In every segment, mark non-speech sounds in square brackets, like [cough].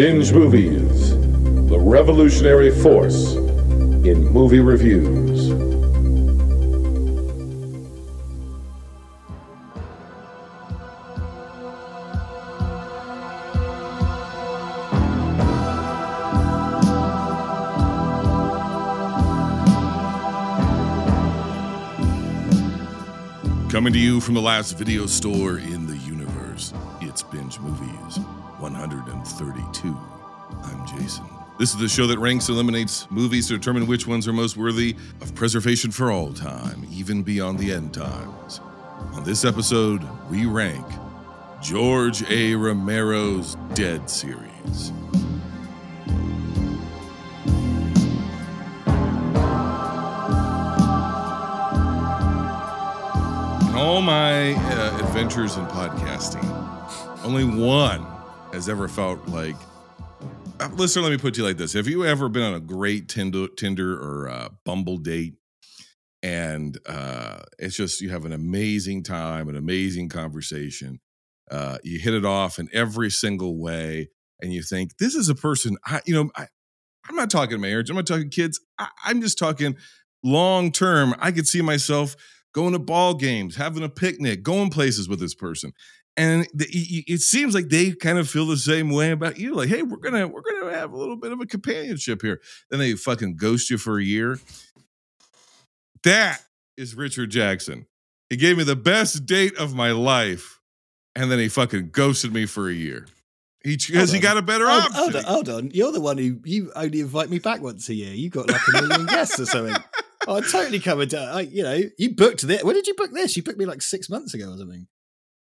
Binge Movies, the revolutionary force in movie reviews. Coming to you from the last video store in This is the show that ranks and eliminates movies to determine which ones are most worthy of preservation for all time, even beyond the end times. On this episode, we rank George A. Romero's Dead series. In all my uh, adventures in podcasting, only one has ever felt like. Uh, listen, let me put you like this: Have you ever been on a great Tinder, Tinder or uh, Bumble date, and uh, it's just you have an amazing time, an amazing conversation, uh, you hit it off in every single way, and you think this is a person I, you know, I, I'm not talking marriage, I'm not talking kids, I, I'm just talking long term. I could see myself going to ball games, having a picnic, going places with this person. And the, it seems like they kind of feel the same way about you. Like, hey, we're gonna we're gonna have a little bit of a companionship here. Then they fucking ghost you for a year. That is Richard Jackson. He gave me the best date of my life, and then he fucking ghosted me for a year. He because he got a better Hold, option. hold on, hold on. You're the one who you only invite me back once a year. You got like a million guests or something. Oh, [laughs] I totally covered. down. I, you know, you booked this. When did you book this? You booked me like six months ago or something.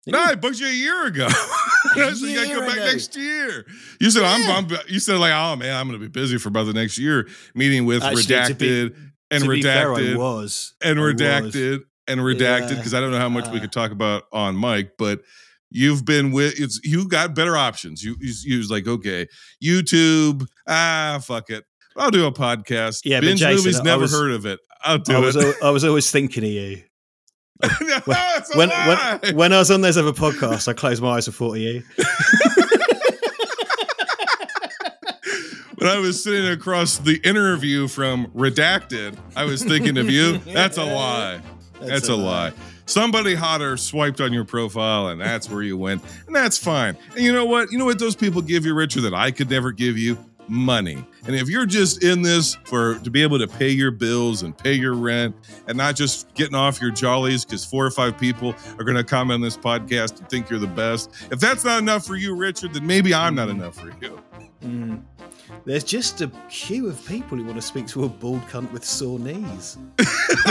No, I booked you a year ago. [laughs] I said you gotta come back next year. You said I'm, I'm. You said like, oh man, I'm gonna be busy for about the next year, meeting with Actually, redacted be- and be fair, I redacted was and I was. redacted and redacted Yeah. because I don't know how much we Uh. could talk about on mic, but you've been with it's you got better options. You you, you was like okay, YouTube. Ah, fuck it. I'll do a podcast. Yeah, binge Jason, movies. Never was- heard of it. I'll do I was, it. I was always thinking of you. [laughs] no, it's When, when, when I was on those other podcasts, I closed my eyes thought of you. when I was sitting across the interview from Redacted, I was thinking of you. That's a lie. [laughs] That's, a lie. Somebody hotter swiped on your profile, and that's where you went, and that's fine. And you know what? You know what those people give you, Richard, that I could never give you? Money. And if you're just in this for to be able to pay your bills and pay your rent, and not just getting off your jollies because four or five people are going to comment on this podcast and think you're the best. If that's not enough for you, Richard, then maybe I'm not enough for you. Mm. There's just a queue of people who want to speak to a bald cunt with sore knees. [laughs]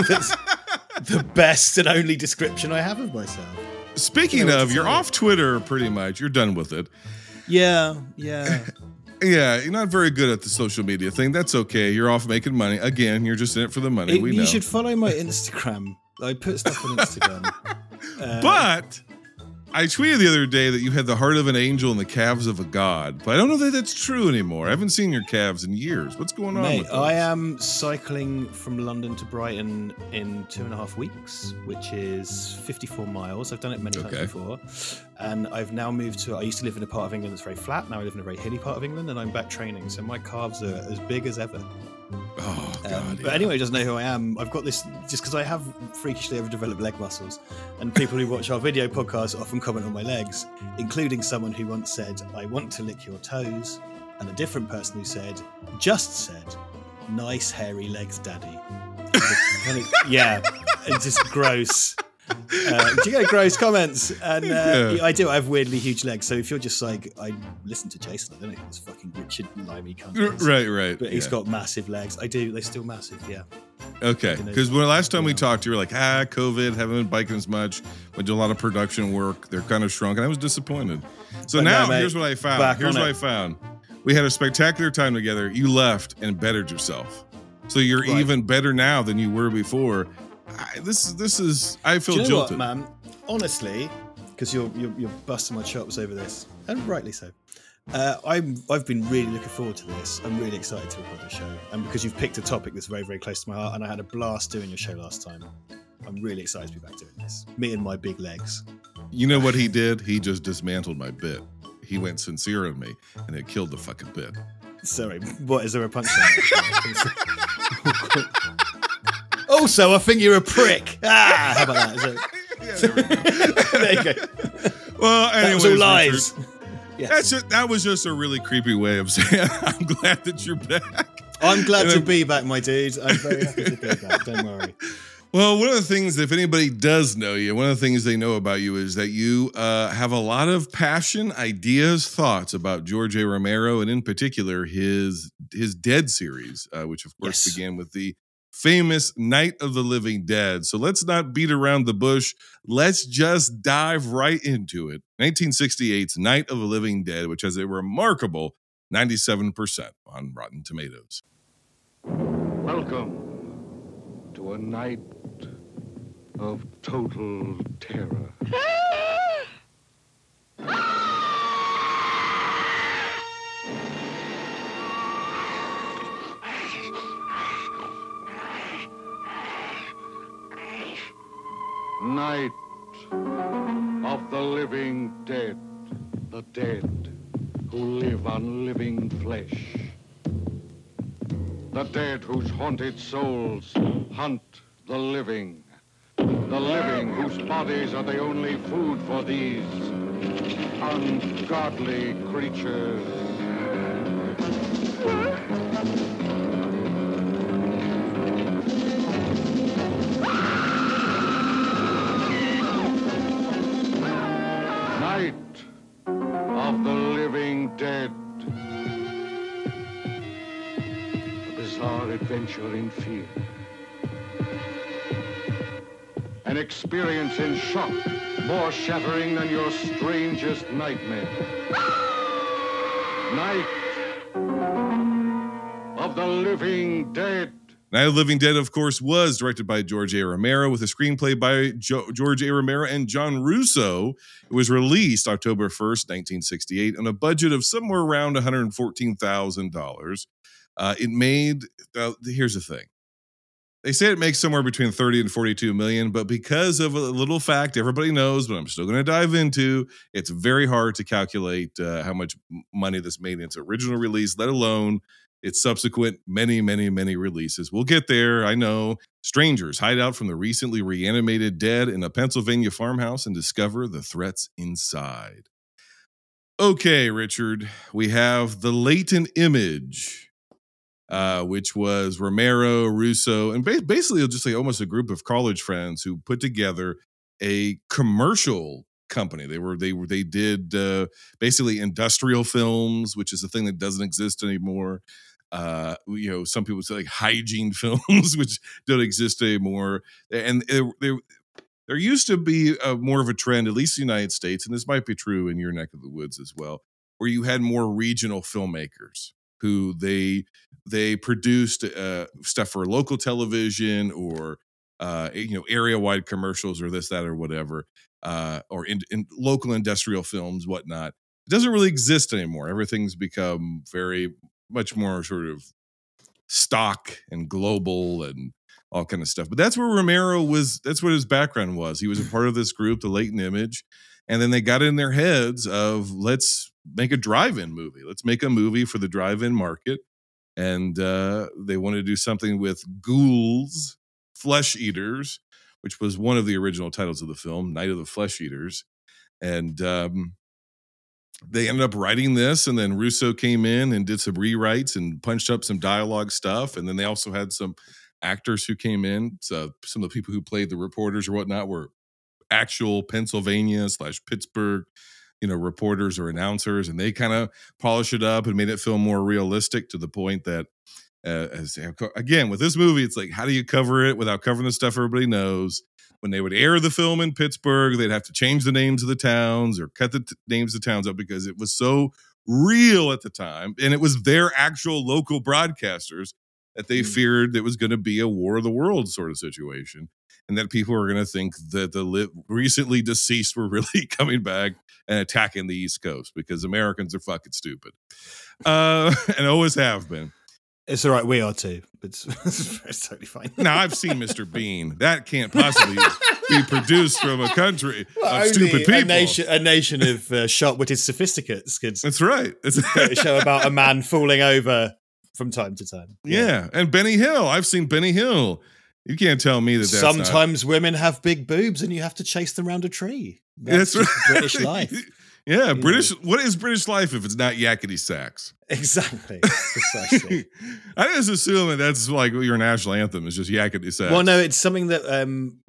That's the best and only description I have of myself. Speaking of, you're off Twitter pretty much. You're done with it. Yeah, yeah. [laughs] Yeah, you're not very good at the social media thing. That's okay. You're off making money. Again, you're just in it for the money. It- we you should follow my Instagram. I put stuff on Instagram. [laughs] Uh, but I tweeted the other day that you had the heart of an angel and the calves of a god. But I don't know that that's true anymore. I haven't seen your calves in years. What's going on Mate? I am cycling from London to Brighton in two and a half weeks, which is 54 miles. I've done it many Okay. times before. And I've now moved to, I used to live in a part of England that's very flat. Now I live in a very hilly part of England and I'm back training. So my calves are as big as ever. Oh Um, god. but yeah. anyway, it doesn't know who I am. I've got this just because I have freakishly overdeveloped leg muscles, and people who watch our video podcast often comment on my legs, including someone who once said, "I want to lick your toes," and a different person who said, just said, "Nice hairy legs, daddy." Kind of- yeah, it's just gross. Uh, do you get gross comments? And uh, Yeah. I do. I have weirdly huge legs. So if you're just like, I listen to Jason, I don't know this fucking Richard Limey cunt is. right, right. But he's got massive legs. I do. They're still massive. Yeah. Okay, because when last time we yeah. talked, you were like, ah, COVID, haven't been biking as much. We do a lot of production work. They're kind of shrunk, and I was disappointed. So But no, now, mate, here's what I found. Here's what it. I found. We had a spectacular time together. You left and bettered yourself, so you're Right. even better now than you were before. I, this is this is. I feel Do you know jilted. what, man? Honestly, because you're, you're you're busting my chops over this, and rightly so. Uh, I'm I've been really looking forward to this. I'm really excited to record the show, and because you've picked a topic that's very very close to my heart, and I had a blast doing your show last time. I'm really excited to be back doing this. Me and my big legs. You know what he did? He just dismantled my bit. he went sincere on me, and it killed the fucking bit. Sorry, what is there a punchline? [laughs] [laughs] also, I think you're a prick. [laughs] Ah, how about that? Is it? [laughs] [laughs] there you go. Well, That was all lies. Richard, Yes. that's just, that was just a really creepy way of saying I'm glad that you're back. I'm glad And to then- be back, my dude. I'm very happy to be back. Don't worry. Well, one of the things, if anybody does know you, one of the things they know about you is that you uh, have a lot of passion, ideas, thoughts about George A. Romero, and in particular his his Dead series, uh, which of course Yes. began with the famous Night of the Living Dead. So let's not beat around the bush. Let's just dive right into it. 1968's Night of the Living Dead, which has a remarkable 97% on Rotten Tomatoes. Welcome to a night of total terror. [laughs] Night of the living dead, the dead who live on living flesh. The dead whose haunted souls hunt the living. The living whose bodies are the only food for these ungodly creatures. In shock more shattering than your strangest nightmare. Night of the living dead. Night of the Living Dead, of course, was directed by George A. Romero with a screenplay by jo- George A. Romero and John Russo. It was released October 1st, 1968, on a budget of somewhere around $114,000. Uh, it made, uh, here's the thing. They say it makes somewhere between 30 and 42 million, but because of a little fact everybody knows, but I'm still going to dive into, it's very hard to calculate uh, how much money this made in its original release, let alone its subsequent many, many, many releases. We'll get there. I know. Strangers hide out from the recently reanimated dead in a Pennsylvania farmhouse and discover the threats inside. Okay, Richard, we have the latent image, uh, which was Romero, Russo, and ba- basically just like almost a group of college friends who put together a commercial company. They were they were they did uh, basically industrial films, which is a thing that doesn't exist anymore. Uh, you know, some people say like hygiene [laughs] films, which don't exist anymore. And there, there, used to be a, more of a trend, at least in the United States, and this might be true in your neck of the woods as well, where you had more regional filmmakers who they they produced uh, stuff for local television or uh, you know area wide commercials or this that or whatever uh, or in, in local industrial films, whatnot. It doesn't really exist anymore. Everything's become very much more sort of stock and global and all kind of stuff. But that's where Romero was. That's what his background was. He was a part of this group, the Latent Image, and then they got in their heads of let's make a drive-in movie. Let's make a movie for the drive-in market. And uh, they wanted to do something with ghouls, flesh eaters, which was one of the original titles of the film, Night of the Flesh Eaters. And um, they ended up writing this, and then Russo came in and did some rewrites and punched up some dialogue stuff. And then they also had some actors who came in. So some of the people who played the reporters or whatnot were actual Pennsylvania slash Pittsburgh, you know, reporters or announcers, and they kind of polished it up and made it feel more realistic to the point that uh, as again with this movie, it's like how do you cover it without covering the stuff everybody knows? When they would air the film in Pittsburgh, they'd have to change the names of the towns or cut the t- names of towns up because it was so real at the time, and it was their actual local broadcasters that they Mm. feared it was going to be a War of the World sort of situation, and that people were going to think that the li- recently deceased were really [laughs] coming back and attacking the East Coast because Americans are fucking stupid, uh, [laughs] and always have been. It's all right. We are too. It's, [laughs] it's totally fine. Now I've seen Mr. Bean. That can't possibly be produced from a country of stupid people. A nation, a nation of uh, sharp-witted sophisticates could That's right. It's, a show about a man falling over from time to time. yeah. and Benny Hill. I've seen Benny Hill. You can't tell me that. That's not- Sometimes women have big boobs and you have to chase them around a tree. That's That's, right. British life. [laughs] Yeah, You British. What is British life if it's not yakety sax? Exactly. Precisely. [laughs] I just assume that that's like your national anthem is just yakety sax. well, no, it's something that um,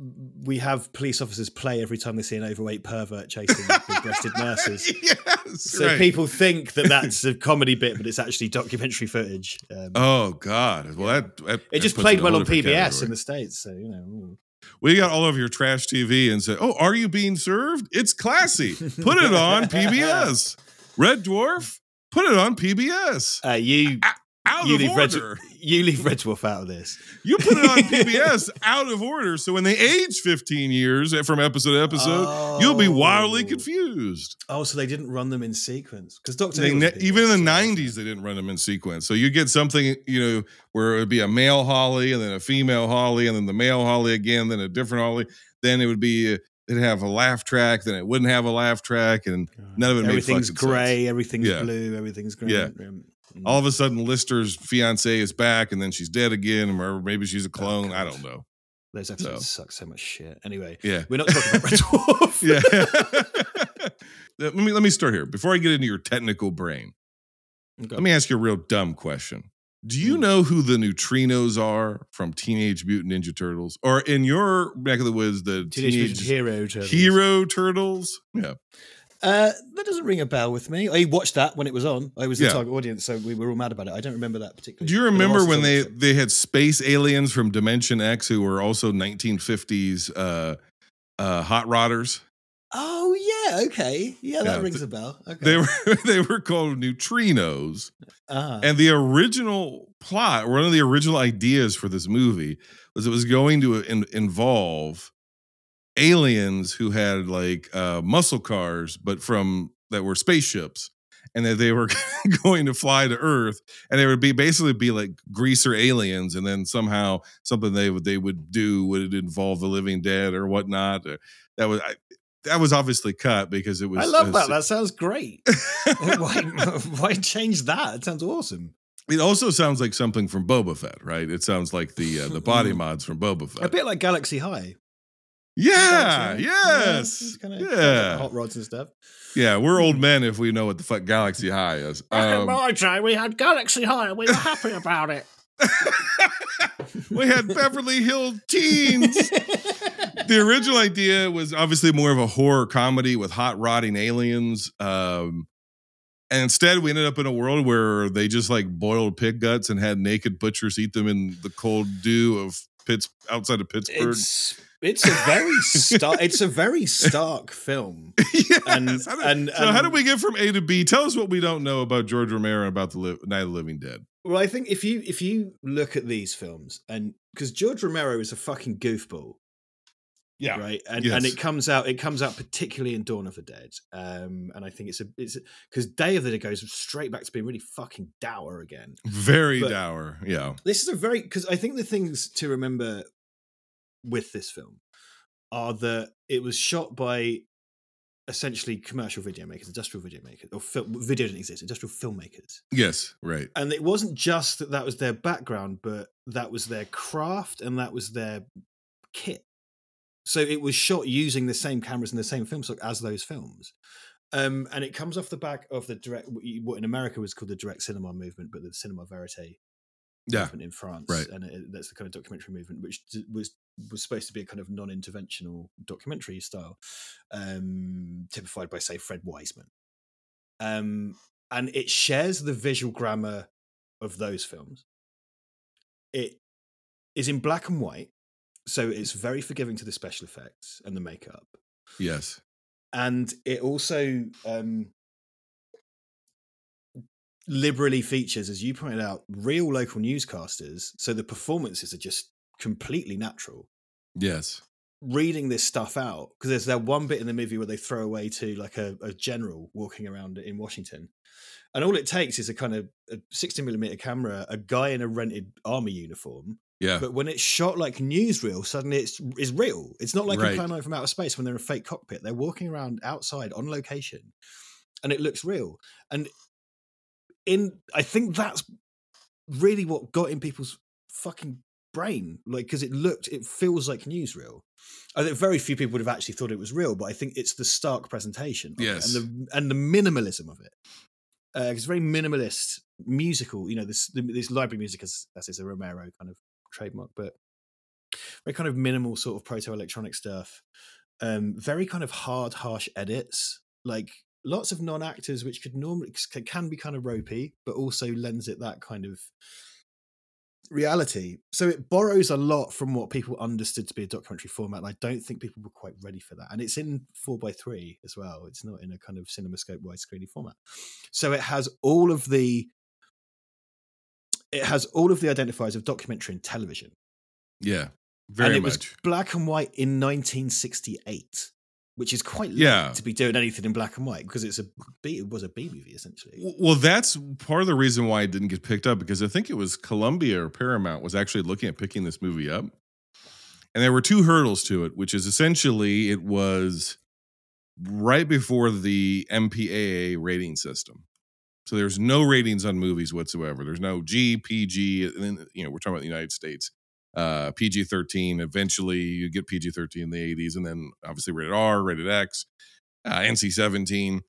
we have police officers play every time they see an overweight pervert chasing [laughs] big-breasted nurses. [laughs] yes, So right. people think that that's a comedy bit, but it's actually documentary footage. Um, Oh God! Well, that, that it just played well on PBS different in the states, so you know. We got all of your trash TV and say, "Oh, are you being served? It's classy. Put it on [laughs] PBS. Red Dwarf. Put it on PBS. Uh, you Out you of leave, Red, order. [laughs] you leave Red Dwarf out of this. You put it on [laughs] PBS out of order. So when they age 15 years from episode to episode, you'll be wildly Oh. confused. Oh, so they didn't run them in sequence because Doctor They ne- even in the mess, so- 90s, they didn't run them in sequence. So you get something, you know, where it would be a male Holly and then a female Holly and then the male Holly again, then a different Holly. Then it would be, uh, it'd have a laugh track, then it wouldn't have a laugh track. And none of it made Everything's fucking grey, everything's Yeah. blue, everything's green. Yeah. All of a sudden, Lister's fiance is back and then she's dead again, or maybe she's a clone. I don't know. Those episodes suck so much shit. Anyway, Yeah. we're not talking about Red [laughs] Dwarf. Yeah. [laughs] let me let me start here before I get into your technical brain. Okay. Let me ask you a real dumb question. Do you Hmm. know who the neutrinos are from Teenage Mutant Ninja Turtles, or in your back of the woods, the Teenage Teenage, Mutant Hero Turtles. Hero Turtles? Yeah, Uh, that doesn't ring a bell with me. I watched that when it was on. I was the Yeah. target audience, so we were all mad about it. I don't remember that particularly. Do you But I remember when they they had space aliens from Dimension X who were also 1950s uh, uh, hot rodders? Oh yeah, okay, yeah, that Yeah, rings a bell. Okay, They were [laughs] they were called neutrinos. ah. And the original plot, one of the original ideas for this movie, was it was going to in- involve aliens who had like uh, muscle cars, but from that were spaceships, and that they were [laughs] going to fly to Earth, and they would be basically be like greaser aliens, and then somehow something they would they would do would involve the living dead or whatnot. Or, that was I, that was obviously cut because it was. I love that. That sounds great. [laughs] why, [laughs] why change that? It sounds awesome. It also sounds like something from Boba Fett, right? It sounds like the uh, the body mods from Boba Fett. A bit like Galaxy High. Yeah, Galaxy High. yes, kinda- yeah, hot rods and stuff. yeah. We're old men if we know what the fuck Galaxy High is. Um, my time, we had Galaxy High, we were happy about it. [laughs] [laughs] we had Beverly Hill Teens. the original idea was obviously more of a horror comedy with hot rotting aliens. Um, and instead, we ended up in a world where they just like boiled pig guts and had naked butchers eat them in the cold dew of Pitts outside of Pittsburgh. It's it's a very stark. [laughs] it's a very stark film. [laughs] yes. And- did, and- so, how and- did we get from A to B? Tell us what we don't know about George Romero and about the li- Night of the Living Dead. Well, I think if you if you look at these films and because George Romero is a fucking goofball, Yeah. right? And Yes. and it comes out it comes out particularly in Dawn of the Dead. Um, and I think it's a it's because Day of the Dead goes straight back to being really fucking dour again. Very But- dour. Yeah. This is a very because I think the things to remember with this film are that it was shot by essentially commercial video makers, industrial video makers, or fil- video didn't exist, industrial filmmakers. Yes. Right. And it wasn't just that that was their background, but that was their craft and that was their kit. So it was shot using the same cameras and the same film stock as those films. Um, and it comes off the back of the direct, what what in America was called the direct cinema movement, but the cinema verite Yeah. movement in France, right. and it, that's the kind of documentary movement, which d- was was supposed to be a kind of non-interventional documentary style, um, typified by say Fred Wiseman, um, and it shares the visual grammar of those films. It is in black and white, so it's very forgiving to the special effects and the makeup Yes. and it also um, liberally features, as you pointed out, real local newscasters. So the performances are just completely natural. Yes. reading this stuff out because there's that one bit in the movie where they throw away to like a, a general walking around in Washington, and all it takes is a kind of a 60 millimeter camera, a guy in a rented army uniform. Yeah. But when it's shot like newsreel, suddenly it's is real. It's not like Right. a Plan 9 from outer space when they're in a fake cockpit. They're walking around outside on location, and it looks real. And in, I think that's really what got in people's fucking brain, like because it looked, it feels like newsreel. I think very few people would have actually thought it was real, but I think it's the stark presentation, Yes. and the and the minimalism of it. Uh, it's very minimalist, musical. You know, this this library music is as is a Romero kind of trademark, but very kind of minimal sort of proto electronic stuff. Um, very kind of hard, harsh edits, like lots of non actors, which could normally can be kind of ropey, but also lends it that kind of reality. So it borrows a lot from what people understood to be a documentary format. And I don't think people were quite ready for that. And it's in four by three as well. It's not in a kind of CinemaScope widescreen format. So it has all of the it has all of the identifiers of documentary and television. Yeah. Very and it much. was black and white in 1968, which is quite Yeah. to be doing anything in black and white because it's a B, it was a B movie essentially. Well, that's part of the reason why it didn't get picked up because I think it was Columbia or Paramount was actually looking at picking this movie up. And there were two hurdles to it, which is essentially it was right before the MPAA rating system. So there's no ratings on movies whatsoever. There's no G, PG, and then, you know, we're talking about the United States. Uh, PG 13. Eventually, you get PG 13 in the 80s, and then obviously rated R, rated X, uh, NC 17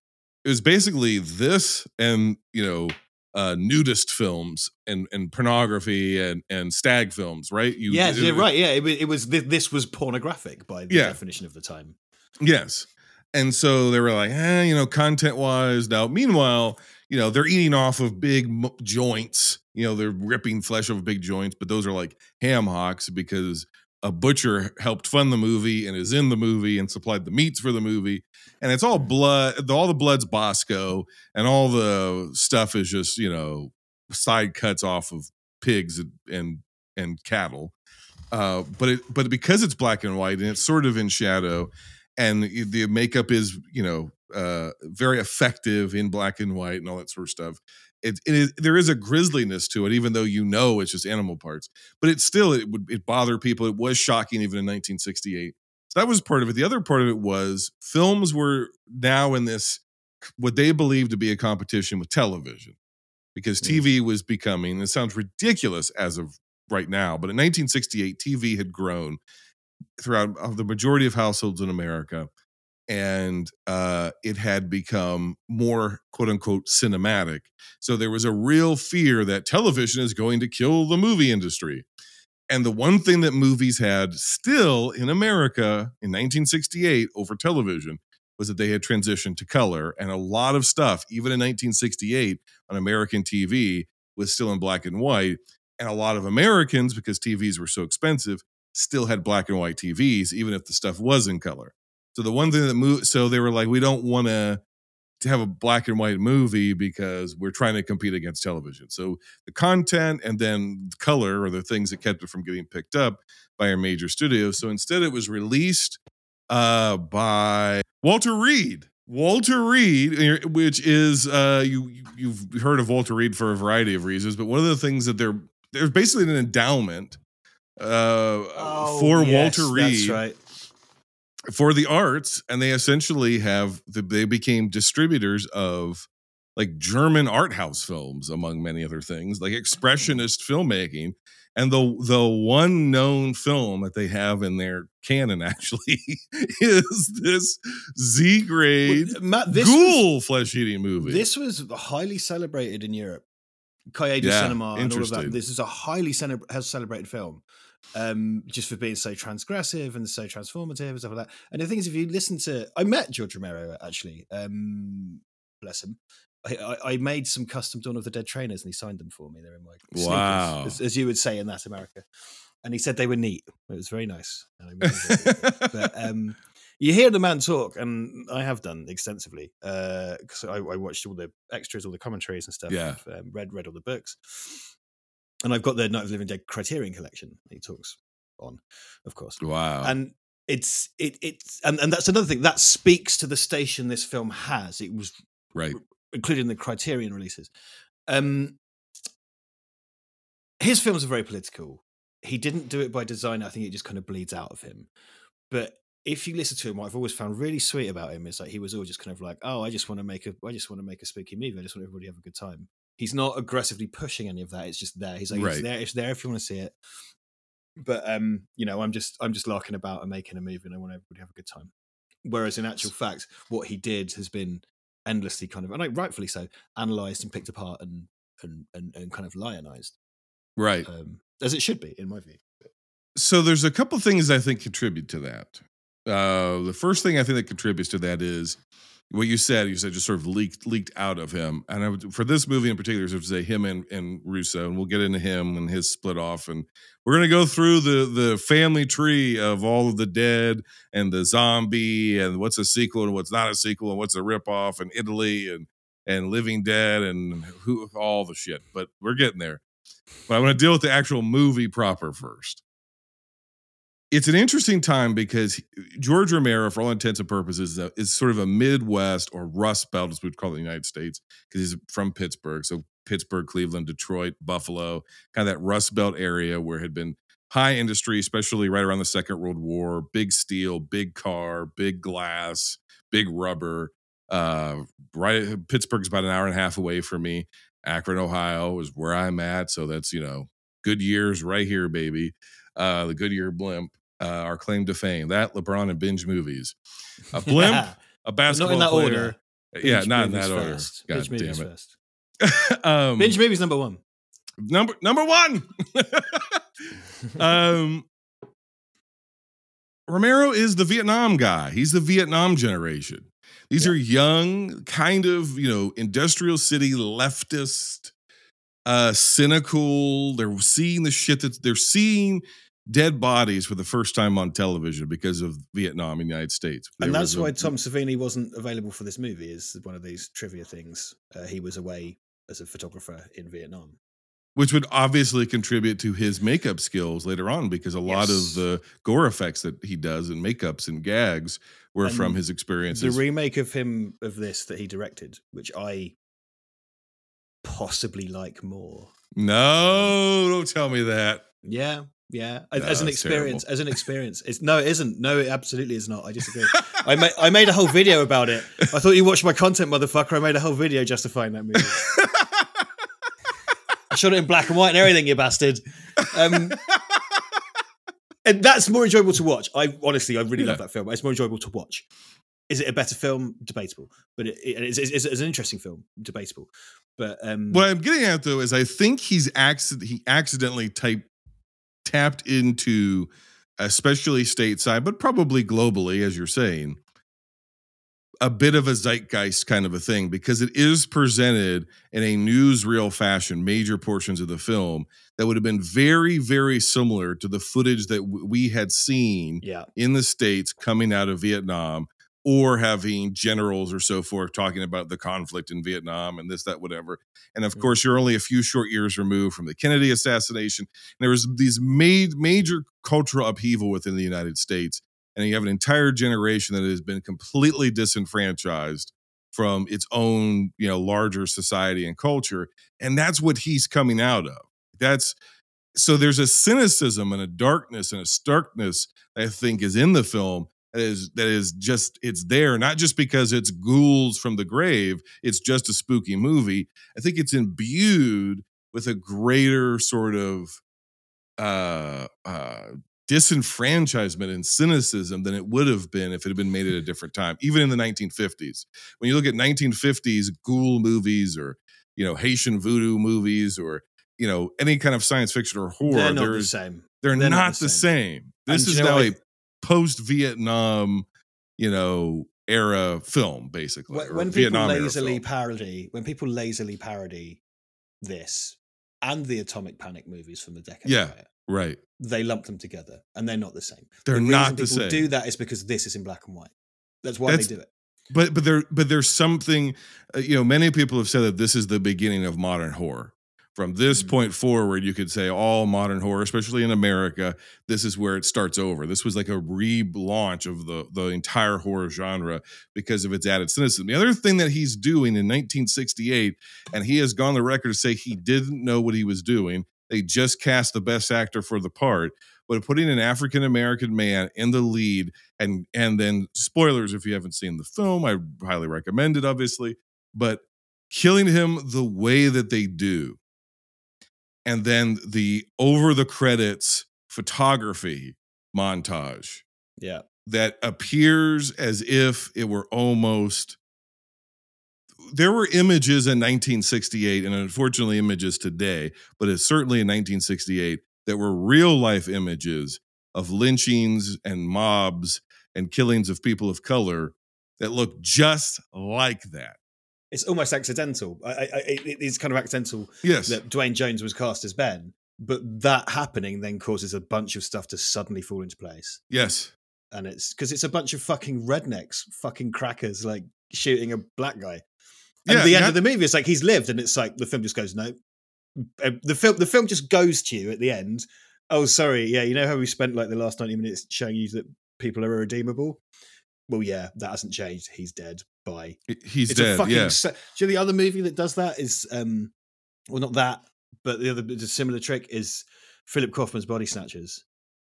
it was basically this and you know uh nudist films and and pornography and and stag films right you yes, it- yeah, right. Yeah, it, it was this was pornographic by the Yeah. definition of the time. yes and so they were like eh, you know content wise now meanwhile you know they're eating off of big joints you know they're ripping flesh off big joints but those are like ham hocks because a butcher helped fund the movie and is in the movie and supplied the meats for the movie and it's all blood all the blood's bosco and all the stuff is just you know side cuts off of pigs and and, and cattle uh but it but because it's black and white and it's sort of in shadow and the the makeup is you know uh very effective in black and white and all that sort of stuff it, it is there is a grisliness to it even though you know it's just animal parts but it still it would it bother people it was shocking even in 1968 so that was part of it the other part of it was films were now in this what they believed to be a competition with television because Mm. tv was becoming it sounds ridiculous as of right now but in 1968 tv had grown throughout the majority of households in america and uh, it had become more quote unquote cinematic. So there was a real fear that television is going to kill the movie industry. And the one thing that movies had still in America in 1968 over television was that they had transitioned to color. And a lot of stuff, even in 1968 on American TV, was still in black and white. And a lot of Americans, because TVs were so expensive, still had black and white TVs, even if the stuff was in color. So the one thing that moved, so they were like, we don't want to to have a black and white movie because we're trying to compete against television. So the content and then color are the things that kept it from getting picked up by our major studio. So instead, it was released uh, by Walter Reade. Walter Reade, eh, which is uh, you you've heard of Walter Reade for a variety of reasons, but one of the things that they're there's basically an endowment uh, for Oh, yes, Walter Reade That's right. For the arts and they essentially have the, they became distributors of like german art house films among many other things like expressionist filmmaking and the the one known film that they have in their canon [laughs] actually is this z grade Well, ghoul flesh eating movie this was highly celebrated in Europe. Cahiers Yeah, Cinema and all of that. This is a highly cele- has celebrated film, um, just for being so transgressive and so transformative and stuff like that. And the thing is, if you listen to, I met George Romero actually. Um, bless him. I, I, made some custom Dawn of the Dead trainers and he signed them for me. They're in my sneakers, Wow. as, as you would say in that America. And he said they were neat. It was very nice. And I really enjoyed it but [laughs] um, you hear the man talk, and I have done extensively because I, I watched all the extras, all the commentaries and stuff. Yeah. um, read read all the books, and I've got the Night of the Living Dead Criterion collection. He talks on, of course, wow and it's it it's and, and that's another thing that speaks to the station this film has. It was Right. including the Criterion releases. Um, his films are very political. He didn't do it by design. I think it just kind of bleeds out of him. But if you listen to him, what I've always found really sweet about him is like he was always just kind of like, oh, I just want to make a, I just want to make a spooky movie. I just want everybody to have a good time. He's not aggressively pushing any of that. It's just there. He's like, Right. it's there. It's there if you want to see it. But um, you know, I'm just, I'm just larking about and making a movie, and I want everybody to have a good time. Whereas in actual fact, what he did has been endlessly kind of, and like, rightfully so, analyzed and picked apart and and and, and kind of lionized, Right. um, as it should be, in my view. so there's a couple things I think contribute to that. Uh, the first thing I think that contributes to that is what you said. You said just sort of leaked leaked out of him, and I would, for this movie in particular, I would say him and, and Russo, and we'll get into him and his split off, and we're gonna go through the the family tree of all of the dead and the zombie and what's a sequel and what's not a sequel and what's a ripoff and Italy and and Living Dead and who all the shit. But we're getting there. But I want to deal with the actual movie proper first it's an interesting time because George Romero, for all intents and purposes, is, a, is sort of a Midwest or Rust Belt, as we'd call it in the United States, because he's from Pittsburgh. So Pittsburgh, Cleveland, Detroit, Buffalo, kind of that Rust Belt area where had been high industry, especially right around the Second World War, big steel, big car, big glass, big rubber. Uh, right, Pittsburgh's about an hour and a half away from me. Akron, Ohio is where I'm at, so that's you know good years right here, baby. Uh, the Goodyear blimp, uh, our claim to fame. That LeBron and binge movies. A [laughs] blimp, a basketball that player. order. Yeah, not in that order. first. God Binge damn movies it. [laughs] um, Binge movies number one. number number one. [laughs] um, Romero is the Vietnam guy. He's the Vietnam generation. These Yeah. are young, kind of you know, industrial city leftist, uh, cynical. They're seeing the shit that they're seeing dead bodies for the first time on television because of Vietnam in the United States. and that's was a- why Tom Savini wasn't available for this movie. Is one of these trivia things. Uh, he was away as a photographer in Vietnam. which would obviously contribute to his makeup skills later on because a lot Yes. of the gore effects that he does and makeups and gags were from his his The remake of him of this that he directed, which I possibly like more. no, don't tell me that. Yeah, yeah. As, No, as an experience, terrible. as an experience, it's no, it isn't. No, it absolutely is not. I disagree. I made I made a whole video about it. I thought you watched my content, motherfucker. I made a whole video justifying that movie. I shot it in black and white and everything, you bastard. Um, and that's more enjoyable to watch. I honestly, I really love that film. It's more enjoyable to watch. Is it a better film? Debatable, but it, it- it's, it's, it's an interesting film. Debatable, but um, what I'm getting at though is I think he's accident he accidentally typed tapped into especially stateside, but probably globally, as you're saying, a bit of a zeitgeist kind of a thing because it is presented in a newsreel fashion, major portions of the film that would have been very, very similar to the footage that w- we had seen yeah, in the States coming out of Vietnam or having generals or so forth talking about the conflict in Vietnam and this, that, whatever. And of Mm. course, you're only a few short years removed from the Kennedy assassination. And there was these ma- major cultural upheaval within the United States. And you have an entire generation that has been completely disenfranchised from its own, you know, larger society and culture. And that's what he's coming out of. That's so there's a cynicism and a darkness and a starkness that I think is in the film that is that is just it's there not just because it's ghouls from the grave it's just a spooky movie i think it's imbued with a greater sort of uh uh disenfranchisement and cynicism than it would have been if it had been made at a different time even in the 1950s when you look at 1950s ghoul movies or you know haitian voodoo movies or you know any kind of science fiction or horror they're not the same. they're, They're not, not the same. same. This And is now what? A post-Vietnam, you know, era film, basically. when, when people Vietnam lazily parody when people lazily parody this and the atomic panic movies from the decade Yeah. prior, right? they lump them together and they're not the same They're the not the people same. do that is because this is in black and white that's why That's- they do it But but there but there's something. Uh, you know, many people have said that this is the beginning of modern horror. From this Mm. point forward, you could say all modern horror, especially in America, this is where it starts over. This was like a relaunch of the the entire horror genre because of its added cynicism. The other thing that he's doing in 1968, and he has gone the record to say he didn't know what he was doing. They just cast the best actor for the part, but putting an African American man in the lead, and and then spoilers if you haven't seen the film, I highly recommend it, obviously, but killing him the way that they do and then the over the credits photography montage Yeah. that appears as if it were almost there were images in 1968 and unfortunately images today but it's certainly in 1968 that were real life images of lynchings and mobs and killings of people of color that look just like that It's almost accidental. I, I, it is kind of accidental yes that Duane Jones was cast as Ben, but that happening then causes a bunch of stuff to suddenly fall into place. yes And it's because it's a bunch of fucking rednecks, fucking crackers, like shooting a black guy. And Yeah, at the end that- of the movie, it's like he's lived, and it's like the film just goes no. Uh, The film, the film just goes to you at the end. Oh, sorry, yeah, you know how we spent like the last ninety minutes showing you that people are irredeemable. Well, yeah, that hasn't changed. He's dead. Bye. he's it's a dead fucking. yeah se- Do you know the other movie that does that is um, well, not that, but the other the similar trick is Philip Kaufman's Body Snatchers.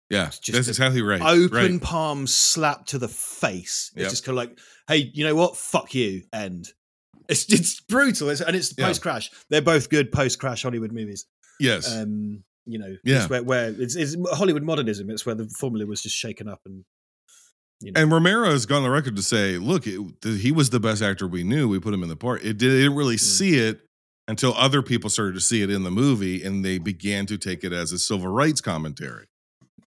yeah that's exactly right Open right. palm slap to the face. It's Yep. just kind of like, hey, you know what? Fuck you. End. It's it's brutal, it's, and it's Yeah. post crash. They're both good post crash Hollywood movies. yes Um, you know, Yeah. it's where, where it's, it's Hollywood modernism. It's where the formula was just shaken up and you know. And Romero has gone on the record to say, look, it, he was the best actor we knew. We put him in the part. It did, didn't really Mm. see it until other people started to see it in the movie and they began to take it as a civil rights commentary.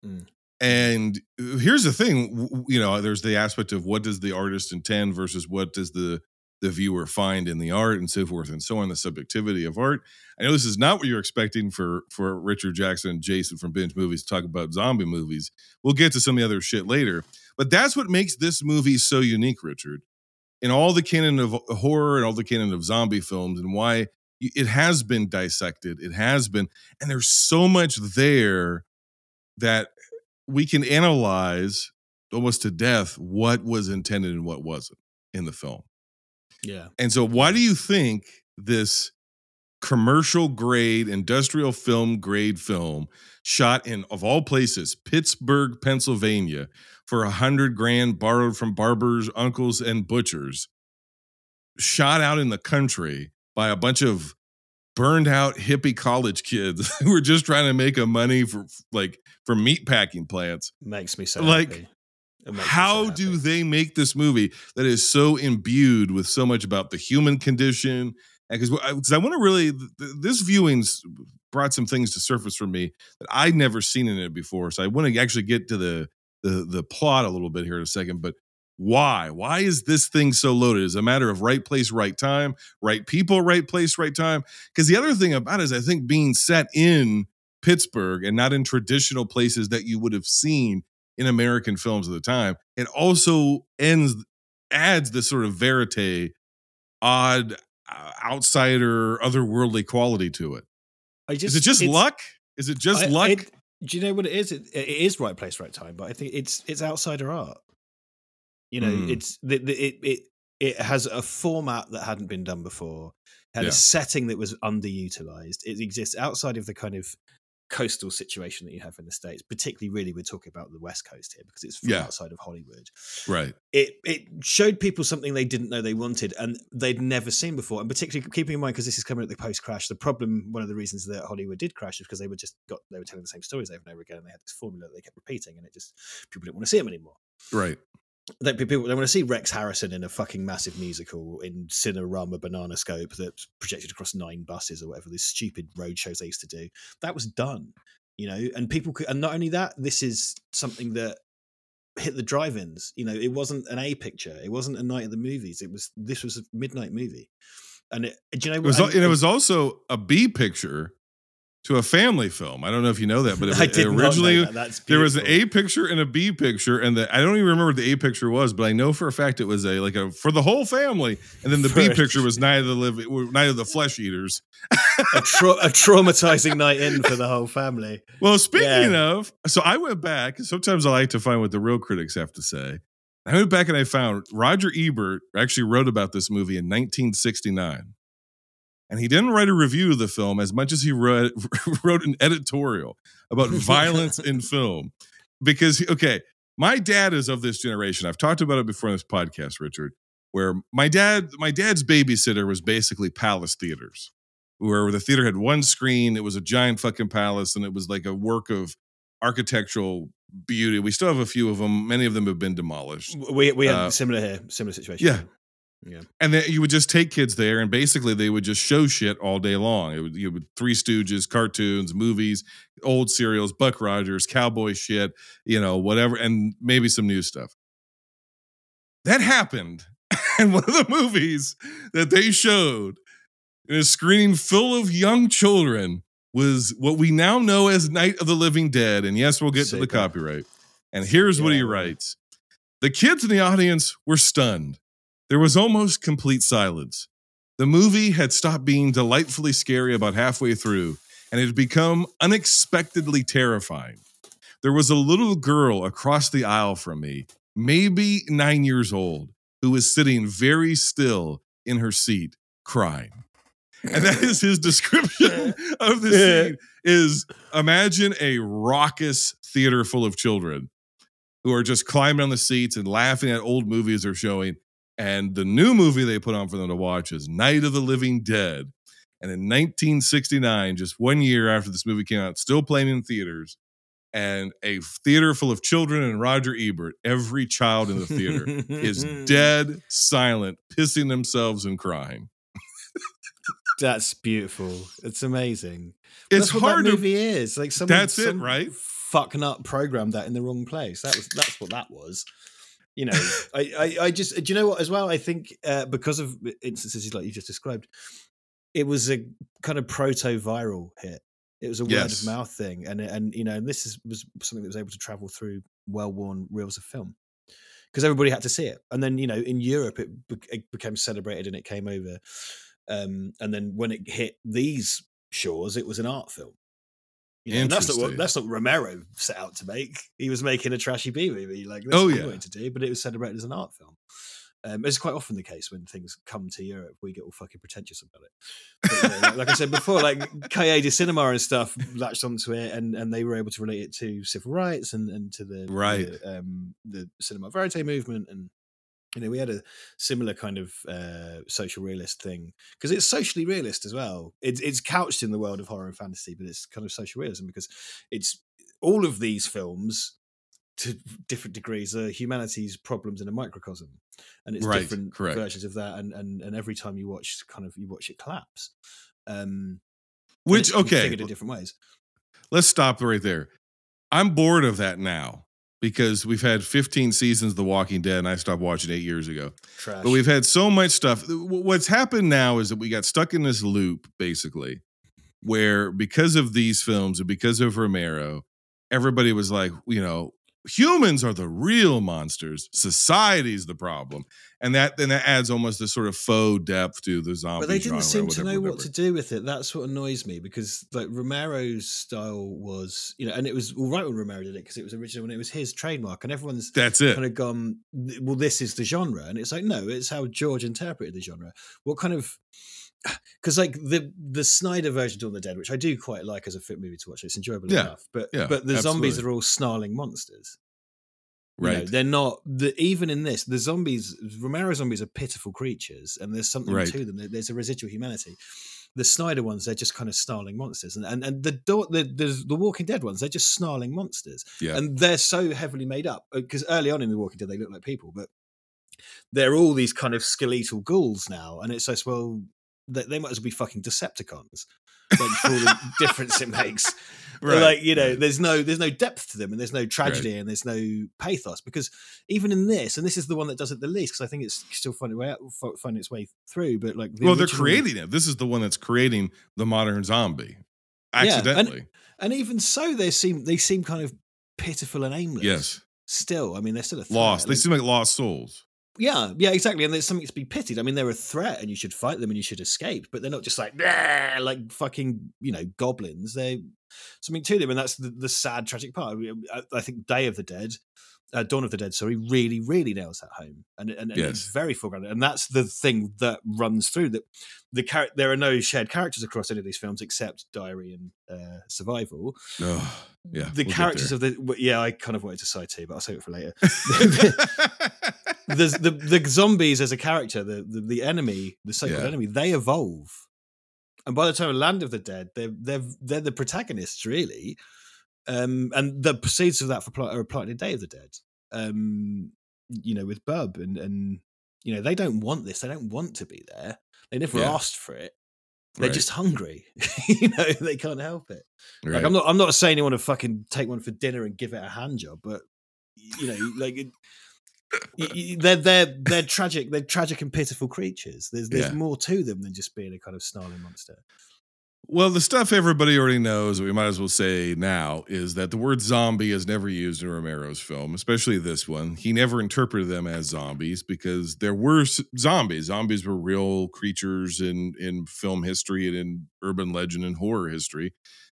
Mm. And uh, here's the thing, you know, there's the aspect of what does the artist intend versus what does the the viewer find in the art and so forth and so on, the subjectivity of art. I know this is not what you're expecting for for Richard Jackson and Jason from Binge Movies to talk about zombie movies. We'll get to some of the other shit later. But that's what makes this movie so unique, Richard. In all the canon of horror and all the canon of zombie films, and why it has been dissected, it has been, and there's so much there that we can analyze almost to death what was intended and what wasn't in the film. Yeah. And so, why do you think this commercial grade, industrial film grade film shot in, of all places, Pittsburgh, Pennsylvania, for a hundred grand borrowed from barbers, uncles, and butchers, shot out in the country by a bunch of burned out hippie college kids [laughs] who were just trying to make a money for like for meat packing plants Makes me so Like, happy. How do they make this movie that is so imbued with so much about the human condition? Because I, want to really th- this viewing's brought some things to surface for me that i'd never seen in it before. So i want to actually get to the the the plot a little bit here in a second but why? Why is this thing so loaded? Is a matter of right place right time? Right people right place right time? Because the other thing about it is i think being set in pittsburgh and not in traditional places that you would have seen in American films of the time. It also ends adds this sort of verite, odd, uh, outsider, otherworldly quality to it. I Is it just luck? Is it just I- luck? it- do you know what it is? It, it is right place, right time. But I think it's it's outsider art. You know, Mm. it's the, the, it it it has a format that hadn't been done before. Had Yeah. a setting that was underutilized. It exists outside of the kind of coastal situation that you have in the states. Particularly, really, we're talking about the West Coast here because it's from Yeah. outside of Hollywood. right. It it showed people something they didn't know they wanted and they'd never seen before. And particularly keeping in mind because this is coming at the post crash, the problem, one of the reasons that Hollywood did crash is because they were just got they were telling the same stories over and over again, and they had this formula that they kept repeating, and it just people didn't want to see them anymore. Right. They, people they want to see Rex Harrison in a fucking massive musical in Cinerama Banana Scope that's projected across nine buses or whatever. These stupid road shows they used to do. That was done, you know. And people could, and not only that, this is something that hit the drive-ins. You know, it wasn't an A picture. It wasn't a night at the movies. It was this was a midnight movie. And it, do you know It was, and- and it was also a B picture to a family film. I don't know if you know that, but [laughs] it, I did originally that. There was an A picture and a B picture, and the, I don't even remember what the A picture was, but I know for a fact it was a like a for the whole family, and then the [laughs] B For- picture was [laughs] Night of the Living, Night of the Flesh Eaters. a, tra- a traumatizing night in for the whole family. Well, speaking Yeah. of, so I went back. Sometimes I like to find what the real critics have to say. I went back and I found Roger Ebert actually wrote about this movie in 1969. And he didn't write a review of the film as much as he wrote, [laughs] wrote an editorial about [laughs] violence in film. Because, okay, my dad is of this generation. I've talked about it before in this podcast, Richard, where my dad, my dad's babysitter was basically Palace Theaters where the theater had one screen. It was a giant fucking palace, and it was like a work of architectural beauty. We still have a few of them. Many of them have been demolished. We we had Uh, similar here, similar situation. yeah. Yeah. And then you would just take kids there, and basically they would just show shit all day long. It would, you would Three Stooges, cartoons, movies, old serials, Buck Rogers, cowboy shit, you know, whatever, and maybe some new stuff. That happened, [laughs] and one of the movies that they showed in a screening full of young children was what we now know as Night of the Living Dead. And yes, we'll get to the Super. copyright. And here's what he writes The kids in the audience were stunned. There was almost complete silence. The movie had stopped being delightfully scary about halfway through, and it had become unexpectedly terrifying. There was a little girl across the aisle from me, maybe nine years old, who was sitting very still in her seat, crying. And that is his description [laughs] of the scene is imagine a raucous theater full of children who are just climbing on the seats and laughing at old movies they're showing. And the new movie they put on for them to watch is Night of the Living Dead. And in 1969, just one year after this movie came out, still playing in theaters, and a theater full of children and Roger Ebert, every child in the theater [laughs] is dead silent, pissing themselves and crying. That's beautiful. It's amazing. It's that's what hard that to movie is. Like someone, That's it, right? Fucking up programmed that in the wrong place. That was that's what that was. You know, [laughs] I, I I just do you know what as well? I think uh, because of instances like you just described, it was a kind of proto viral hit. It was a word Yes. of mouth thing, and and you know, and this is was something that was able to travel through well worn reels of film because everybody had to see it. And then you know, in Europe, it, be- it became celebrated and it came over. Um, and then when it hit these shores, it was an art film. You know, that's not what that's not what Romero set out to make. He was making a trashy B movie, like that's Oh, what he yeah. wanted to do, but it was celebrated as an art film. Um, it's quite often the case when things come to Europe, we get all fucking pretentious about it. But, like, I said before, like Cahiers du Cinema and stuff latched onto it, and, and they were able to relate it to civil rights and, and to the Right. the, um, the cinema verite movement, and you know we had a similar kind of uh, social realist thing because it's socially realist as well. It's it's couched in the world of horror and fantasy, but it's kind of social realism because it's all of these films to different degrees are humanity's problems in a microcosm and it's Right, different correct. versions of that and, and and every time you watch kind of you watch it collapse um Which, okay, in different ways let's stop right there. I'm bored of that now because we've had 15 seasons of The Walking Dead and I stopped watching eight years ago. trash But we've had so much stuff. What's happened now is that we got stuck in this loop, basically, where because of these films and because of Romero, everybody was like, you know, humans are the real monsters. Society's the problem, and that then that adds almost this sort of faux depth to the zombie. but they didn't seem to whatever, know what to do with it that's what annoys me because like romero's style was you know and it was all right when romero did it because it was original and it was his trademark and everyone's That's it. kind of gone well this is the genre and it's like no it's how george interpreted the genre what kind of because like the the snyder version of Dawn of the dead which i do quite like as a fit movie to watch it's enjoyable Yeah, enough but yeah, but the zombies are all snarling monsters You know, Right. they're not the even in this the zombies romero zombies are pitiful creatures and there's something Right. to them there's a residual humanity the Snyder ones, they're just kind of snarling monsters, and and, and the, the the the Walking Dead ones, they're just snarling monsters Yeah. and they're so heavily made up uh, because early on in the Walking Dead they look like people, but they're all these kind of skeletal ghouls now, and it's just well they, they might as well be fucking Decepticons, like for all the [laughs] difference it makes. Right, Like you know, right. there's no there's no depth to them, and there's no tragedy, and there's no pathos because even in this, and this is the one that does it the least because I think it's still finding way out, finding its way through. But like, the well, they're creating it. This is the one that's creating the modern zombie. and- accidentally. And even so, they seem they seem kind of pitiful and aimless. yes, Still, I mean, they're still a threat. lost. They Like, seem like lost souls. Yeah, yeah, exactly. And there's something to be pitied. I mean, they're a threat, and you should fight them, and you should escape. But they're not just like like fucking you know goblins. They're something to them, and that's the, the sad, tragic part. I, I think Day of the Dead, uh, Dawn of the Dead, sorry, really, really nails that home, and and, and Yes. it's very foregrounded. And that's the thing that runs through that. The char- there are no shared characters across any of these films except Diary and uh, Survival. Oh, yeah. the we'll characters of the yeah, I kind of wanted to cite too, but I'll save it for later. [laughs] [laughs] [laughs] the, the the zombies as a character, the the, the enemy, the so-called Yeah. enemy, they evolve, and by the time of Land of the Dead, they're they're they're the protagonists really, um, and the proceeds of that for plot are applied in Day of the Dead, um, you know, with Bub and and you know they don't want this, they don't want to be there, they never Yeah. asked for it. They're Right, just hungry, [laughs] you know. They can't help it. Like. I'm not I'm not saying you want to fucking take one for dinner and give it a hand job, but you know, like it, they're they're they're tragic. They're tragic and pitiful creatures. There's there's Yeah. more to them than just being a kind of snarling monster. Well, the stuff everybody already knows, we might as well say now, is that the word zombie is never used in Romero's film, especially this one. He never interpreted them as zombies because there were zombies. Zombies were real creatures in, in film history and in urban legend and horror history.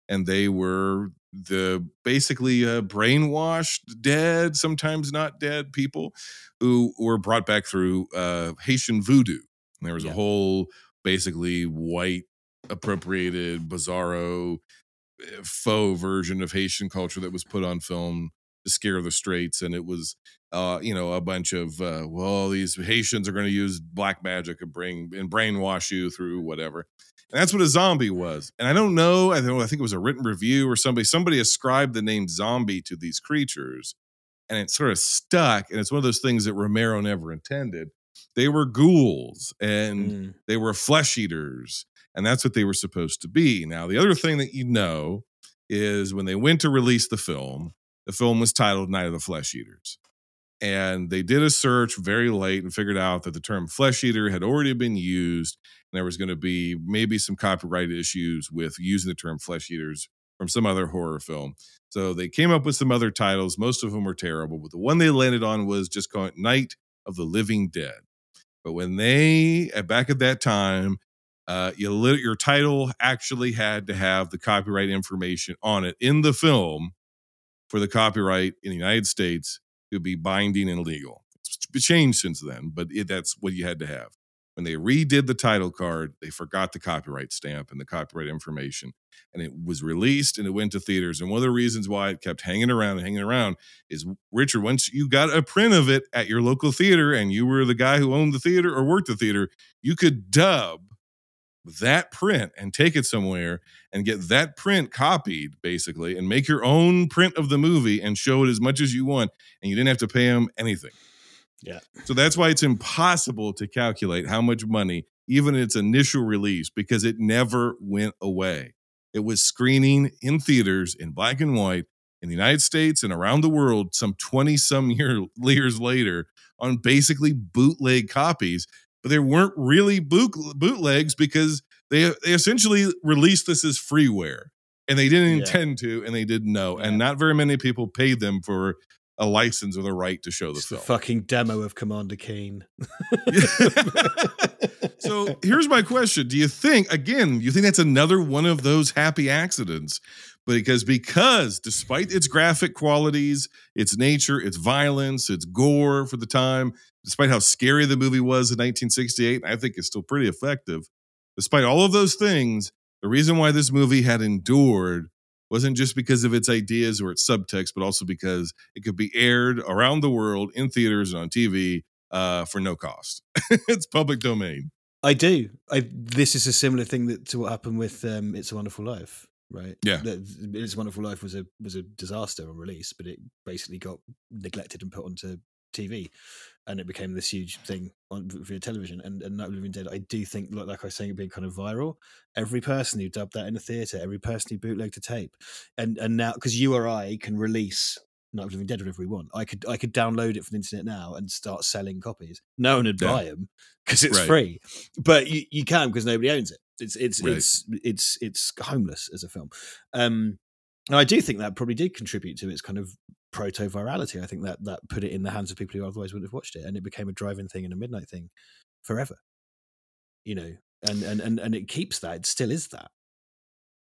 And they were the basically uh, brainwashed, dead, sometimes not dead people who were brought back through uh, Haitian voodoo. And there was a whole basically white appropriated bizarro eh, faux version of haitian culture that was put on film to scare the straights and it was uh you know a bunch of uh well these haitians are going to use black magic and bring and brainwash you through whatever and that's what a zombie was. And i don't know i don't i think it was a written review or somebody somebody ascribed the name zombie to these creatures. And it sort of stuck and it's one of those things that romero never intended. They were ghouls and Mm. they were flesh eaters and that's what they were supposed to be. Now the other thing that you know is when they went to release the film the film was titled night of the flesh eaters and they did a search very late and figured out that the term flesh eater had already been used and there was going to be maybe some copyright issues with using the term flesh eaters from some other horror film. So they came up with some other titles most of them were terrible but the one they landed on was just called night of the living dead. But when they back at that time, uh, you lit, your title actually had to have the copyright information on it in the film for the copyright in the United States to be binding and legal. It's changed since then, but it, that's what you had to have. When they redid the title card, they forgot the copyright stamp and the copyright information, and it was released and it went to theaters. And one of the reasons why it kept hanging around and hanging around is Richard, once you got a print of it at your local theater and you were the guy who owned the theater or worked the theater, you could dub that print and take it somewhere and get that print copied basically and make your own print of the movie and show it as much as you want and you didn't have to pay them anything. Yeah. So that's why it's impossible to calculate how much money even its initial release because it never went away. It was screening in theaters in black and white in the United States and around the world some 20 some year, [laughs] years later on basically bootleg copies, but they weren't really boot, bootlegs because they, they essentially released this as freeware and they didn't Yeah. intend to and they didn't know. Yeah. And not very many people paid them for a license or the right to show the It's the film. fucking demo of Commander Keen. [laughs] so here's my question do you think again you think that's another one of those happy accidents because because despite its graphic qualities its nature its violence its gore for the time despite how scary the movie was in 1968 i think it's still pretty effective despite all of those things the reason why this movie had endured wasn't just because of its ideas or its subtext but also because it could be aired around the world in theaters and on tv uh, for no cost [laughs] it's public domain I do. I this is a similar thing that to what happened with um, It's a Wonderful Life, right? Yeah. That It's a Wonderful Life was a was a disaster on release, but it basically got neglected and put onto TV, and it became this huge thing on via television. And and Night of Living Dead, I do think, like, like I was saying, it being kind of viral. Every person who dubbed that in a theater, every person who bootlegged a tape, and and now because you or I can release. Night of Living Dead whenever we want. I could I could download it from the internet now and start selling copies. No one would Yeah. buy them because it's Right. free, but you, you can because nobody owns it. It's it's Right. it's it's it's homeless as a film. Um, and I do think that probably did contribute to its kind of proto virality. I think that that put it in the hands of people who otherwise wouldn't have watched it, and it became a driving thing and a midnight thing forever. You know, and and and and it keeps that. It still is that.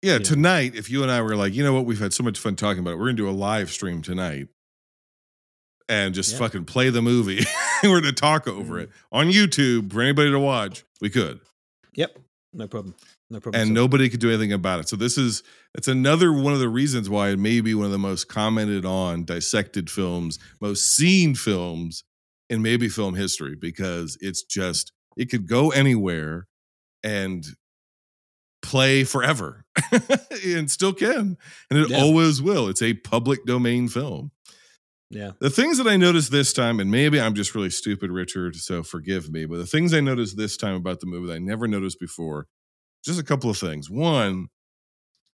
Yeah, Yeah. tonight, if you and I were like, you know what, we've had so much fun talking about it, we're gonna do a live stream tonight and just Yeah. fucking play the movie. [laughs] we're gonna talk over Mm. it on YouTube for anybody to watch. We could. Yep, no problem. No and all. nobody could do anything about it. So this is it's another one of the reasons why it may be one of the most commented on, dissected films, most seen films in maybe film history because it's just it could go anywhere and play forever [laughs] and still can and it Yeah. always will it's a public domain film Yeah. the things that I noticed this time, and maybe I'm just really stupid, Richard, so forgive me, but the things I noticed this time about the movie that I never noticed before, just a couple of things. One,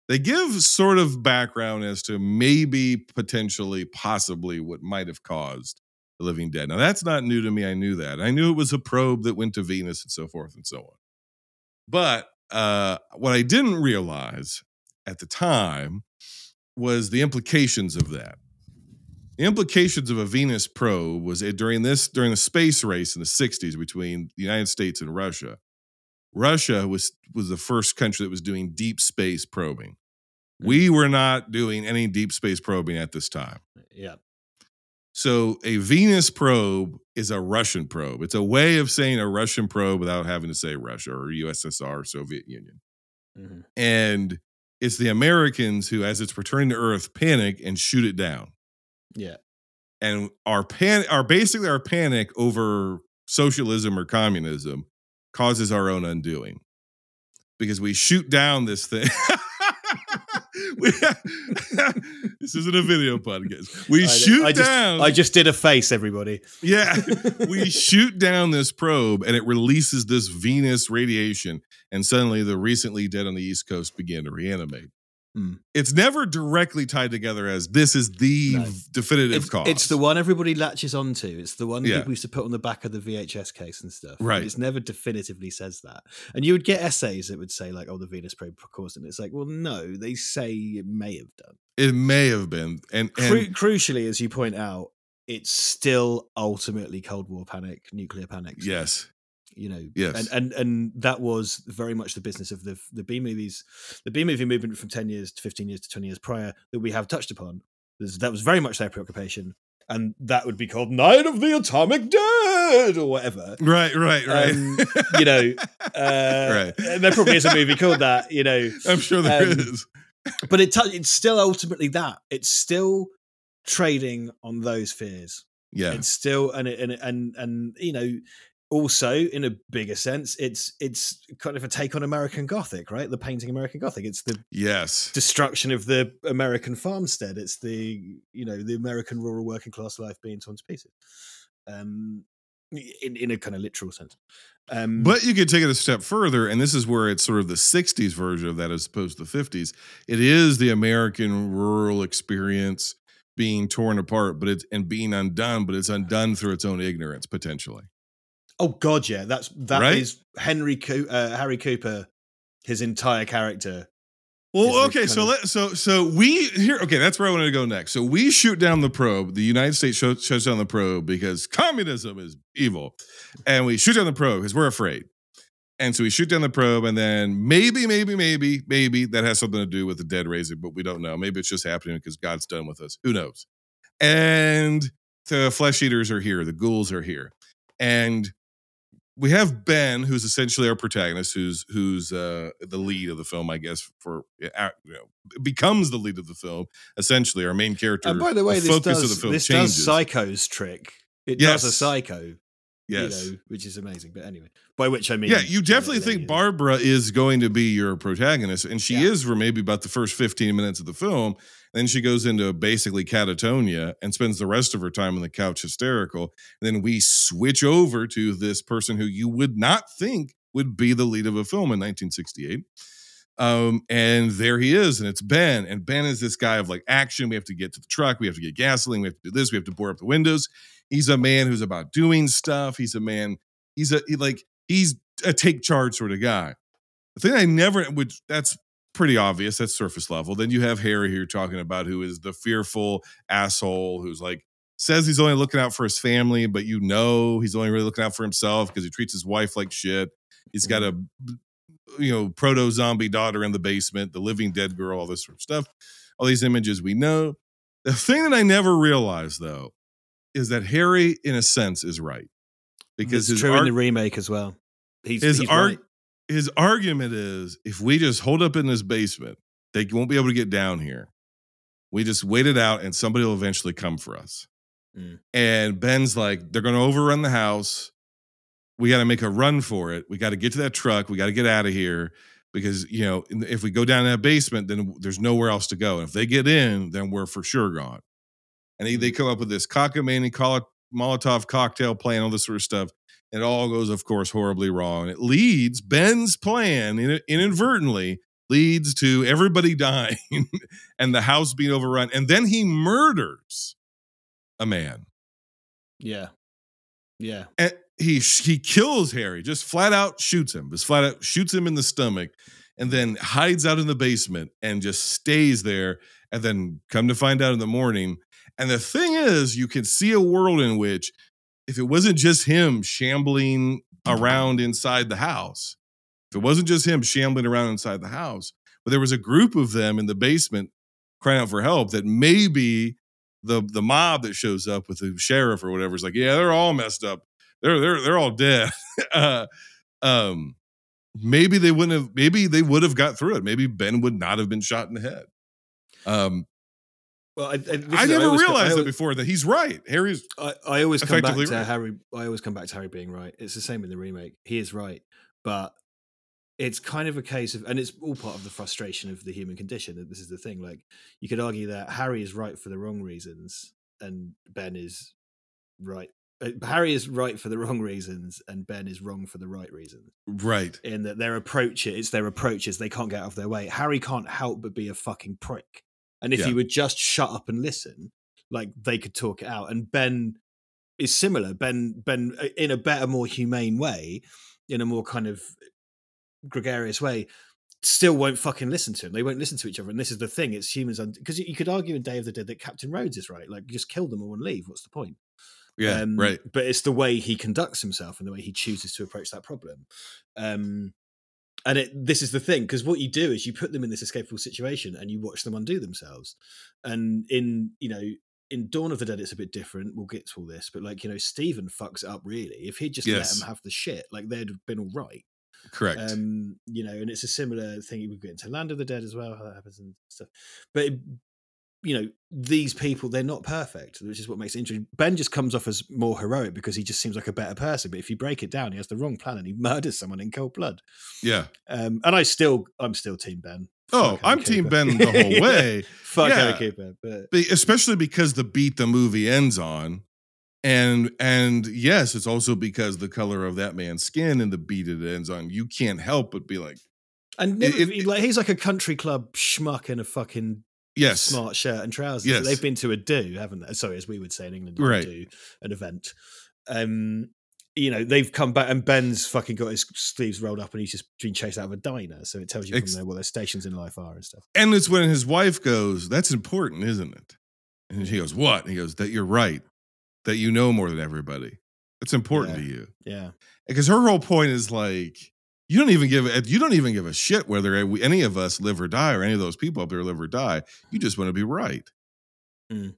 they give sort of background as to maybe, potentially, possibly what might have caused the living dead. Now, that's not new to me. I knew that. I knew it was a probe that went to Venus and so forth and so on. But uh, what I didn't realize at the time was the implications of that. The implications of a Venus probe was it during this during the space race in the 60s between the United States and Russia. Russia was was the first country that was doing deep space probing. We were not doing any deep space probing at this time. Yeah. So a Venus probe is a Russian probe. It's a way of saying a Russian probe without having to say Russia or USSR or Soviet Union. Mhm. And it's the Americans who, as it's returning to Earth, panic and shoot it down. Yeah. and our pan our basically our panic over socialism or communism causes our own undoing. Because we shoot down this thing. [laughs] [laughs] This isn't a video podcast. We I- shoot I just, down I just did a face, everybody. yeah. [laughs] We shoot down this probe and it releases this venus radiation and suddenly the recently dead on the east coast begin to reanimate Hmm. it's never directly tied together as this is the No. definitive It's, cause it's the one everybody latches onto. It's the one Yeah. people used to put on the back of the VHS case and stuff. Right. It's never definitively says that. And you would get essays that would say, like, oh, the Venus probe caused it. And it's like, well, no, they say it may have done. It may have been, and, and Cru- crucially, as you point out, it's still ultimately Cold War panic, nuclear panic. yes, you know, Yes. and and and that was very much the business of the the B movies, the B movie movement from ten years to fifteen years to twenty years prior that we have touched upon. That was very much their preoccupation, and that would be called Night of the Atomic Dead or whatever. right, right, right. Um, you know, [laughs] uh, Right. There probably is a movie called that. You know, I'm sure there um, is. but it tou- it's still ultimately that. It's still trading on those fears. Yeah, It's still and it- and and and you know also in a bigger sense it's it's kind of a take on American Gothic, right? The painting American Gothic. It's the yes, destruction of the American farmstead. It's the you know the American rural working class life being torn to pieces. Um in, in a kind of literal sense. Um but you could take it a step further, and this is where it's sort of the '60s version of that as opposed to the '50s. It is the American rural experience being torn apart, but it's and being undone, but it's undone through its own ignorance potentially. Oh God, yeah, that's that is Right? Henry Co- uh, Harry Cooper, his entire character. Well, okay, so of- let so so we here. Okay, that's where I wanted to go next. So we shoot down the probe. The United States show, shuts down the probe because communism is evil, and we shoot down the probe because we're afraid. And so we shoot down the probe, and then maybe, maybe, maybe, maybe that has something to do with the dead raising, but we don't know. Maybe it's just happening because God's done with us. Who knows? And the flesh eaters are here. The ghouls are here, and we have Ben, who's essentially our protagonist, who's who's uh, the lead of the film, I guess, for you know, becomes the lead of the film. Essentially, our main character. And by the way, the this focus does of the film this changes. does Psycho's trick. It does a Psycho, yes. you know, which is amazing. But anyway, by which I mean, yeah, you definitely think. Barbara is going to be your protagonist, and she Yeah. is for maybe about the first 15 minutes of the film. Then she goes into basically catatonia and spends the rest of her time on the couch hysterical. then we switch over to this person who you would not think would be the lead of a film in 1968. Um, and there he is, and it's Ben. And Ben is this guy of like action. We have to get to the truck, we have to get gasoline, we have to do this, we have to board up the windows. He's a man who's about doing stuff. He's a man, he's a he like he's a take charge sort of guy. the thing I never, which that's pretty obvious, at surface level. Then you have Harry here talking about who is the fearful asshole who's like says he's only looking out for his family, but you know he's only really looking out for himself because he treats his wife like shit. He's got a mm-hmm. you know proto zombie daughter in the basement, the living dead girl, all this sort of stuff. All these images we know. The thing that I never realized though is that Harry, in a sense, is right because It's his true in the remake as well. He's, his he's arg- right. His argument is if we just hold up in this basement, they won't be able to get down here. We just wait it out and somebody will eventually come for us. Mm. And Ben's like, they're going to overrun the house. We got to make a run for it. We got to get to that truck. We got to get out of here because, you know, if we go down that basement, then there's nowhere else to go. And if they get in, then we're for sure gone. And they, they come up with this cockamamie Molotov cocktail plan, all this sort of stuff. It all goes, of course, horribly wrong. It leads Ben's plan inadvertently leads to everybody [laughs] dying and the house being overrun. And then he murders a man. Yeah. Yeah. And he he kills Harry, just flat out shoots him, just flat out shoots him in the stomach, and then hides out in the basement and just stays there. And then come to find out in the morning. And the thing is, you can see a world in which if it wasn't just him shambling around inside the house, if it wasn't just him shambling around inside the house, but there was a group of them in the basement crying out for help, that maybe the the mob that shows up with the sheriff or whatever is like, yeah, they're all messed up. They're they're they're all dead. [laughs] uh, um, maybe they wouldn't have. Maybe they would have got through it. Maybe Ben would not have been shot in the head. Um, Well, I, I, I never I realized that before that he's right. Harry's I, I always come back to right. Harry. I always come back to Harry being right. It's the same in the remake. He is right, but it's kind of a case of, and it's all part of the frustration of the human condition. and This is the thing. Like you could argue that Harry is right for the wrong reasons, and Ben is right. uh, Harry is right for the wrong reasons, and Ben is wrong for the right reasons. right. In that their approach, it's their approaches. They can't get out of their way. Harry can't help but be a fucking prick. And if Yeah. he would just shut up and listen, like they could talk it out. And Ben is similar. Ben, Ben, uh, in a better, more humane way, in a more kind of gregarious way, still won't fucking listen to him. They won't listen to each other. And this is the thing: it's humans. Because you could argue in Day of the Dead that Captain Rhodes is right. Like, just kill them all and leave. What's the point? Yeah. Um, right. But it's the way he conducts himself and the way he chooses to approach that problem. Um, and it, this is the thing because what you do is you put them in this escapable situation and you watch them undo themselves. And in you know in Dawn of the Dead, it's a bit different. We'll get to all this, but like you know, Stephen fucks it up really. If he'd just let Yes. them have the shit, like they'd have been all right. Correct. Um, you know, and it's a similar thing. We get into Land of the Dead as well, how that happens and stuff. But it, you know, these people, they're not perfect, which is what makes it interesting. Ben just comes off as more heroic because he just seems like a better person. But if you break it down, he has the wrong plan and he [laughs] murders someone in cold blood. yeah. Um, and I still, I'm still Team Ben. Oh, Fuck I'm Team Cooper. Ben the [laughs] whole Yeah. way. Fuck Yeah. Cooper. But especially because the beat the movie ends on and and yes it's also because the color of that man's skin and the beat it ends on you can't help but be like and It- it- like he's like a country club schmuck in a fucking yes smart shirt and trousers. Yes. They've been to a do, haven't they? Sorry, as we would say in England, a Right. do an event. Um, you know, they've come back and Ben's fucking got his sleeves rolled up and he's just been chased out of a diner. So it tells you Ex- from there what their stations in life are and stuff. and it's when his wife goes that's important isn't it and she goes what and he goes that you're right that you know more than everybody that's important Yeah. to you Yeah. because her whole point is like you don't even give a- you don't even give a shit whether any of us live or die or any of those people up there live or die you just want to be right Mm.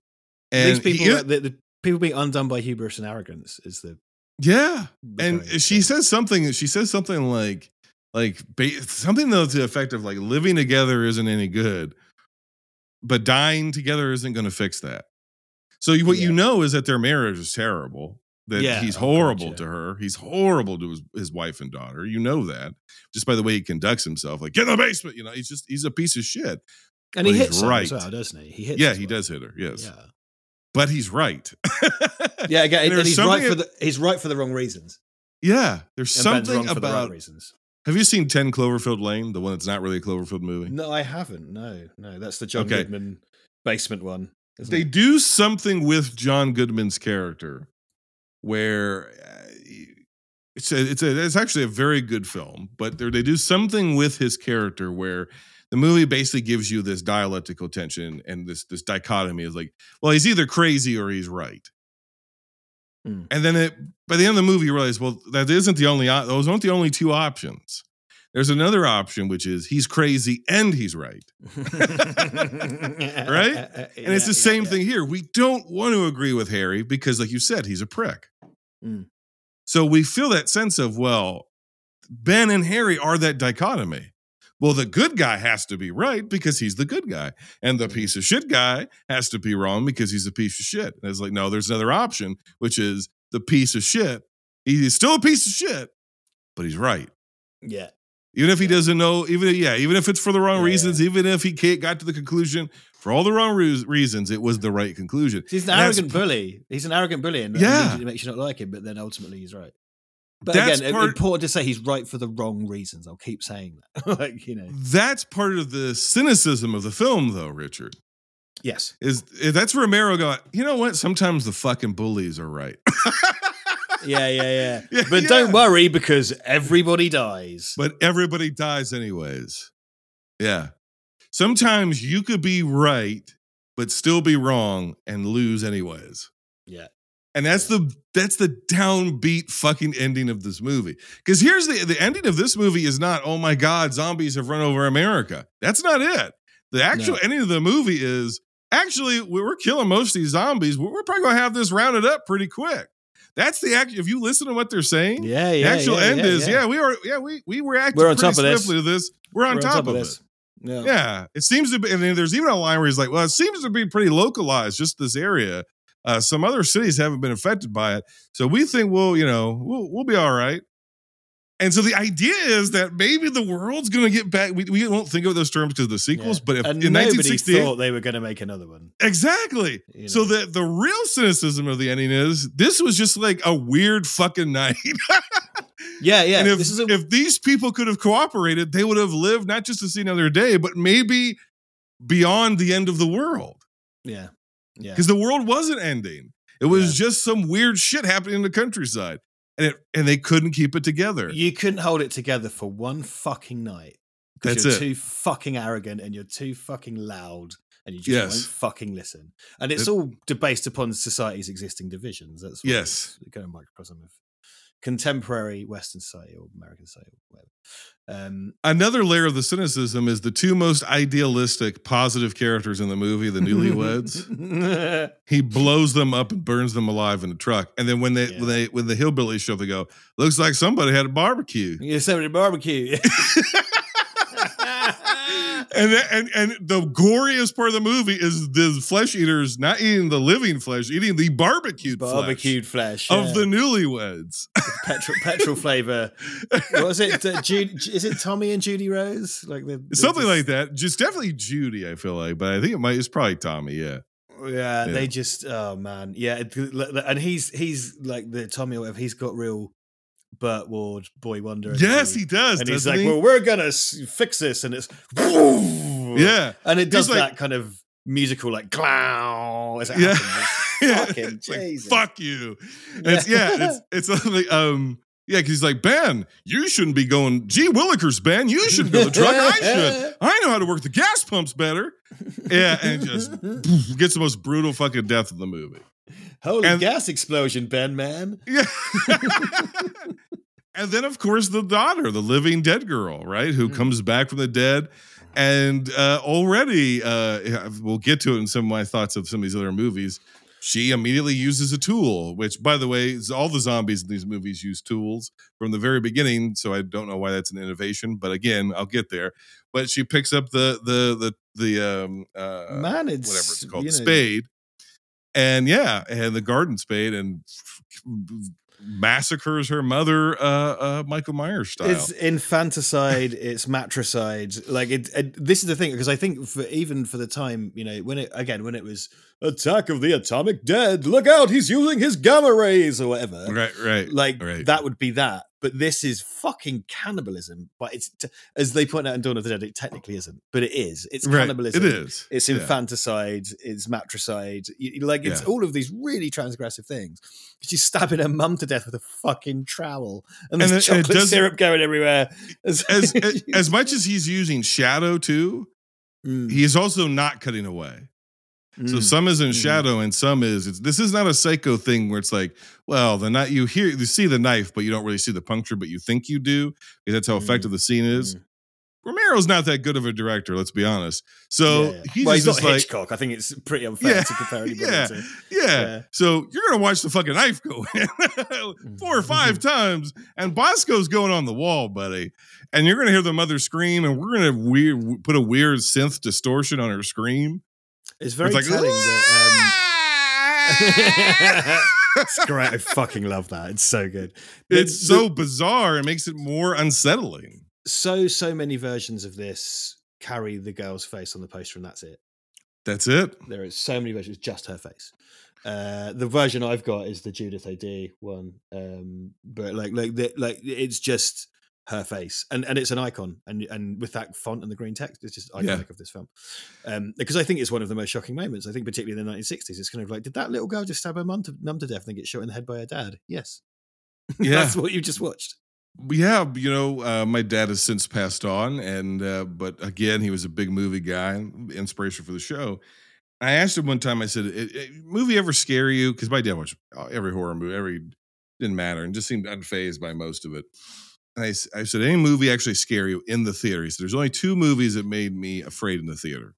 and These people, he- the, the people being undone by hubris and arrogance is the. yeah and she thing. says something she says something like like something though to the effect of like living together isn't any good but dying together isn't going to fix that so what you know is that their marriage is terrible that Yeah. he's horrible yeah. to her he's horrible to his, his wife and daughter you know that just by the way he conducts himself like get in the basement you know he's just he's a piece of shit And he Well, he's hits her as right. well, doesn't he? He hits. yeah he well. does hit her yes Yeah. but he's right Yeah. Again, [laughs] And and he's right for the he's right for the wrong reasons. yeah there's And something for the right about reasons. have you seen 10 cloverfield lane the one that's not really a cloverfield movie No, I haven't. No, no, that's the John Okay. Goodman basement one. they it? do something with John Goodman's character where uh, it's a, it's a it's actually a very good film, but they do something with his character where the movie basically gives you this dialectical tension and this this dichotomy is like, well, he's either crazy or he's right. Hmm. And then it by the end of the movie, you realize, well, that isn't the only those aren't the only two options. There's another option, which is he's crazy and he's right. [laughs] right? [laughs] And it's the same thing here. We don't want to agree with Harry because, like you said, he's a prick. Mm. So we feel that sense of, well, Ben and Harry are that dichotomy. Well, the good guy has to be right because he's the good guy. And the piece of shit guy has to be wrong because he's a piece of shit. And it's like, no, there's another option, which is the piece of shit. He's still a piece of shit, but he's right. Yeah. Even if he doesn't know, even yeah, even if it's for the wrong Yeah, reasons, even if he can't got to the conclusion for all the wrong reas- reasons, it was the right conclusion. He's an And arrogant bully. He's an arrogant bully, and Yeah. immediately makes you not like him. But then ultimately, he's right. But That's again, part- important to say he's right for the wrong reasons. I'll keep saying that. [laughs] like you know, That's part of the cynicism of the film, though, Richard. yes, Is is- that's Romero going? You know what? Sometimes the fucking bullies are right. [laughs] yeah, yeah, yeah. [laughs] But yeah. don't worry because everybody dies. but everybody dies anyways. Yeah. Sometimes you could be right, but still be wrong and lose anyways. yeah, And that's the that's the downbeat fucking ending of this movie. Because here's the the ending of this movie is not, oh my God, zombies have run over America. That's not it. The actual No. ending of the movie is actually we we're killing most of these zombies. We're, we're probably gonna have this rounded up pretty quick. That's the act. If you listen to what they're saying, yeah, the yeah. actual yeah, end yeah, is, yeah. yeah. we are, yeah, we we reacted We're on pretty top of this. swiftly to this. We're on, We're top, of, this. it. Yeah. Yeah, it seems to be, and then there's even a line where he's like, "Well, it seems to be pretty localized, just this area. Uh, some other cities haven't been affected by it, so we think we'll, you know, we'll we'll be all right." And so the idea is that maybe the world's going to get back. We, we won't think of those terms because of the sequels, Yeah. but if and in nobody 1968, thought they were going to make another one. exactly. you So know. the the real cynicism of the ending is this was just like a weird fucking night. [laughs] yeah, yeah. and if, a, if these people could have cooperated, they would have lived not just to see another day, but maybe beyond the end of the world. yeah, yeah. Because the world wasn't ending. It was Yeah. just some weird shit happening in the countryside. And it and they couldn't keep it together. You couldn't hold it together for one fucking night. 'cause That's you're it. too fucking arrogant and you're too fucking loud and you just Yes. won't fucking listen. And it's It- all based upon society's existing divisions. That's what Yes. kind of microcosm of contemporary Western society or American society or whatever. Um, Another layer of the cynicism is the two most idealistic positive characters in the movie, the newlyweds. [laughs] he blows them up and burns them alive in a truck. And then when they Yeah. when they when the hillbillies show, up, they go, looks like somebody had a barbecue. Yosemite barbecue. [laughs] and, and and the goriest part of the movie is the flesh eaters not eating the living flesh, eating the barbecued, barbecued flesh, flesh of the newlyweds. petrol petrol [laughs] flavor. What was it? Uh, Judy, is it Tommy and Judy Rose? Like the, the- Something just- like that. Just definitely Judy, I feel like, but I think it might. It's probably Tommy. Yeah, Yeah, Yeah. they just oh man, yeah, and he's he's like the Tommy or whatever. He's got real Burt Ward, Boy Wonder. yes, he does. and he's like, he? well, we're gonna fix this, and it's [laughs] yeah, and it does He's like- that kind of musical like clown as it Yeah. happens. [laughs] yeah. Fucking It's like, fuck you. [laughs] It's yeah. It's it's like um. Yeah, because he's like, Ben, you shouldn't be going, gee Willikers, Ben, you should build a truck. I should. I know how to work the gas pumps better. Yeah, and just gets the most brutal fucking death of the movie. Holy and- gas explosion, Ben, man. Yeah. And then, of course, the daughter, the living dead girl, right, who Mm. comes back from the dead. And uh, already, uh, we'll get to it in some of my thoughts of some of these other movies. She immediately uses a tool, which, by the way, all the zombies in these movies use tools from the very beginning. So I don't know why that's an innovation, but again, I'll get there. But she picks up the the the the um uh, man, it's whatever it's called, you the know, spade. And yeah, and the garden spade and massacres her mother, uh, uh, Michael Myers style. It's infanticide, [laughs] it's matricide. Like it, it- This is the thing because I think for even for the time, you know, when it again when it was Attack of the Atomic Dead, look out, he's using his gamma rays or whatever. right, right. Like right. that would be that. But this is fucking cannibalism. But it's t- as they point out in Dawn of the Dead, it technically isn't, but it is. It's Right. cannibalism. It is. It's Yeah. infanticide. It's matricide. You- Like it's Yeah. all of these really transgressive things. She's stabbing her mum to death with a fucking trowel, and there's and chocolate doesn't- syrup going everywhere. As, [laughs] as as much as he's using shadow too, Mm, he's also not cutting away. So mm. some is in Mm. shadow and some is it's, this is not a psycho thing where it's like, well, the night you hear you see the knife, but you don't really see the puncture, but you think you do. because That's how Mm. effective the scene is. Mm. Romero's not that good of a director, let's be honest. So Yeah, yeah. he's well, he's not like, Hitchcock. I think it's pretty [laughs] unfair Yeah, to compare anybody yeah. to. yeah. Yeah. So you're gonna watch the fucking knife go in [laughs] four or five times, and Bosco's going on the wall, buddy. And you're gonna hear the mother scream, and we're gonna weird put a weird synth distortion on her scream. It's very It's like, telling that. Um, it's [laughs] great. I fucking love that. It's so good. It's the- so bizarre. It makes it more unsettling. so so many versions of this carry the girl's face on the poster, and that's it. That's it. There is so many versions, just her face. Uh, the version I've got is the Judith O'D one, um, but like like the, like it's just her face, and and it's an icon, and and with that font and the green text, it's just iconic Yeah. of this film. Um, because I think it's one of the most shocking moments. I think particularly in the 1960s, it's kind of like, did that little girl just stab her mum to, mum to death and then get shot in the head by her dad? Yes, [laughs] Yeah. that's what you just watched. Yeah, you know, uh, my dad has since passed on, and uh, but again, he was a big movie guy, inspiration for the show. I asked him one time. I said, "I- I- "Movie ever scare you?" Because my dad watched uh, every horror movie, every didn't matter, and just seemed unfazed by most of it. And I, I said, "Any movie actually scare you in the theater?" He said, "There's only two movies that made me afraid in the theater."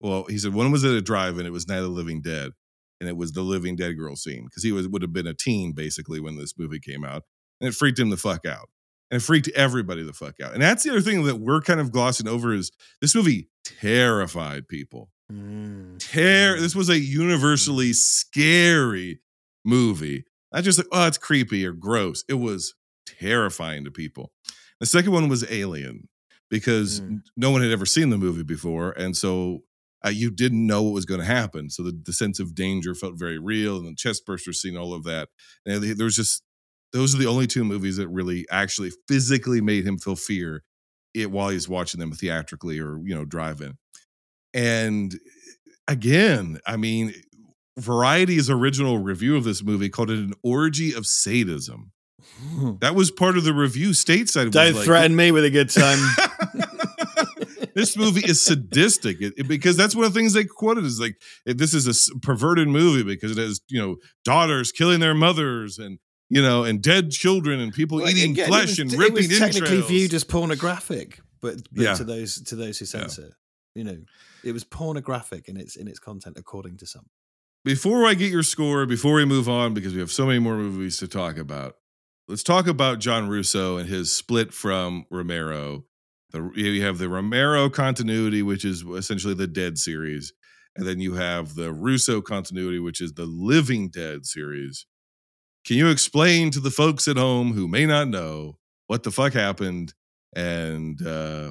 Well, he said one was at a drive-in. It was Night of the Living Dead, and it was the Living Dead girl scene because he was would have been a teen basically when this movie came out and it freaked him the fuck out. And it freaked everybody the fuck out. And that's the other thing that we're kind of glossing over is this movie terrified people. Mm. Ter- this was a mm. universally scary movie. Not just like, oh, it's creepy or gross. It was terrifying to people. The second one was Alien because Mm. no one had ever seen the movie before. And so uh, you didn't know what was going to happen. So the, the sense of danger felt very real. And the chest burster scene, all of that. And there was just, those are the only two movies that really actually physically made him feel fear it while he's watching them theatrically or, you know, drive-in. And again, I mean, Variety's original review of this movie called it an orgy of sadism. [laughs] That was part of the review stateside. was Don't like, threaten me with a good time. [laughs] this movie is sadistic it- it- because that's one of the things they quoted is like it- this is a s- perverted movie because it has you know daughters killing their mothers and you know and dead children and people Well, eating again, it flesh was- and it was technically entrails. viewed as pornographic, but, but Yeah. to those to those who censor, it, you know, it was pornographic in its in its content, according to some. before I get your score, before we move on, because we have so many more movies to talk about, let's talk about John Russo and his split from Romero. The, you have the Romero continuity, which is essentially the Dead series, and then you have the Russo continuity, which is the Living Dead series. Can you explain to the folks at home who may not know what the fuck happened and uh,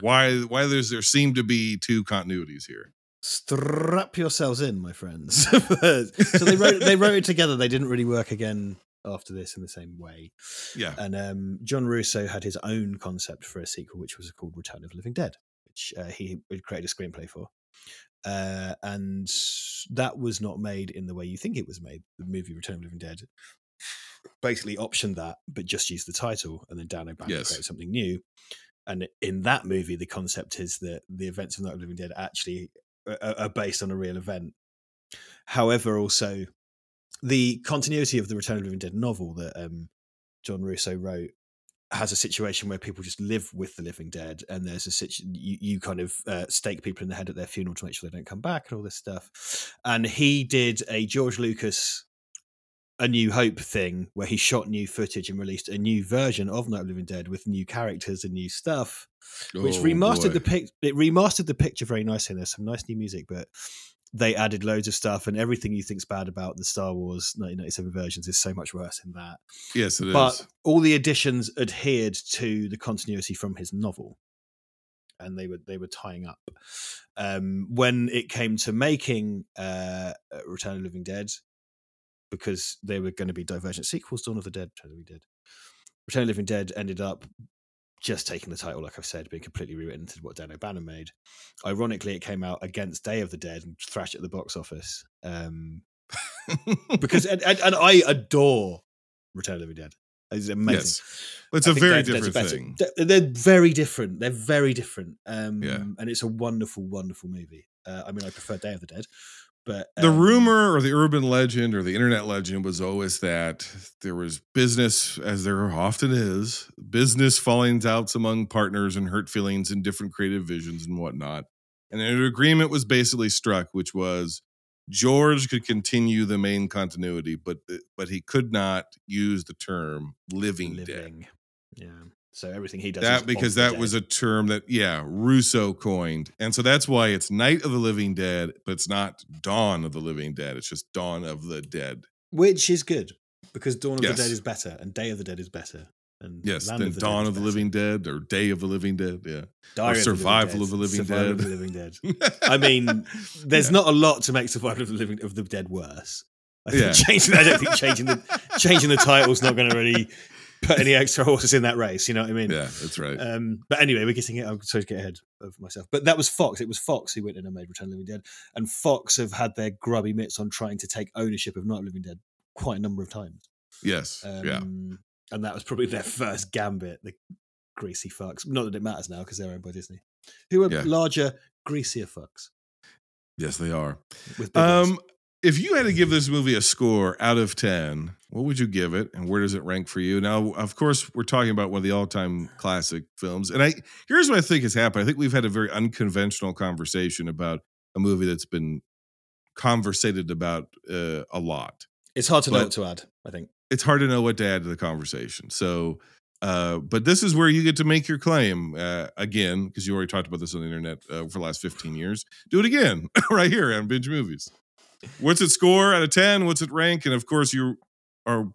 why why there seem to be two continuities here? Strap yourselves in, my friends. [laughs] so they wrote they wrote it together. They didn't really work again after this in the same way. Yeah, And um, John Russo had his own concept for a sequel, which was called Return of the Living Dead, which uh, he created a screenplay for. Uh, and that was not made in the way you think it was made. The movie Return of the Living Dead basically optioned that, but just used the title and then Dano back Yes. to create something new. And in that movie, the concept is that the events of Night of the Living Dead actually are, are based on a real event. However, also the continuity of the Return of the Living Dead novel that um, John Russo wrote has a situation where people just live with the living dead, and there's a situation you, you kind of uh, stake people in the head at their funeral to make sure they don't come back and all this stuff. And he did a George Lucas. A New Hope thing where he shot new footage and released a new version of Night of the Living Dead with new characters and new stuff, which Oh, remastered the pic. It remastered the picture very nicely. There's some nice new music, but they added loads of stuff, and everything you think's bad about the Star Wars 1997 versions is so much worse in that. Yes, it is. But all the additions adhered to the continuity from his novel, and they were they were tying up. Um, when it came to making uh, Return of the Living Dead, because they were going to be divergent sequels, Dawn of the Dead, Return of the Living Dead. Return of the Living Dead ended up just taking the title, like I've said, being completely rewritten to what Dan O'Bannon made. Ironically, it came out against Day of the Dead and thrashed at the box office. Um, [laughs] because and, and, and I adore Return of the Living Dead. It's amazing. yes, it's I a very Day of the Dead's different thing. They're, they're very different. They're very different. Um, Yeah. and it's a wonderful, wonderful movie. Uh, I mean, I prefer Day of the Dead, but the um, rumor or the urban legend or the internet legend was always that there was business, as there often is, business fallings outs among partners and hurt feelings and different creative visions and whatnot. And an agreement was basically struck, which was George could continue the main continuity, but but he could not use the term living, dead. Yeah. So everything he does is That because that was a term that yeah Russo coined, and so that's why it's Night of the Living Dead, but it's not Dawn of the Living Dead. It's just Dawn of the Dead. which is good because Dawn of Yes. the Dead is better and Day of the Dead is better. And Yes, Land then of the Dawn Dead of the is Living Dead or Day of the Living Dead. Yeah. better. Diary of the Living Dead, of the Living Survival of Dead. the Living Dead. I mean, there's Yeah. not a lot to make Survival of the Living of the Dead worse. I think Yeah. changing. I don't think changing the changing the title's not going to really put any extra horses in that race. You know what I mean? Yeah, that's right. Um, but anyway, we're getting it. I'm sorry to get ahead of myself. But that was Fox. It was Fox who went in and made Return of the Living Dead. And Fox have had their grubby mitts on trying to take ownership of Night of the Living Dead quite a number of times. yes. Um, yeah. And that was probably [laughs] their first gambit, the greasy fucks. Not that it matters now because they're owned by Disney. Who are Yeah. larger, greasier fucks Yes, they are. with. Um, if you had to give this movie a score out of 10, what would you give it and where does it rank for you? Now, of course, we're talking about one of the all-time classic films. And I here's what I think has happened. I think we've had a very unconventional conversation about a movie that's been conversated about uh, a lot. It's hard to know what to add, I think. It's hard to know what to add to the conversation. So, uh, but this is where you get to make your claim uh, again, because you already talked about this on the internet uh, for the last 15 years. Do it again [laughs] right here on Binge Movies. What's it score out of 10? What's it rank? And of course, you are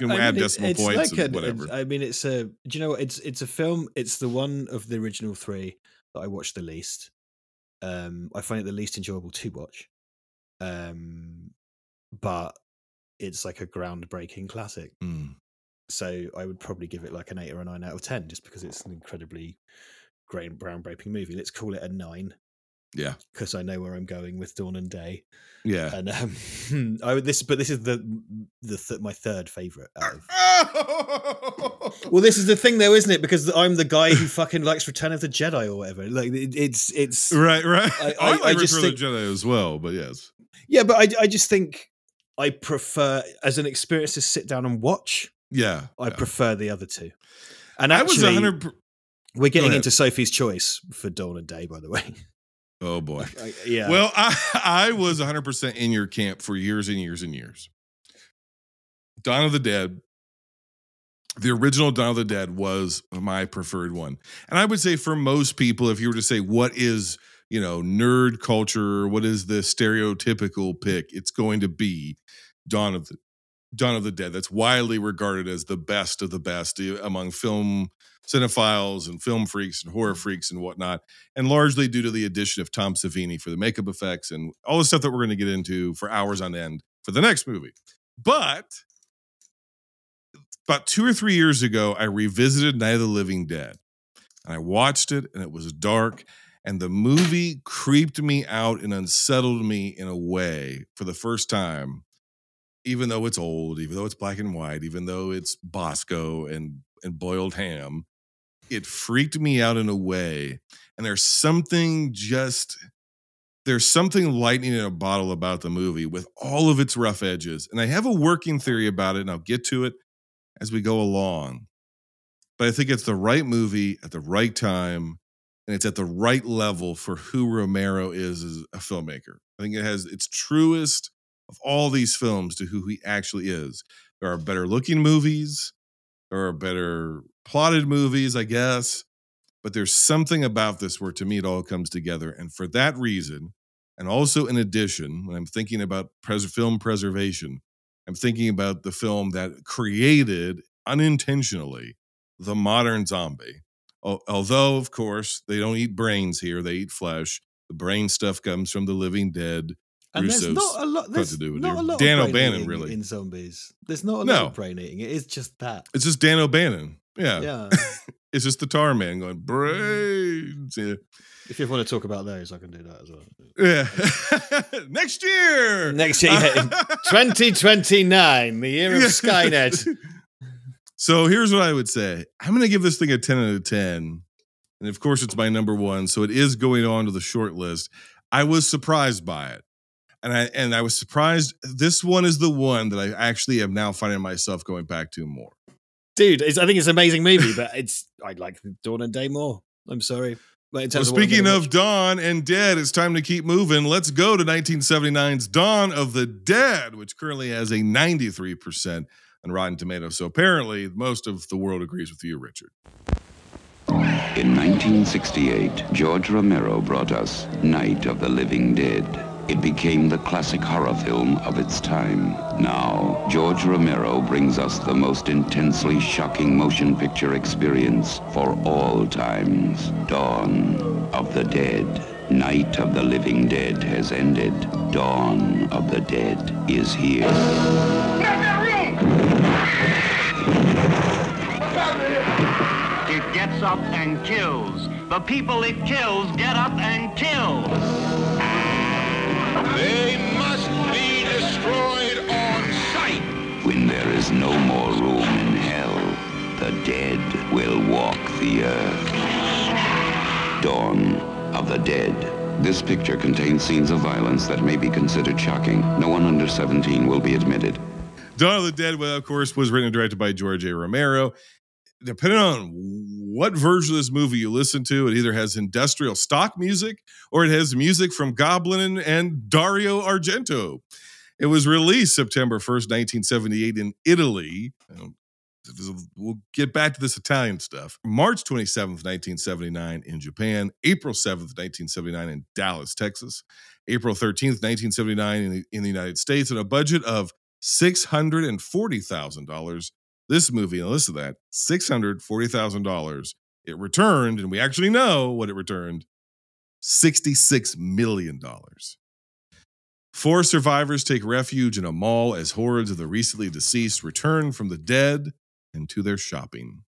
you can I add mean, decimal it's points like and a- whatever. I mean, it's a. Do you know? It's it's a film. It's the one of the original three that I watched the least. Um, I find it the least enjoyable to watch. Um, but it's like a groundbreaking classic. Mm. So I would probably give it like an eight or a nine out of ten, just because it's an incredibly great groundbreaking movie. Let's call it a nine, Yeah. because I know where I'm going with Dawn and Day. Yeah. And um, [laughs] I would this, but this is the the th- my third favorite out of [laughs] well, this is the thing, though, isn't it? Because I'm the guy who fucking likes Return of the Jedi or whatever. Like, it, it's it's right, right. I- [laughs] I, I- like I just Return of think- the Jedi as well, but yes. yeah, but I I just think I prefer as an experience to sit down and watch. Yeah. I yeah. prefer the other two. And I was actually, 100 we're getting into Sophie's choice for Dawn and Day, by the way. Oh boy. I- yeah. Well, I, [laughs] I was 100% in your camp for years and years and years. Dawn of the Dead, the original Dawn of the Dead was my preferred one. And I would say for most people, if you were to say, what is, you know, nerd culture, what is the stereotypical pick, it's going to be Dawn of the Dawn of the Dead. That's widely regarded as the best of the best eh, among film cinephiles and film freaks and horror freaks and whatnot and largely due to the addition of Tom Savini for the makeup effects and all the stuff that we're going to get into for hours on end for the next movie. But about two or three years ago, I revisited Night of the Living Dead and I watched it and it was dark and the movie creeped me out and unsettled me in a way for the first time even though it's old even though it's black and white even though it's bosco and and boiled ham it freaked me out in a way and there's something just there's something lightning in a bottle about the movie with all of its rough edges and i have a working theory about it and i'll get to it as we go along but i think it's the right movie at the right time and it's at the right level for who romero is as a filmmaker. I think it has its truest of all these films to who he actually is there are better looking movies there are better plotted movies, I guess. But there's something about this where to me it all comes together. And for that reason, and also in addition, when I'm thinking about pres- film preservation, I'm thinking about the film that created unintentionally the modern zombie. Although, of course, they don't eat brains here, they eat flesh. The brain stuff comes from the living dead And there's not a lot. There's to do with not a lot Dan of brain O'Bannon, eating really. in zombies. There's not a lot No. of brain eating. It is just that. It's just Dan O'Bannon. Yeah. Yeah. [laughs] It's just the tar man going, mm. brains. Yeah. if you want to talk about those, I can do that as well. Yeah. [laughs] Next year. Next year, [laughs] 2029, the year of Yeah. Skynet. So here's what I would say. I'm going to give this thing a 10 out of 10. And of course, it's my number one. So it is going on to the short list. I was surprised by it. And I and I was surprised. This one is the one that I actually am now finding myself going back to more. Dude, it's, I think it's an amazing movie, but it's I like Dawn and Day more. I'm sorry. But in Well, terms of speaking of watch- Dawn and Dead, it's time to keep moving. Let's go to 1979's Dawn of the Dead, which currently has a 93% on Rotten Tomatoes. So apparently, most of the world agrees with you, Richard. In 1968, George Romero brought us Night of the Living Dead. It became the classic horror film of its time. Now, George Romero brings us the most intensely shocking motion picture experience for all times. Dawn of the Dead. Night of the Living Dead has ended. Dawn of the Dead is here. It gets up and kills. The people it kills get up and kill. They must be destroyed on sight. When there is no more room in hell, the dead will walk the earth. Dawn of the Dead. This picture contains scenes of violence that may be considered shocking. No one under 17 will be admitted. Dawn of the Dead, well, of course, was written and directed by George A. Romero. Depending on what version of this movie you listen to, it either has industrial stock music or it has music from Goblin and, Dario Argento. It was released September 1st, 1978 in Italy. Um, We'll get back to this Italian stuff. March 27th, 1979 in Japan. April 7th, 1979 in Dallas, Texas. April 13th, 1979 in the, in the United States. And a budget of $640,000. This movie, and listen to that, $640,000. It returned, and we actually know what it returned $66 million. Four survivors take refuge in a mall as hordes of the recently deceased return from the dead and to their shopping.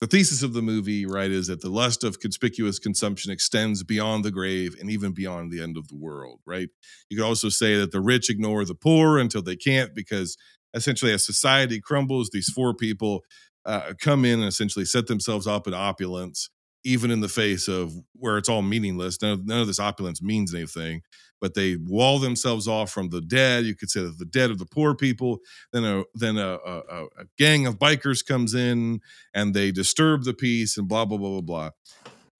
The thesis of the movie, right, is that the lust of conspicuous consumption extends beyond the grave and even beyond the end of the world, right? You could also say that the rich ignore the poor until they can't because essentially as society crumbles, these four people uh, come in and essentially set themselves up in opulence, even in the face of where it's all meaningless. None of, none of this opulence means anything, but they wall themselves off from the dead. You could say that the dead of the poor people. Then a then a, a, a- gang of bikers comes in and they disturb the peace and blah blah blah blah blah.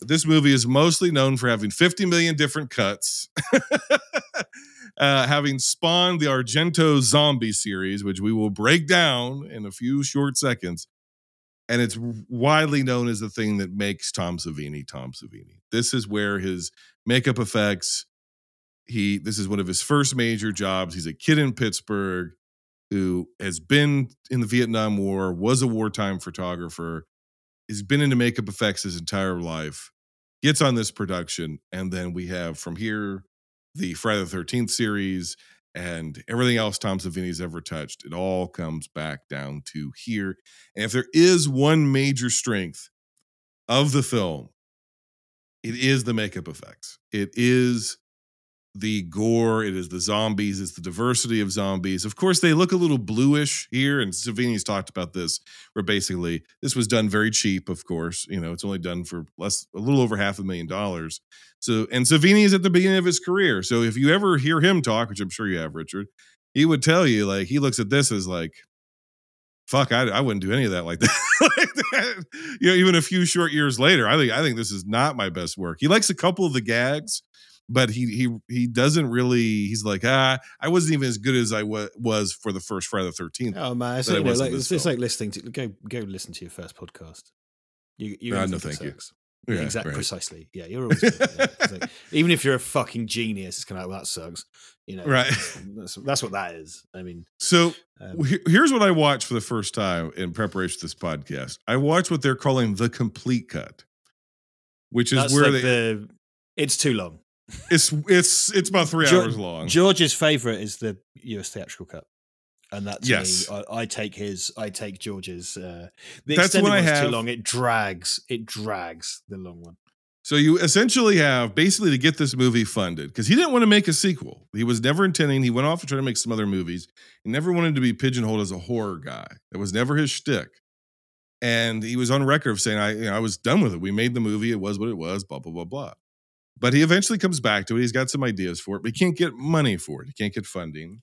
This movie is mostly known for having 50 million different cuts. [laughs] Uh, having spawned the Argento zombie series, which we will break down in a few short seconds. And it's widely known as the thing that makes Tom Savini Tom Savini. This is where his makeup effects, he this is one of his first major jobs. He's a kid in Pittsburgh who has been in the Vietnam War, was a wartime photographer, has been into makeup effects his entire life, gets on this production, and then we have from here the Friday the 13th series and everything else Tom Savini's ever touched. It all comes back down to here. And if there is one major strength of the film, it is the makeup effects. It is the gore, it is the zombies, it's the diversity of zombies. Of course, they look a little bluish here, and Savini's talked about this, where basically this was done very cheap, of course. You know, it's only done for less a little over half a million dollars. So and Savini is at the beginning of his career. So if you ever hear him talk, which I'm sure you have, Richard, he would tell you like he looks at this as like fuck I, I wouldn't do any of that like that. [laughs] like that. you know even a few short years later i think i think this is not my best work he likes a couple of the gags but he he he doesn't really he's like ah i wasn't even as good as i wa- was for the first friday the 13th Oh man, it's, you know, like, it's, it's like listening to go go listen to your first podcast. You you Ah, gonna no, thank you. Yeah, exactly, right. precisely. Yeah, you're always yeah, like- [laughs] even if you're a fucking genius, it's kind of like well, that sucks. You know, Right. That's, that's what that is. I mean, so um, Here's what I watched for the first time in preparation for this podcast. I watched what they're calling the complete cut, which is where like they the. It's too long. It's it's it's about three Geor- hours long. George's favorite is the US theatrical cut. And that's Yes. me, I, I take his, I take George's. Uh, the That's extended one's too long. It drags. It drags the long one. So you essentially have basically to get this movie funded because he didn't want to make a sequel. He was never intending. He went off to try to make some other movies. He never wanted to be pigeonholed as a horror guy. That was never his shtick. And he was on record of saying, "I, you know, I was done with it. We made the movie. It was what it was. Blah blah blah blah." But he eventually comes back to it. He's got some ideas for it, but he can't get money for it. He can't get funding.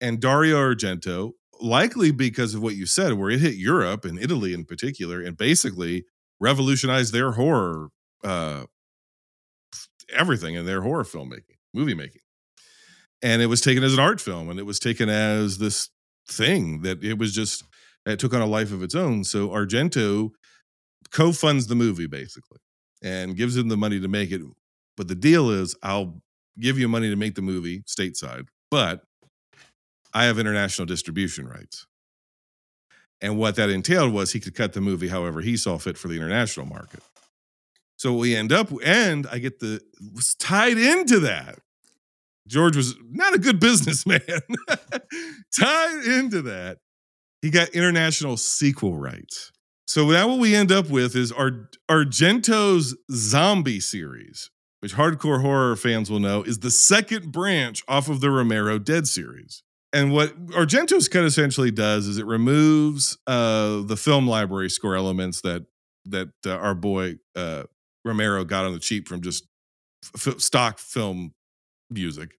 And Dario Argento, likely because of what you said, where it hit Europe and Italy in particular, and basically revolutionized their horror uh everything in their horror filmmaking movie making and it was taken as an art film and it was taken as this thing that it was just it took on a life of its own so argento co-funds the movie basically and gives him the money to make it but the deal is i'll give you money to make the movie stateside but i have international distribution rights and what that entailed was he could cut the movie however he saw fit for the international market so we end up, and I get the was tied into that. George was not a good [laughs] businessman. [laughs] tied into that, he got international sequel rights. So now what we end up with is Ar- Argento's zombie series, which hardcore horror fans will know is the second branch off of the Romero Dead series. And what Argento's cut essentially does is it removes uh, the film library score elements that that uh, our boy uh, Romero got on the cheap from just f- stock film music.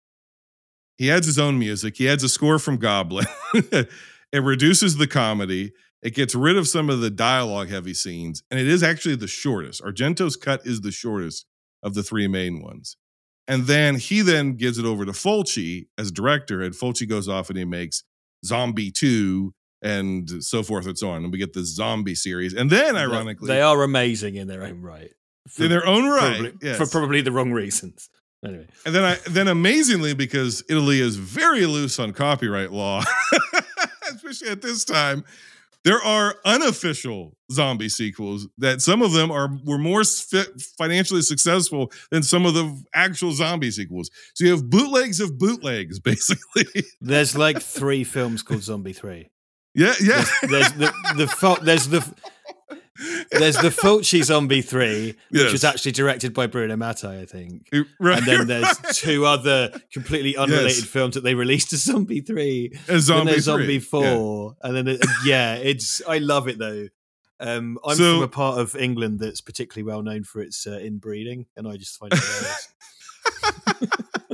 He adds his own music. He adds a score from Goblin. [laughs] it reduces the comedy. It gets rid of some of the dialogue heavy scenes, and it is actually the shortest. Argento's cut is the shortest of the three main ones. And then he then gives it over to Fulci as director, and Fulci goes off and he makes Zombie 2 and so forth and so on. And we get the zombie series. And then, ironically, they are amazing in their own right. in their own right. Probably, yes. For probably the wrong reasons. Anyway, And then I then amazingly because Italy is very loose on copyright law, [laughs] especially at this time, there are unofficial zombie sequels that some of them are were more fi- financially successful than some of the actual zombie sequels. So you have bootlegs of bootlegs, [laughs] basically. there's like three films called Zombie Three. yeah, yeah. There's, there's the the there's the there's the Fulci Zombie Three, which Yes. was actually directed by Bruno Mattei, I think. right, And then there's right. two other completely unrelated Yes. films that they released as Zombie Three. And then zombie, there's three. Zombie Yeah. Four, and then it, yeah, it's I love it though. Um, I'm So- from a part of England that's particularly well known for its uh, inbreeding, and I just find it hilarious. [laughs]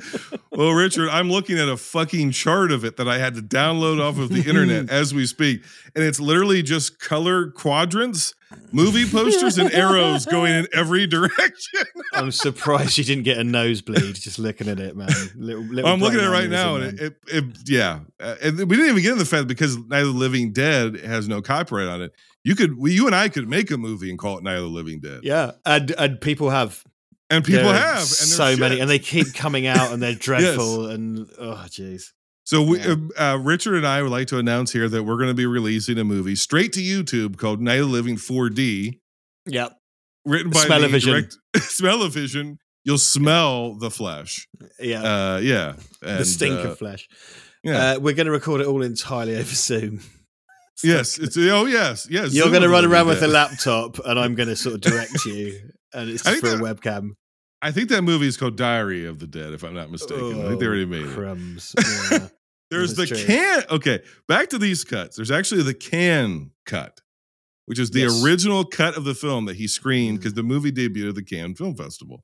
Well, Richard, I'm looking at a fucking chart of it that I had to download off of the internet [laughs] as we speak. And it's literally just color quadrants, movie posters, and arrows going in every [laughs] direction. [laughs] I'm surprised you didn't get a nosebleed just looking at it, man. Little, little I'm looking at it right now, and it, it, it yeah. Uh, and we didn't even get in the fact because Night of the Living Dead has no copyright on it. You could, we, you and I could make a movie and call it Night of the Living Dead. yeah, and and people have And people There have, and so they're many, and they keep coming out, and they're [laughs] dreadful, and oh jeez. So we, Yeah. uh, Richard and I would like to announce here that we're going to be releasing a movie straight to YouTube called Night of the Living 4D, Yep. written by Smell-o-vision. [laughs] Smell-o-vision. You'll smell the flesh. Yeah. Uh, yeah, the stink uh, of flesh. Yeah. Uh, we're going to record it all entirely over Zoom. [laughs] yes. It's oh yes. Yes. You're going to run around with a laptop, and I'm going to sort of direct you, and it's for a webcam. I think that movie is called Diary of the Dead, if I'm not mistaken. I think they already made it. Oh, crumbs. [laughs] Yeah. There's the true. can. Okay, back to these cuts. There's actually the Cannes cut, which is the Yes. original cut of the film that he screened because the movie debuted at the Cannes Film Festival.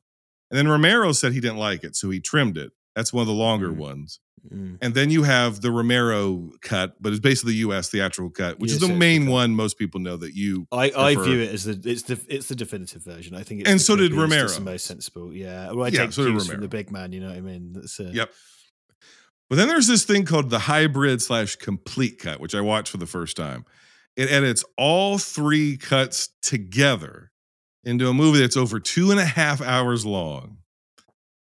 And then Romero said he didn't like it, so he trimmed it. That's one of the longer Mm. ones. Mm. And then you have the Romero cut, but it's basically the U.S. theatrical cut, which is the main one most people know that you. I, I view it as the it's the it's the definitive version. I think it's And the so did quickest, it's the Romero. most sensible. Yeah, well, I Yeah, take so cues from the big man. You know what I mean? That's uh, Yep. But then there's this thing called the hybrid slash complete cut, which I watched for the first time. It edits all three cuts together into a movie that's over two and a half hours long.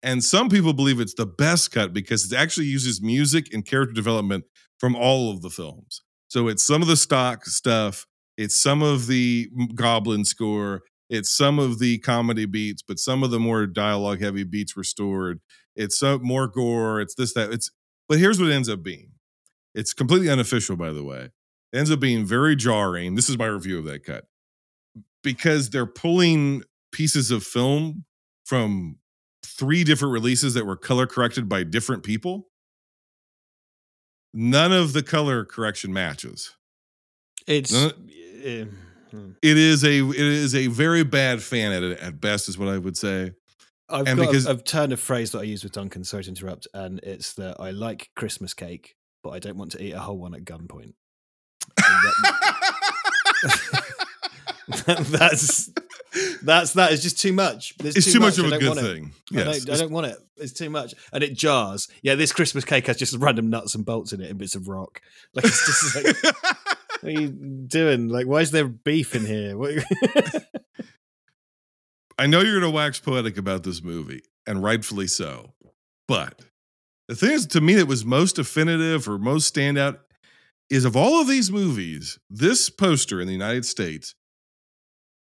And some people believe it's the best cut because it actually uses music and character development from all of the films. So it's some of the stock stuff, it's some of the goblin score, It's some of the comedy beats, but some of the more dialogue heavy beats restored. It's some more gore. It's this that. It's but here's what it ends up being. It's completely unofficial, by the way. It ends up being very jarring. This is my review of that cut because they're pulling pieces of film from three different releases that were color corrected by different people. None of the color correction matches. It's No, eh, hmm. It is a it is a very bad fan edit at best, is what I would say. I've And got because- a, a turn of phrase that I use with Duncan. Sorry to interrupt, and it's that I like Christmas cake, but I don't want to eat a whole one at gunpoint. [laughs] [laughs] [laughs] [laughs] That's that's that is just too much. There's it's too much, I of a good it. thing. I, don't, I don't want it. It's too much, and it jars. Yeah, this Christmas cake has just random nuts and bolts in it and bits of rock. [laughs] Like it's just like, what are you doing? Like, why is there beef in here? What, [laughs] I know you're going to wax poetic about this movie, and rightfully so. But the thing is, to me, that was most definitive or most standout is of all of these movies, this poster in the United States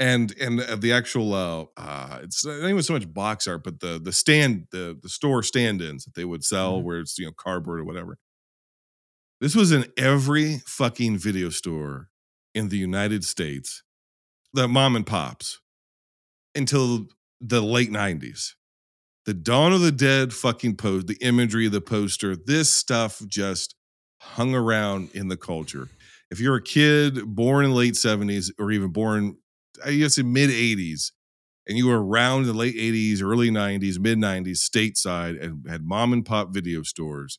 and and the actual uh, uh it's not even so much box art, but the the stand the the store stand-ins that they would sell Mhm. where it's you know cardboard or whatever. This was in every fucking video store in the United States, the mom and pops until the late 90s. The Dawn of the Dead fucking post, the imagery the poster, this stuff just hung around in the culture. If you're a kid born in the late 70s or even born, I guess in mid 80s, and you were around the late 80s, early 90s, mid 90s, stateside, and had mom and pop video stores,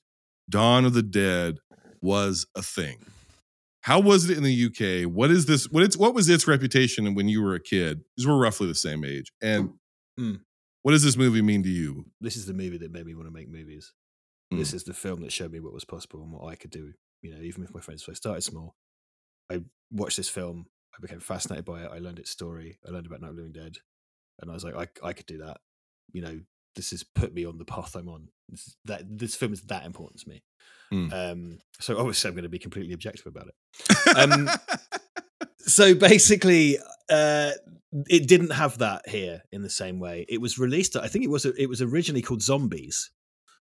Dawn of the Dead was a thing. How was it in the UK? What is this? What it's what was its reputation when you were a kid? Because we're roughly the same age. And Mm. what does this movie mean to you? this is the movie that made me want to make movies. Hmm. This is the film that showed me what was possible and what I could do. You know, even with my friends. So I started small. I watched this film. I became fascinated by it. I learned its story. I learned about Night of the Living Dead, and I was like, I, I could do that. You know, this has put me on the path I'm on. This is, that this film is that important to me. Hmm. Um, so obviously, I'm going to be completely objective about it. Um, [laughs] so basically uh it didn't have that here in the same way it was released i think it was it was originally called zombies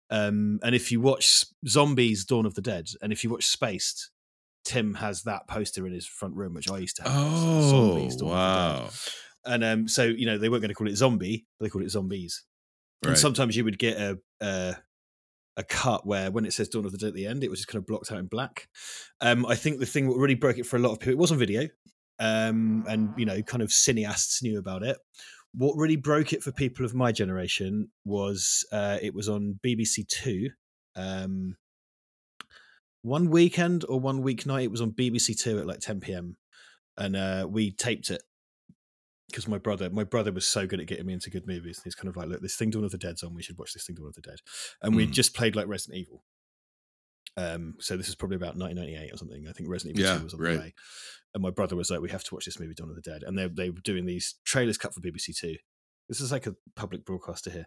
um and if you watch zombies dawn of the dead and if you watch spaced tim has that poster in his front room which i used to have oh, Zombies, Dawn of the Dead. wow. and um so you know they weren't going to call it zombie they called it zombies Right. and sometimes you would get a, a a cut where when it says Dawn of the Dead at the end, it was just kind of blocked out in black. Um, I think the thing that really broke it for a lot of people, it was on video, um, and you know, kind of cineasts knew about it. What really broke it for people of my generation was uh, it was on BBC Two. Um, one weekend or one weeknight, it was on BBC Two at like 10 p.m. and uh, we taped it because my brother, my brother was so good at getting me into good movies. He's kind of like, look, this thing Dawn of the Dead's on. We should watch this thing Dawn of the Dead. And we Mm. just played like Resident Evil. Um, so this is probably about 1998 or something. I think Resident Evil Yeah, 2 was on right. the way. And my brother was like, we have to watch this movie Dawn of the Dead. And they they were doing these trailers cut for BBC Two. This is like a public broadcaster here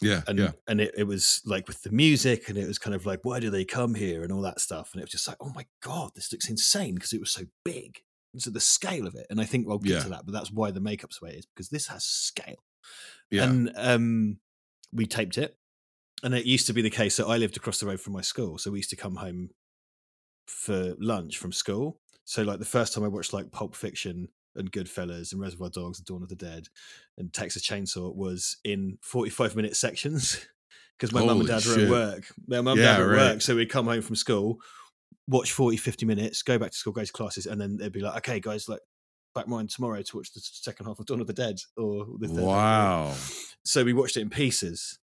yeah, and yeah. and it, it was like with the music and it was kind of like why do they come here and all that stuff and it was just like oh my god this looks insane because it was so big and so the scale of it and i think i'll get Yeah. to that but that's why the makeup's the way it is because this has scale Yeah. and um we taped it and it used to be the case that i lived across the road from my school so we used to come home for lunch from school so like the first time i watched like pulp fiction and Goodfellas and Reservoir Dogs and Dawn of the Dead and Texas Chainsaw was in 45 minute sections [laughs] because my mum and dad were shit. at work. Their mum and Yeah, dad were at right. work. So we'd come home from school, watch 40, 50 minutes, go back to school, go to classes, and then they'd be like, okay, guys, like back mine tomorrow to watch the second half of Dawn of the Dead or the third. Wow. So we watched it in pieces.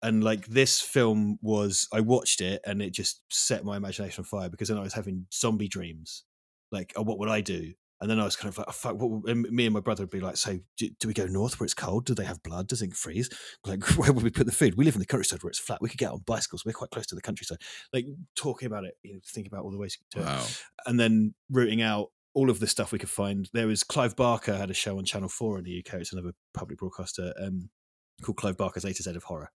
And like this film was, I watched it and it just set my imagination on fire because then I was having zombie dreams. Like, oh, what would I do? And then I was kind of like, oh, fuck, and me and my brother would be like, so do, do we go north where it's cold? Do they have blood? Does it freeze? Like, [laughs] where would we put the food? We live in the countryside where it's flat. We could get on bicycles. We're quite close to the countryside. Like, talking about it, you know, think about all the ways you could do it and then rooting out all of the stuff we could find. There was Clive Barker had a show on Channel Four in the UK. It's another public broadcaster um, called Clive Barker's A to Z of Horror,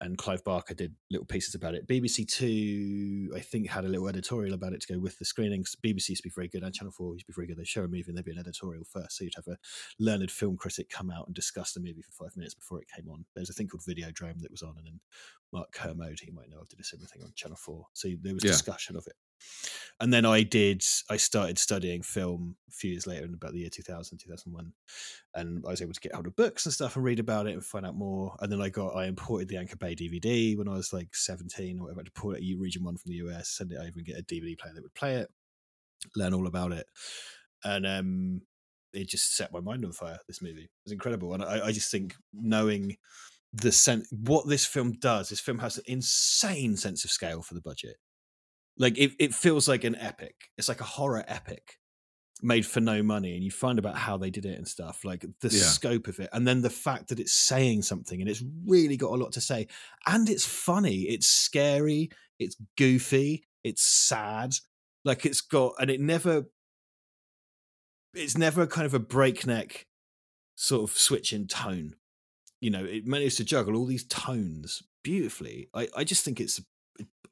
and Clive Barker did little pieces about it. BBC Two, I think, had a little editorial about it to go with the screenings. BBC used to be very good, and Channel Four used to be very good. They show a movie and there'd be an editorial first, so you'd have a learned film critic come out and discuss the movie for five minutes before it came on. There's a thing called Videodrome that was on, and then Mark Kermode, he might know, did a similar thing on Channel Four. So there was Yeah. discussion of it. And then I did, I started studying film a few years later in about the year 2000, 2001 and I was able to get hold of books and stuff and read about it and find out more. And then I got I imported the Anchor Bay DVD when I was like seventeen or whatever. To pull it a region one from the US, send it over, and get a DVD player that would play it, learn all about it, and um, it just set my mind on fire. This movie it was incredible, and I, I just think knowing the sense what this film does, this film has an insane sense of scale for the budget. Like it, it feels like an epic. It's like a horror epic made for no money and you find about how they did it and stuff like the Yeah. scope of it and then the fact that it's saying something and it's really got a lot to say and it's funny it's scary it's goofy it's sad like it's got and it never it's never kind of a breakneck sort of switch in tone you know it managed to juggle all these tones beautifully i, I just think it's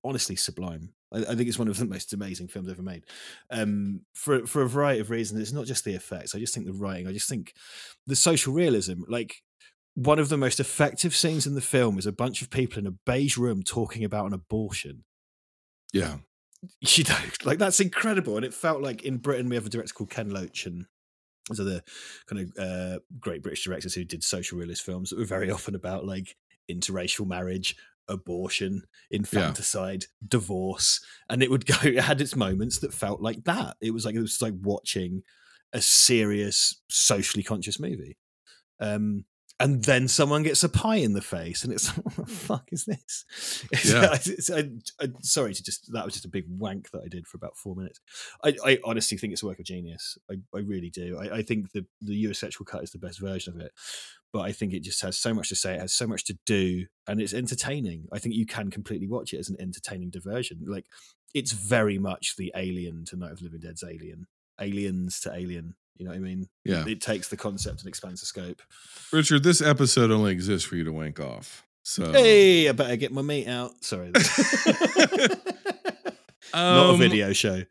honestly sublime I, I think it's one of the [laughs] most amazing films ever made um, for for a variety of reasons. It's not just the effects. I just think the writing. I just think the social realism. Like one of the most effective scenes in the film is a bunch of people in a beige room talking about an abortion. Yeah. [laughs] You know, like that's incredible. And it felt like in Britain we have a director called Ken Loach and there's the kind of uh, great British directors who did social realist films that were very [laughs] often about like interracial marriage, abortion, infanticide, divorce, and it would go. It had its moments that felt like that. It was like it was like watching a serious, socially conscious movie. Um, and then someone gets a pie in the face, and it's [laughs] what the fuck is this? Yeah. [laughs] it's- I, I, sorry to just that was just a big wank that I did for about four minutes. I, I honestly think it's a work of genius. I, I really do. I, I think the the US sexual cut is the best version of it, but I think it just has so much to say. It has so much to do, and it's entertaining. I think you can completely watch it as an entertaining diversion. Like it's very much the Alien to Night of Living Dead's Alien, Aliens to Alien. You know what I mean? Yeah. It takes the concept and expands the scope. Richard, this episode only exists for you to wank off. So Hey, I better get my meat out. Sorry. [laughs] Not a Um, video show.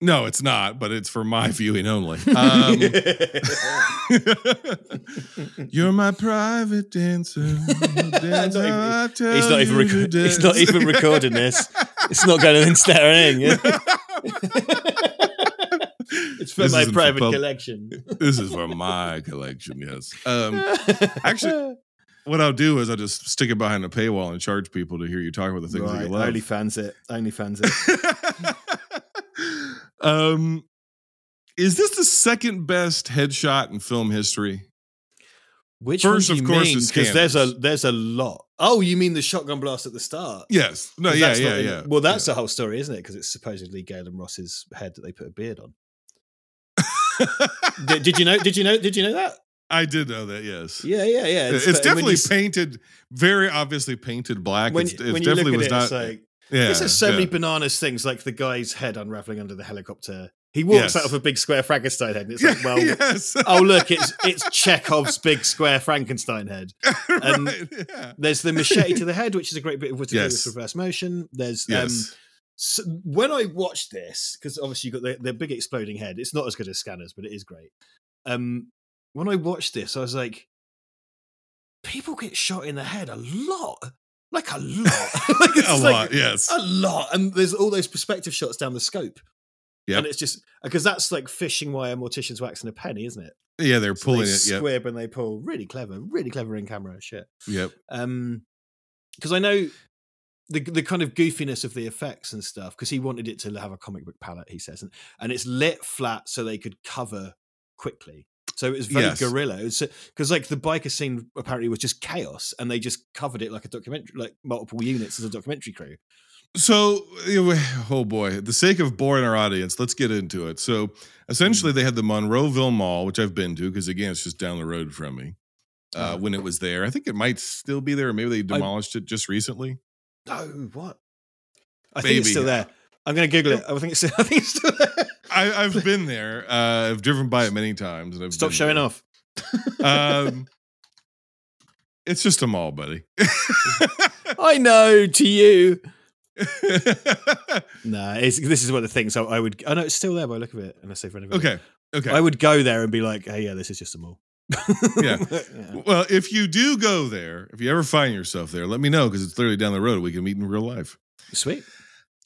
No, it's not, but it's for my viewing only. [laughs] Um, [laughs] you're my private dancer. Not dancer, even- he's not even reco- he's not even recording this. It's not going in sterling. It's for This my isn't private pub- collection. [laughs] this is for my collection, yes. Um, actually, [laughs] what I'll do is I'll just stick it behind a paywall and charge people to hear you talk about the things that you love. only fans it. Only fans it. [laughs] um, is this the second best headshot in film history? Which First, one do of course, is Because there's a there's a lot. Oh, you mean the shotgun blast at the start? Yes. No. 'Cause Yeah. Yeah. not Yeah. Well, that's yeah. the whole story, isn't it? Because it's supposedly Gaylen Ross's head that they put a beard on. Did, did you know? Did you know? Did you know that? I did know that. Yes. Yeah, yeah, yeah. It's, but when definitely you painted, very obviously painted black. when, it's, when it's you look at was it, not. it's like yeah. This has so yeah. many bananas things, like the guy's head unraveling under the helicopter. He walks Yes. out of a big square Frankenstein head, and it's like, well, [laughs] yes. oh look, it's it's Chekhov's big square Frankenstein head. [laughs] and- Right, yeah. There's the machete to the head, which is a great bit of what to do with reverse motion. There's um, Yes. So when I watched this, because obviously you've got the, the big exploding head. It's not as good as Scanners, but it is great. Um, when I watched this, I was like, people get shot in the head a lot, like a lot, [laughs] [laughs] like, a like- lot. yes. a lot. And there's all those perspective shots down the scope. Yeah. And it's just because that's like fishing wire mortician's wax and a penny, isn't it? yeah, they're So pulling they it. Yep. squib and they pull. Really clever, really clever in camera shit. Yep. Um, because I know the the kind of goofiness of the effects and stuff. Because he wanted it to have a comic book palette, he says, and and it's lit flat so they could cover quickly. So it was very Yes. guerrilla. Because like the biker scene apparently was just chaos, and they just covered it like a documentary, like multiple units as a documentary crew. So, [sighs] oh boy, the sake of boring our audience, let's get into it. So, essentially, they had the Monroeville Mall, which I've been to because, again, it's just down the road from me. Uh, Oh. when it was there, I think it might still be there. Maybe they demolished it just recently. Oh, what? I think it's still there. I'm going to Google it. I think it's. [laughs] I think it's still there. I, I've been there. Uh, I've driven by it many times. And I've Stop showing there. off. um, It's just a mall, buddy. [laughs] I know to you. [laughs] Nah, it's, this is what the thing. So I would. I know it's still there by the look of it, and I say for anybody. okay. Okay. I would go there and be like, "Hey, yeah, this is just a mall." [laughs] Yeah. Well, if you do go there, if you ever find yourself there, let me know because it's literally down the road. We can meet in real life. Sweet.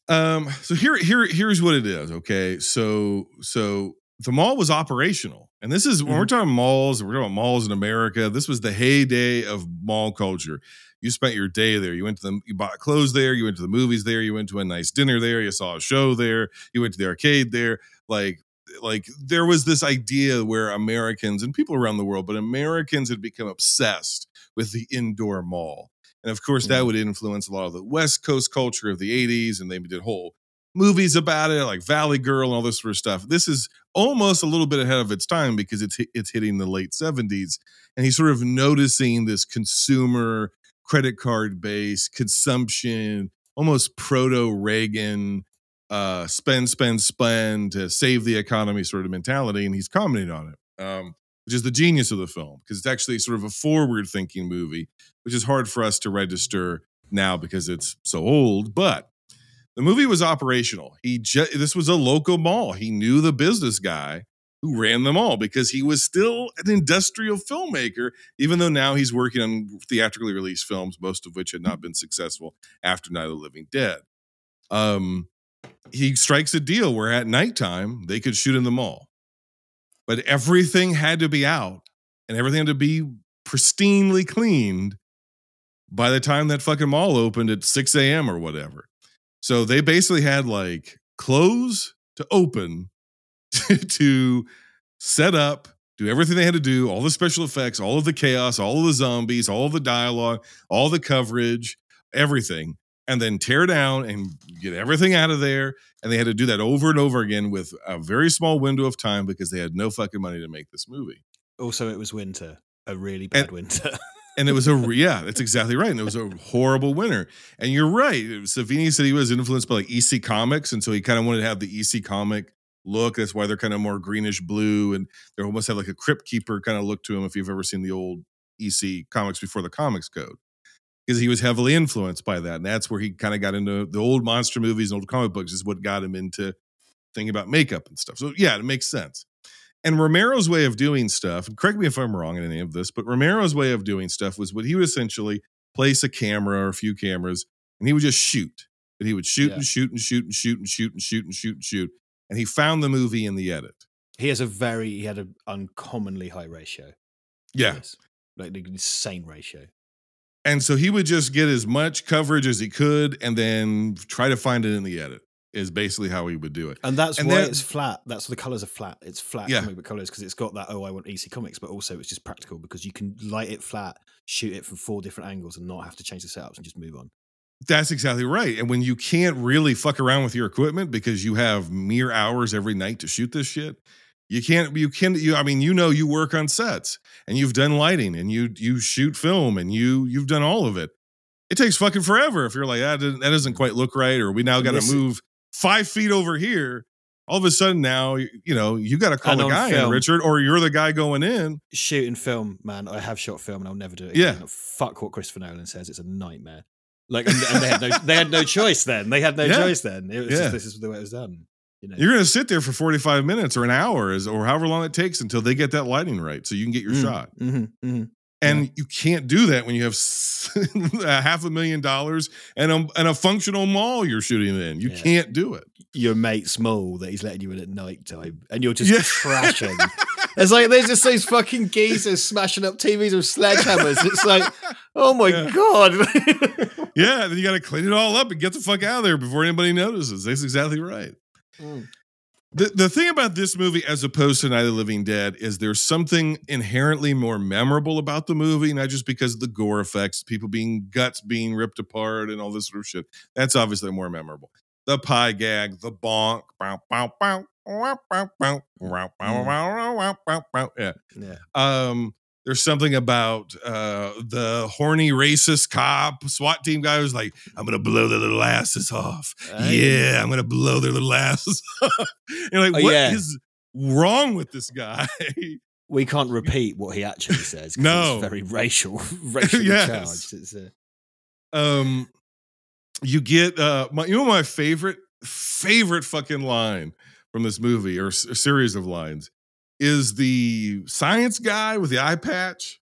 Um, so here, here, here's what it is. Okay, so so the mall was operational, and this is when we're talking malls. We're talking about malls in America. This was the heyday of mall culture. You spent your day there. You went to the, you bought clothes there. You went to the movies there. You went to a nice dinner there. You saw a show there. You went to the arcade there. Like, like there was this idea where Americans and people around the world, but Americans had become obsessed with the indoor mall. And of course, that Mhm. would influence a lot of the West Coast culture of the 80s. And they did whole movies about it, like Valley Girl and all this sort of stuff. This is almost a little bit ahead of its time because it's it's hitting the late 70s. And he's sort of noticing this consumer credit card base consumption, almost proto Reagan uh spend, spend, spend to save the economy sort of mentality. And he's commenting on it. Um, which is the genius of the film, because it's actually sort of a forward thinking movie, which is hard for us to register now because it's so old. But the movie was operational. He ju- this was a local mall. He knew the business guy who ran them all because he was still an industrial filmmaker, even though now he's working on theatrically released films, most of which had not been successful after Night of the Living Dead. Um, he strikes a deal where at nighttime they could shoot in the mall, but everything had to be out and everything had to be pristinely cleaned by the time that fucking mall opened at 6 a.m. or whatever. So they basically had like close to open [laughs] to set up, do everything they had to do, all the special effects, all of the chaos, all of the zombies, all of the dialogue, all the coverage, everything, and then tear down and get everything out of there. And they had to do that over and over again with a very small window of time because they had no fucking money to make this movie. Also, it was winter, a really bad winter. [laughs] And it was a yeah, that's exactly right. And it was a horrible winter. And you're right. Savini said he was influenced by like EC Comics, and so he kind of wanted to have the EC comic look. That's why they're kind of more greenish blue, and they almost have like a crypt keeper kind of look to them. If you've ever seen the old EC comics before the Comics Code, because he was heavily influenced by that, and that's where he kind of got into the old monster movies and old comic books. Is what got him into thinking about makeup and stuff. So yeah, it makes sense. And Romero's way of doing stuff, and correct me if I'm wrong in any of this, but Romero's way of doing stuff was what he would essentially place a camera or a few cameras and he would just shoot. And he would shoot Yeah. and shoot and shoot and shoot and shoot and shoot and shoot and shoot. And he found the movie in the edit. he has a very, he had an uncommonly high ratio. Yeah. Yes. Like the insane ratio. And so he would just get as much coverage as he could and then try to find it in the edit, is basically how he would do it. And that's And why then- it's flat. That's why the colors are flat. It's flat Yeah. comic book colors because it's got that. Oh, I want EC Comics, but also it's just practical because you can light it flat, shoot it from four different angles, and not have to change the setups and just move on. That's exactly right. And when you can't really fuck around with your equipment because you have mere hours every night to shoot this shit, you can't. You can. You. I mean, you know, you work on sets and you've done lighting and you you shoot film and you you've done all of it. It takes fucking forever if you're like ah, that. Doesn't, that doesn't quite look right, or we now got to move five feet over here. All of a sudden now, you know, you got to call And a guy in. Richard, or you're the guy going in. Shooting film, man. I have shot film, and I'll never do it. Yeah. Again. Fuck what Christopher Nolan says. It's a nightmare. Like, and, and they had no, they had no [laughs] choice then. They had no Yeah. choice then. It was Yeah. just, this is the way it was done. You know. You're going to sit there for 45 minutes or an hour, is or however long it takes until they get that lighting right, so you can get your Mm, shot. mhm, mhm. and you can't do that when you have [laughs] a half a million dollars and a, and a functional mall you're shooting in. You Yeah. can't do it. Your mate small that he's letting you in at night time, and you're just Yeah. trashing. [laughs] It's like there's just those fucking geezers smashing up TVs with sledgehammers. It's like, oh my Yeah. god. Yeah, then you got to clean it all up and get the fuck out of there before anybody notices. That's exactly right. Mm. The, the thing about this movie, as opposed to Night of the Living Dead, is there's something inherently more memorable about the movie, not just because of the gore effects, people being guts being ripped apart and all this sort of shit. That's obviously more memorable. The pie gag, the bonk, bow, bow, bow, wow, bow, bow, wow, bow, wow, wow, bow, bow. yeah. yeah. Um, there's something about uh, the horny racist cop SWAT team guy who's like, I'm gonna blow their little asses off. Hey. Yeah, I'm gonna blow their little asses [laughs] off. You're like, Oh, what is yeah. wrong with this guy? we can't repeat what he actually says. No. it's very racial, [laughs] [laughs] racially Yes. charged. It's uh, um you get uh my, you know my favorite favorite fucking line from this movie or a series of lines is the science guy with the eye patch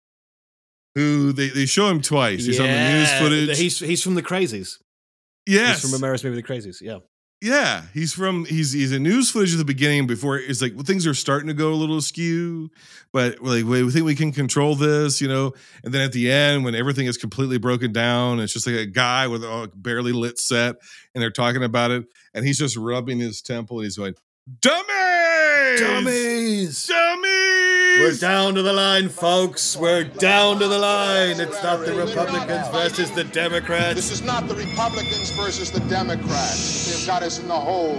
who they, they show him twice he's on the news footage He's he's from the Crazies. yes He's from Romero's movie The Crazies. Yeah. yeah he's from he's he's in news footage at the beginning before it's like well, things are starting to go a little askew but we're like wait, we think we can control this you know and then at the end when everything is completely broken down it's just like a guy with a barely lit set and they're talking about it and he's just rubbing his temple and he's going dummies Dummies! dummies We're down to the line, folks. We're down to the line. It's not the Republicans versus the Democrats. This is not the Republicans versus the Democrats. They've got us in the hole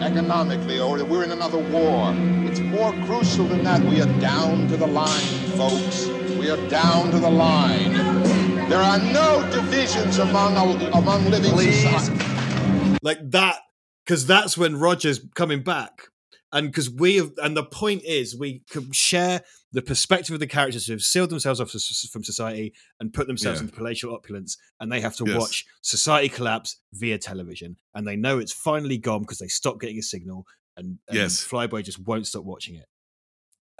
economically, or that we're in another war. It's more crucial than that. We are down to the line, folks. We are down to the line. There are no divisions among among living society. like that because that's when Roger's coming back. And because we have, and the point is, we can share the perspective of the characters who have sealed themselves off from society and put themselves Yeah. into palatial opulence, and they have to Yes. watch society collapse via television. And they know it's finally gone because they stopped getting a signal, and, and Yes. Flyboy just won't stop watching it.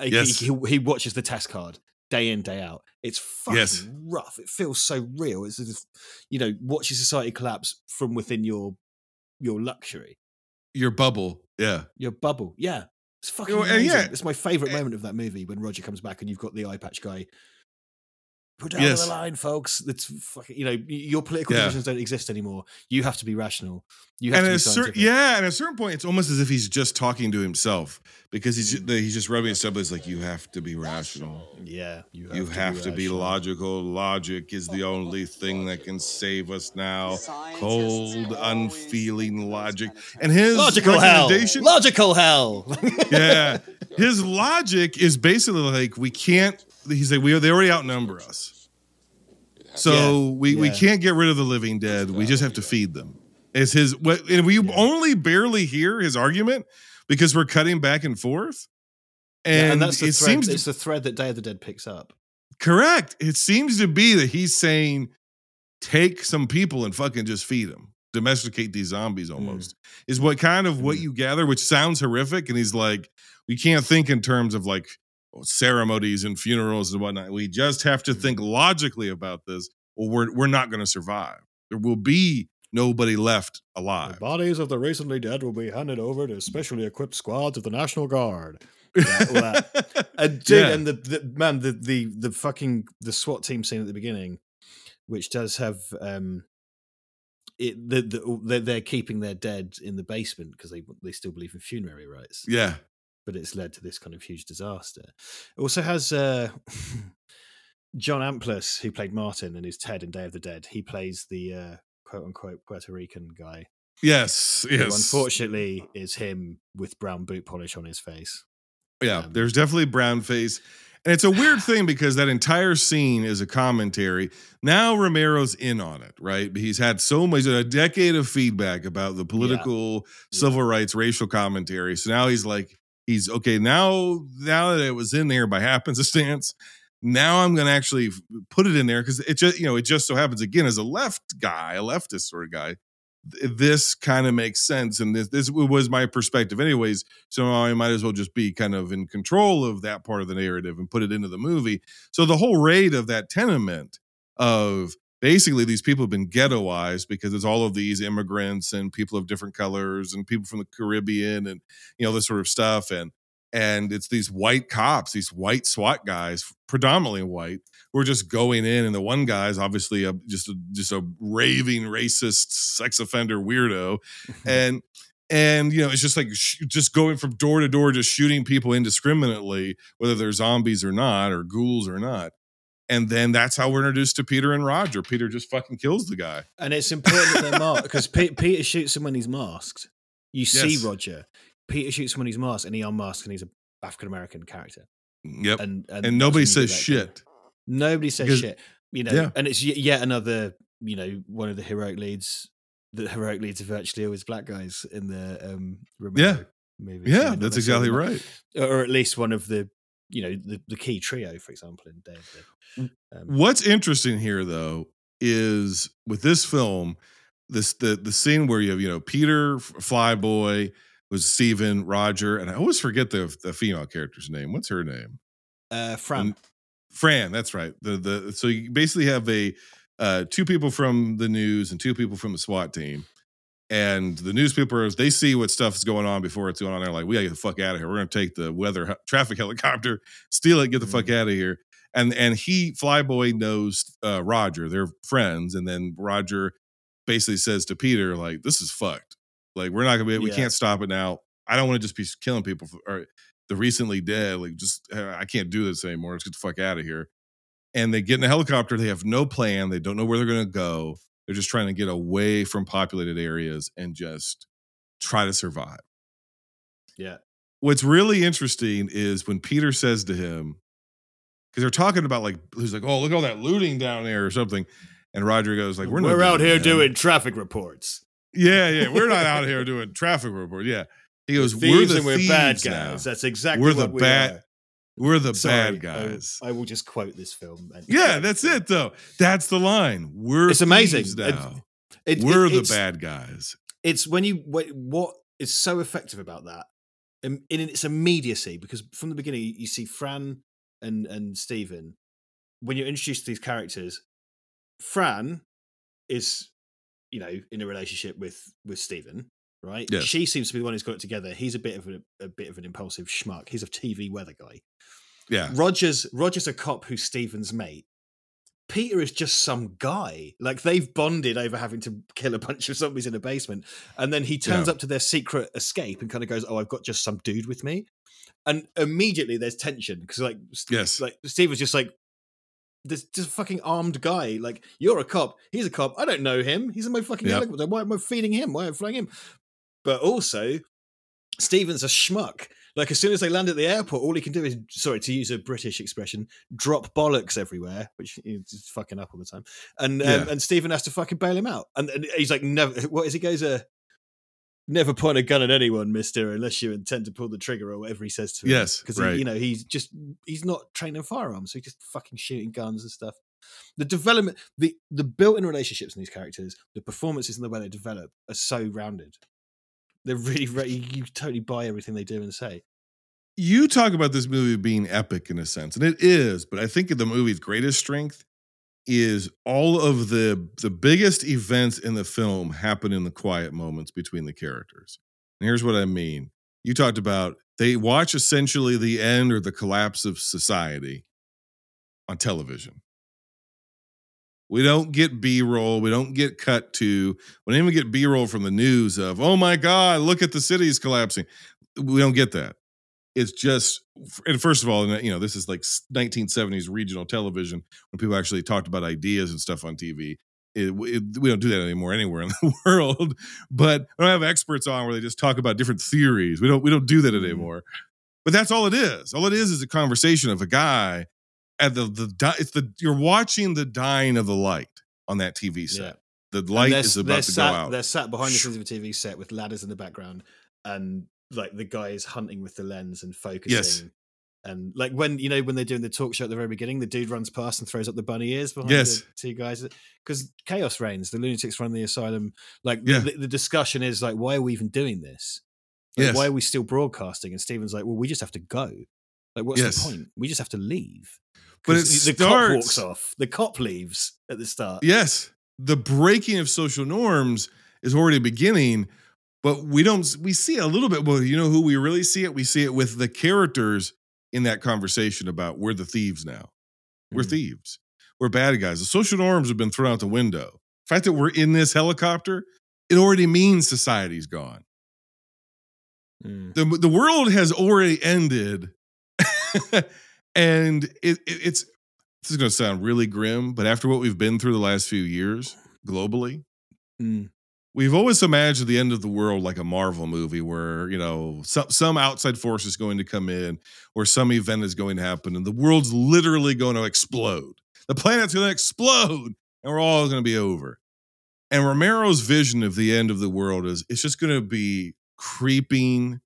He- Yes. he, he watches the test card day in day out. It's fucking Yes. rough. It feels so real. It's as if, you know, watching society collapse from within your your luxury, your bubble yeah your bubble. Yeah, it's fucking know, amazing. yeah, it's my favorite eh, moment of that movie when Roger comes back and you've got the eye patch guy. Put down Yes. the line, folks. That's fucking. You know, your political Yeah. divisions don't exist anymore. You have to be rational. You have and to at be a certain yeah, and at a certain point, it's almost as if he's just talking to himself because he's Mm-hmm. he's just rubbing his stomach. It's like you have to be rational. yeah. You have, You to, have be to be logical. Logic is the only thing that can save us now. Cold, unfeeling logic. And his Logical hell. Logical hell. [laughs] yeah, his logic is basically like we can't. He's like we are, they already outnumber us. So Yeah, we, we can't get rid of the living dead. We just have to feed them. Is his what? And we only barely hear his argument because we're cutting back and forth. And, Yeah, and that's the it thread. seems it's the thread that Day of the Dead picks up. correct. It seems to be that he's saying, take some people and fucking just feed them, domesticate these zombies. Mm. Almost is what kind of what you gather, which sounds horrific. And he's like, we can't think in terms of like ceremonies and funerals and whatnot. We just have to think Mm. logically about this, or we're we're not going to survive. There will be nobody left alive. The bodies of the recently dead will be handed over to specially equipped squads of the National Guard. Yeah, all that. [laughs] And dude, Yeah. and the, the man, the the the fucking the SWAT team scene at the beginning, which does have um, it the, the they're, they're keeping their dead in the basement because they they still believe in funerary rites, yeah, but it's led to this kind of huge disaster. It also has uh, [laughs] John Amplas, who played Martin and is Ted in Day of the Dead. He plays the uh, quote unquote Puerto Rican guy. yes, yes. unfortunately is him with brown boot polish on his face. Yeah, Um, there's definitely brown face. And it's a weird [sighs] thing because that entire scene is a commentary. Now Romero's in on it, right? He's had so much a decade of feedback about the political, civil rights, racial commentary. So now he's like, he's okay. Now, now that it was in there by happenstance, now I'm going to actually put it in there because it just, you know, it just so happens again as a left guy, a leftist sort of guy. th- This kind of makes sense, and this this was my perspective, anyways. So I might as well just be kind of in control of that part of the narrative and put it into the movie. So the whole raid of that tenement of basically these people have been ghettoized because it's all of these immigrants and people of different colors and people from the Caribbean and you know this sort of stuff. And and it's these white cops, these white SWAT guys, predominantly white, who are just going in, and the one guy is obviously a, just a, just a raving racist sex offender weirdo, [laughs] and and you know it's just like sh- just going from door to door just shooting people indiscriminately whether they're zombies or not or ghouls or not and then that's how we're introduced to peter and roger peter just fucking kills the guy And it's important that they're masked because [laughs] Peter shoots him when he's masked. You see Yes. Roger. Peter shoots him when he's masked, and he unmasks, and he's an African American character. yep and, And and, nobody says shit Nobody says Because- shit. You know, Yeah. and it's y- yet another, you know, one of the heroic leads. The heroic leads are virtually always black guys in the um Romero Yeah. movie. yeah that's exactly right Or at least one of the you know the, the key trio, for example, in Day Dead. Um, What's interesting here, though, is with this film, this the the scene where you have you know Peter Flyboy was Steven, Roger, and I always forget the the female character's name. What's her name? uh, Fran, And- Fran. That's right. The the so you basically have a uh, two people from the news and two people from the SWAT team. And the newspapers, they see what stuff is going on before it's going on. They're like, we gotta get the fuck out of here. We're gonna take the weather he- [laughs] traffic helicopter, steal it, get the fuck out of here. And and he, Flyboy, knows uh, Roger. They're friends. And then Roger basically says to Peter, like, this is fucked. Like, we're not gonna be, we can't stop it now. I don't want to just be killing people for, or the recently dead. Like, just uh, I can't do this anymore. Let's get the fuck out of here. And they get in a helicopter. They have no plan. They don't know where they're gonna go. They're just trying to get away from populated areas and just try to survive. yeah, What's really interesting is when Peter says to him, because they're talking about like, he's like, oh, look at all that looting down there or something. And Roger goes like, we're, not out here that." doing traffic reports. Yeah, yeah, we're not out [laughs] here doing traffic reports. Yeah, he goes, we're the and we're bad now. guys. That's exactly We're the what we bad- are. We're the Sorry, bad guys. I, will just quote this film. and- yeah, that's it though. That's the line. We're It's amazing. now. It- it- we're the bad guys. It's when you what, what is so effective about that in, in its immediacy because from the beginning you see Fran and and Stephen when you're introduced to these characters. Fran is you know in a relationship with with Stephen. Right, Yes. she seems to be the one who's got it together. He's a bit of a, a bit of an impulsive schmuck. He's a TV weather guy. Yeah, Rogers Rogers a cop who's Steven's mate. Peter is just some guy. Like they've bonded over having to kill a bunch of zombies in a basement, and then he turns Yeah. up to their secret escape and kind of goes, "Oh, I've got just some dude with me," and immediately there's tension because like Yes. like Steve was just like. This just fucking armed guy. Like you're a cop. He's a cop. I don't know him. He's in my fucking Yep. helicopter. Why am I feeding him? Why am I flying him? But also, Steven's a schmuck. Like as soon as they land at the airport, all he can do is, sorry to use a British expression, drop bollocks everywhere, which he's fucking up all the time. And um, Yeah. and Stephen has to fucking bail him out. And, and he's like, never. What is he goes? Uh, Never point a gun at anyone, Mister, unless you intend to pull the trigger or whatever he says to him. Yes, because right. you know he's just he's not trained in firearms, so he's just fucking shooting guns and stuff. The development, the the built-in relationships in these characters, the performances and the way they develop are so rounded. They're really, re- you, you totally buy everything they do and say. you talk about this movie being epic in a sense, and it is, but I think the movie's greatest strength is all of the the biggest events in the film happen in the quiet moments between the characters. And here's what I mean. You talked about they watch essentially the end or the collapse of society on television. We don't get B-roll. We don't get cut to. We don't even get B-roll from the news of, oh my God, look at the cities collapsing. We don't get that it's just and first of all you know this is like 1970s regional television when people actually talked about ideas and stuff on tv it, it- we don't do that anymore anywhere in [laughs] the world but we don't have experts on where they just talk about different theories we don't we don't do that Mm. anymore but that's all it is all it is is a conversation of a guy at the the it's the you're watching the dying of the light on that tv set the And light is about to sat, go out They're sat behind the scenes of a TV set with ladders in the background, and like the guy is hunting with the lens and focusing. Yes. And like when you know when they're doing the talk show at the very beginning, the dude runs past and throws up the bunny ears behind Yes. the two guys because chaos reigns. The lunatics run the asylum. Like Yeah. the, the discussion is like, why are we even doing this? Like, Yes. Why are we still broadcasting? And Steven's like, well, we just have to go. Like, what's Yes. the point? We just have to leave. But it the cop walks off. The cop leaves at the start. Yes, the breaking of social norms is already beginning, but we don't. We see a little bit. Well, you know who we really see it? We see it with the characters in that conversation about we're the thieves now. We're Mhm. thieves. We're bad guys. The social norms have been thrown out the window. The fact that we're in this helicopter, it already means society's gone. Mm. the The world has already ended, [laughs] and it, it, it's. This is going to sound really grim, but after what we've been through the last few years globally, Mm. we've always imagined the end of the world like a Marvel movie where, you know, some, some outside force is going to come in or some event is going to happen and the world's literally going to explode. The planet's going to explode and we're all going to be over. And Romero's vision of the end of the world is it's just going to be creeping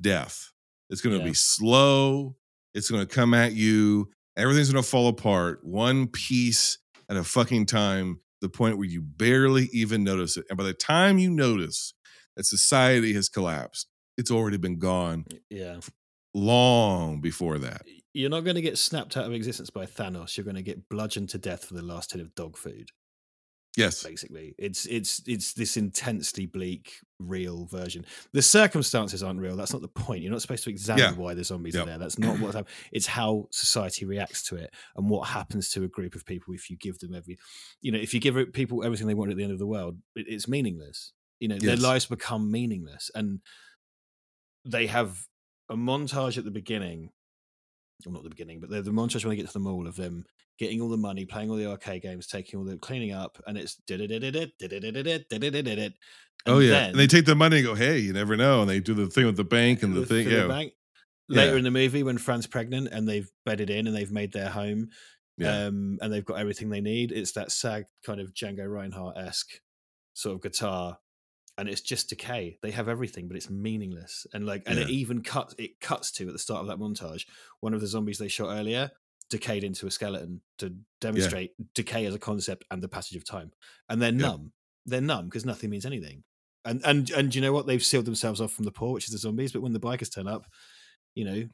death. It's going to Yeah. be slow. It's going to come at you. Everything's going to fall apart one piece at a fucking time. The point where you barely even notice it, and by the time you notice that society has collapsed, it's already been gone Yeah. long before that. You're not going to get snapped out of existence by Thanos. You're going to get bludgeoned to death for the last hit of dog food. Yes. Basically, it's it's it's this intensely bleak, real version. The circumstances aren't real. That's not the point. You're not supposed to examine Yeah. why the zombies Yep. are there. That's not what's happening. It's how society reacts to it and what happens to a group of people if you give them every, you know, if you give people everything they want at the end of the world, it, it's meaningless. You know, their lives become meaningless, and they have a montage at the beginning well, not the beginning, but the, the montage when they get to the mall of them getting all the money, playing all the arcade games, taking all the cleaning up, and it's did-it-did-it-did, did-it-did-it-did, did-it-it-did-it. Oh yeah. then and they take the money and go, hey, you never know. And they do the thing with the bank and the thing. for the bank. Later Yeah. in the movie, when Fran's pregnant and they've bedded in and they've made their home, Yeah. um, and they've got everything they need, it's that sad kind of Django Reinhardt esque sort of guitar, and it's just decay. They have everything, but it's meaningless. And like, and it even cuts. It cuts to at the start of that montage one of the zombies they shot earlier decayed into a skeleton to demonstrate decay as a concept and the passage of time. And they're Yeah. numb. They're numb because nothing means anything. And and and you know what? They've sealed themselves off from the poor, which is the zombies. But when the bikers turn up, you know,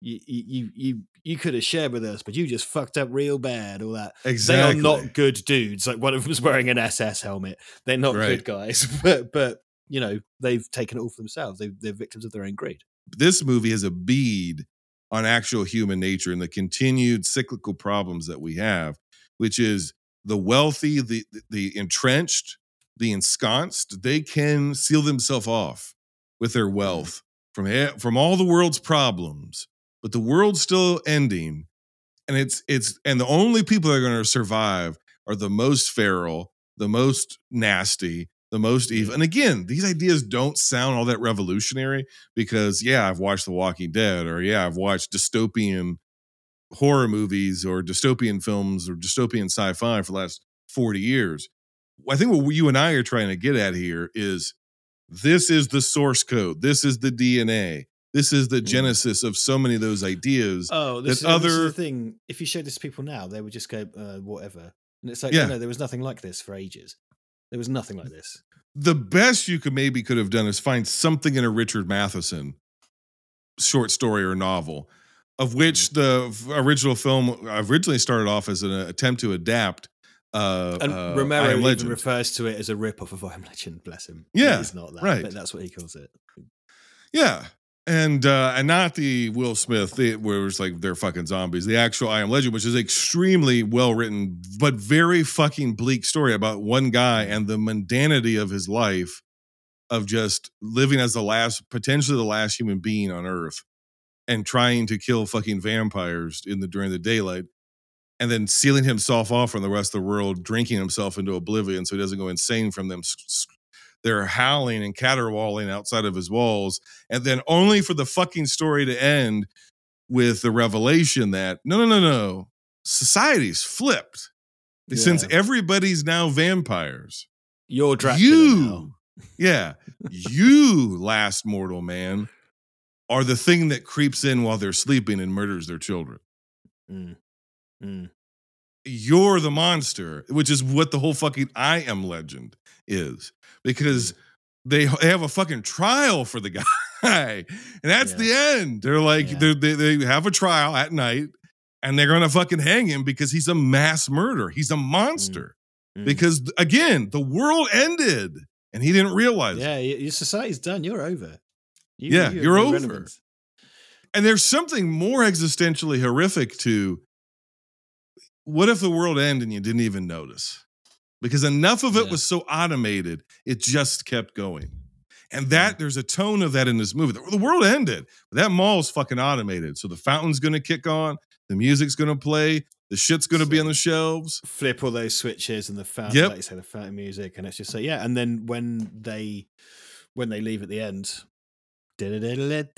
you you you you could have shared with us, but you just fucked up real bad. All that. Exactly. They are not good dudes. Like one of them's wearing an SS helmet. They're not Right. good guys. [laughs] But but you know they've taken it all for themselves. They, they're victims of their own greed. this movie has a bead on actual human nature and the continued cyclical problems that we have, which is the wealthy, the the entrenched, the ensconced, they can seal themselves off with their mm-hmm. wealth from from all the world's problems, but the world's still ending, and it's it's and the only people that are going to survive are the most feral, the most nasty, the most evil. And again, these ideas don't sound all that revolutionary because yeah, I've watched The Walking Dead, or yeah, I've watched dystopian horror movies or dystopian films or dystopian sci-fi for the last 40 years. I think what you and I are trying to get at here is this is the source code. This is the DNA. This is the Mm. genesis of so many of those ideas. Oh, this, is, this is other- the thing. If you showed this to people now, they would just go, uh, whatever. And it's like, Yeah. no, there was nothing like this for ages. There was nothing like this. the best you could maybe could have done is find something in a Richard Matheson short story or novel, of which the original film originally started off as an attempt to adapt. Uh, And uh, Romero even Legend. refers to it as a rip off of I Am Legend, bless him. Yeah, It's not that, right. but that's what he calls it. Yeah. And uh and not the Will Smith, the, where it's like they're fucking zombies. The actual I Am Legend, which is extremely well written, but very fucking bleak story about one guy and the mundanity of his life of just living as the last, potentially the last human being on Earth, and trying to kill fucking vampires in the during the daylight, and then sealing himself off from the rest of the world, drinking himself into oblivion so he doesn't go insane from them. They're howling and caterwauling outside of his walls and then only for the fucking story to end with the revelation that no, no, no, no, society's flipped. Since everybody's now vampires, You're Dracula you, [laughs] yeah, you, last mortal man, are the thing that creeps in while they're sleeping and murders their children. Mm. Mm. You're the monster, which is what the whole fucking I am legend is, because they they have a fucking trial for the [laughs] guy, and that's Yeah. the end. They're like Yeah. they're, they they have a trial at night, and they're gonna fucking hang him because he's a mass murderer. He's a monster. Mm. Because again, the world ended, and he didn't realize. Yeah, y- your society's done. You're over. You, Yeah, you're you're over. And there's something more existentially horrific to what if the world ended and you didn't even notice? Because enough of it Yeah. was so automated, it just kept going. And mm-hmm. that there's a tone of that in this movie. The, world ended, but that mall's fucking automated. So the fountain's gonna kick on, the music's gonna play, the shit's gonna be on the shelves. Flip all those switches and the fountain, Yep. like you say, the fountain music, and it's just like yeah. And then when they when they leave at the end, Yep.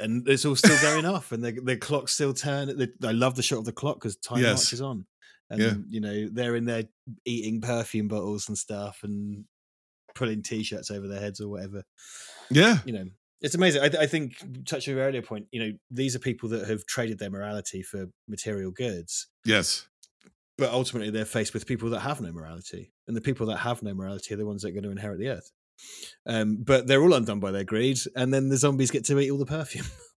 and it's all still going off, and the the clock's still turning. I love the shot of the clock because time Yes. marches on, and Yeah. you know they're in there eating perfume bottles and stuff, and pulling t-shirts over their heads or whatever. Yeah. You know, It's amazing. I, I think touching your earlier point, you know, these are people that have traded their morality for material goods, Yes. but ultimately they're faced with people that have no morality, and the people that have no morality are the ones that are going to inherit the earth. Um, but they're all undone by their greed, and then the zombies get to eat all the perfume. [laughs]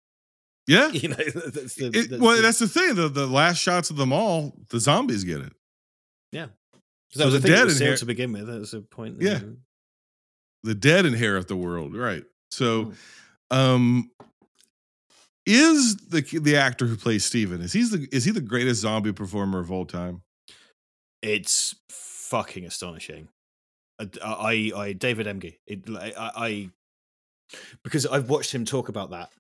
Yeah. [laughs] you know, that's the, It, well, the- that's the thing. The the last shots of them all, the zombies get it. yeah. so That was the thing dead was inherit- to begin with. That was a point. Yeah. The dead inherit the world, right? So, Mm. um, is the the actor who plays Steven, is he's the is he the greatest zombie performer of all time? it's fucking astonishing. I, I, I David Emge. It, I, I, because I've watched him talk about that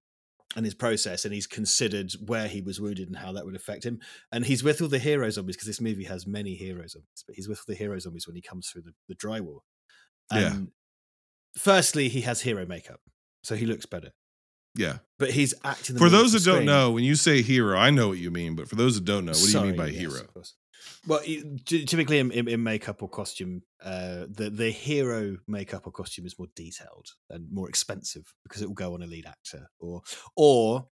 and his process, and he's considered where he was wounded and how that would affect him. And he's with all the hero zombies because this movie has many hero zombies, but he's with all the hero zombies when he comes through the, the drywall. Yeah. Firstly, he has hero makeup, so he looks better. Yeah. But he's acting. For those that don't know, when you say hero, I know what you mean, but for those that don't know, what do you mean by yes, hero? Well, typically in, in, in makeup or costume, uh, the the hero makeup or costume is more detailed and more expensive because it will go on a lead actor or or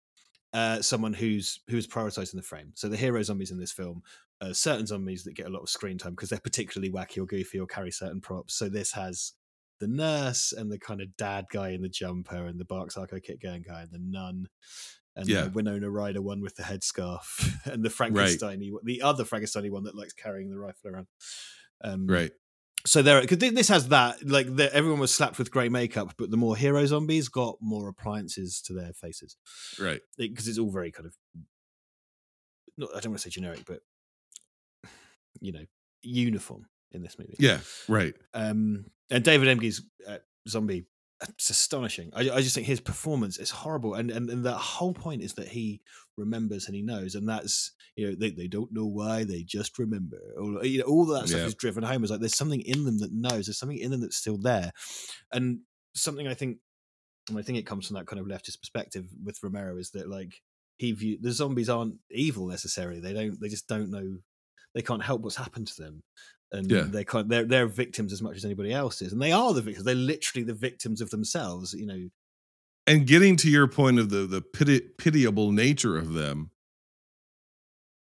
uh, someone who's who's prioritizing the frame. So the hero zombies in this film, uh, certain zombies that get a lot of screen time because they're particularly wacky or goofy or carry certain props. So this has the nurse and the kind of dad guy in the jumper and the Bark Psycho Kit guy and the nun and Yeah. the Winona Ryder one with the headscarf [laughs] and the Frankenstein the other Frankenstein one that likes carrying the rifle around. Um, Right. So there, because this has that like the, everyone was slapped with grey makeup, but the more hero zombies got more appliances to their faces Right. because it's all very kind of not I don't want to say generic, but [sighs] you know, uniform in this movie. Yeah. Right. Um, and David Emge's uh, zombie, it's astonishing. I, I just think his performance is horrible, and and and that whole point is that he remembers and he knows, and that's you know they, they don't know why they just remember, or you know all that stuff Yeah. is driven home. Is like there's something in them that knows, there's something in them that's still there, and something I think, and I think it comes from that kind of leftist perspective with Romero is that like he view the zombies aren't evil necessarily. They don't. They just don't know. They can't help what's happened to them, and Yeah. they can't. They're they're victims as much as anybody else is, and they are the victims. They're literally the victims of themselves. You know. And getting to your point of the the piti- pitiable nature of them,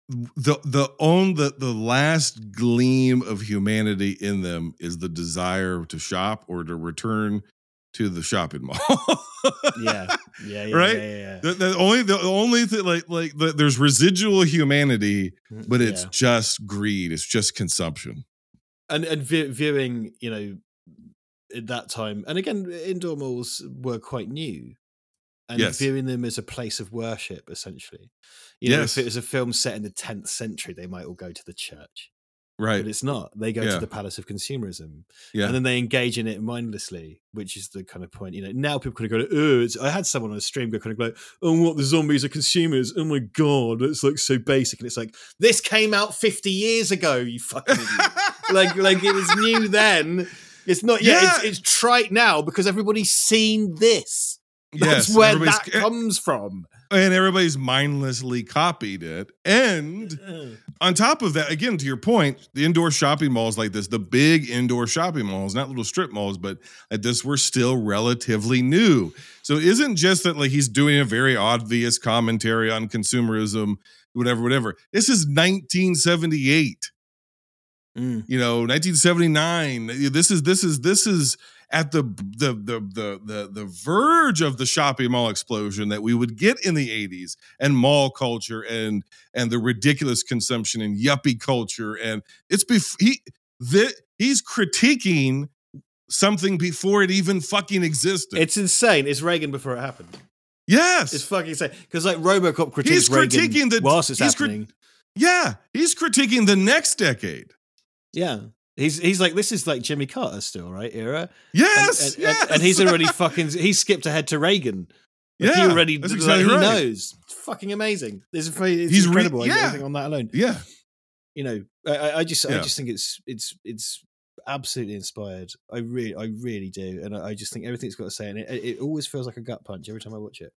the the on the the last gleam of humanity in them is the desire to shop or to return to the shopping mall. Yeah. [laughs] Yeah. yeah Right? Yeah. yeah, The, the only the only thing like like the, there's residual humanity, mm, but it's just greed. It's just consumption. And and vi- viewing. You know, at that time, and again, indoor malls were quite new. And Yes. viewing them as a place of worship, essentially. You know, Yes. if it was a film set in the 10th century, they might all go to the church. Right. But it's not. They go Yeah. to the palace of consumerism. Yeah. and then they engage in it mindlessly, which is the kind of point. You know, now people kind of go, "Oh, it's, I had someone on a stream go kind of like, oh, what the zombies are consumers? Oh my god, it's like so basic." And it's like, this came out fifty years ago. You fucking [laughs] like, like it was new then. It's not. Yeah, Yeah. It's, it's trite now because everybody's seen this. That's Yes, where that eh comes from. and everybody's mindlessly copied it. And uh-uh. On top of that, again, to your point, the indoor shopping malls like this, the big indoor shopping malls, not little strip malls, but like this were still relatively new. So it isn't just that like he's doing a very obvious commentary on consumerism, whatever, whatever. This is 1978 Mm. you know 1979 this is this is this is at the the the the the, the verge of the shopping mall explosion that we would get in the 80s and mall culture and and the ridiculous consumption and yuppie culture and it's bef- he he's critiquing something before it even fucking existed It's insane. It's Reagan before it happened. yes It's fucking insane because like RoboCop critiques He's Reagan critiquing the- whilst it's crit- happening. yeah he's critiquing the next decade Yeah. He's he's like this is like Jimmy Carter still, right? Era. Yes and, yes and, and he's already fucking he skipped ahead to Reagan. Like he Yeah, already that's like, exactly he right. knows. It's fucking amazing. It's He's re- incredible yeah. everything on that alone. yeah You know, I- I, just I just think it's it's it's absolutely inspired. I really I really do, and I, I just think everything's got to say, and it, it always feels like a gut punch every time I watch it.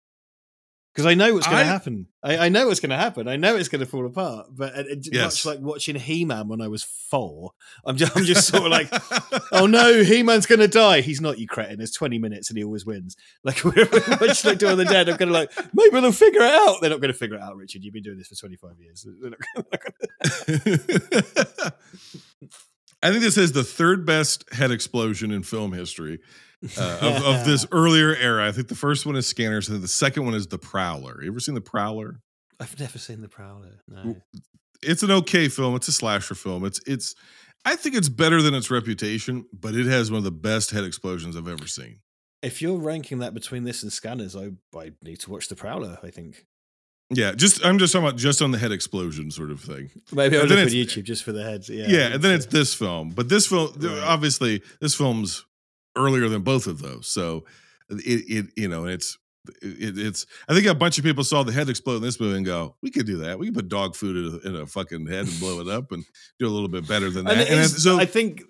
Because I know what's going to happen. I, I know what's going to happen. I know it's going to fall apart. But it, Yes. much like watching He Man when I was four, I'm just, I'm just sort of like, [laughs] oh no, He Man's going to die. He's not, you cretin. There's 20 minutes and he always wins. Like, [laughs] we're much like Dawn of the Dead. I'm kind of like, maybe they'll figure it out. They're not going to figure it out, Richard. You've been doing this for 25 years. [laughs] They're not gonna- I think this is the third best head explosion in film history uh, [laughs] of, of this earlier era. I think the first one is Scanners, and the second one is The Prowler. You ever seen The Prowler? I've never seen The Prowler. No. It's an okay film. It's a slasher film. It's it's. I think it's better than its reputation, but it has one of the best head explosions I've ever seen. If you're ranking that between this and Scanners, I, I need to watch The Prowler, I think. Yeah, just I'm just talking about just on the head explosion sort of thing. Maybe I'll And look on it's- YouTube just for the heads. Yeah, Yeah, and then it's this film, but this film Right. obviously this film's earlier than both of those, so it it you know it's it, it's I think a bunch of people saw the head explode in this movie and go, we could do that. We could put dog food in a, in a fucking head and blow it up and do a little bit better than that. And, And so I think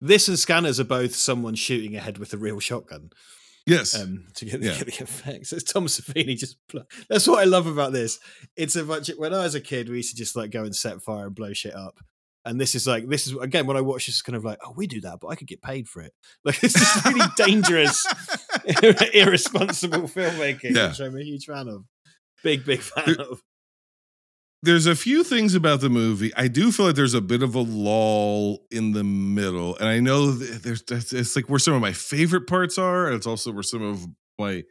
this and Scanners are both someone shooting ahead with a real shotgun yes, um, to get, Yeah. get the effects. It's Tom Savini just. Pl- That's what I love about this. It's a bunch. Of, when I was a kid, we used to just like go and set fire and blow shit up. And this is like this is again when I watch this, it's kind of like, oh, we do that, but I could get paid for it. [laughs] Like it's just really dangerous, [laughs] irresponsible filmmaking, Yeah. which I'm a huge fan of. Big, big fan There- of. there's a few things about the movie. I do feel like there's a bit of a lull in the middle, and I know th- there's that's- it's like where some of my favorite parts are, and it's also where some of my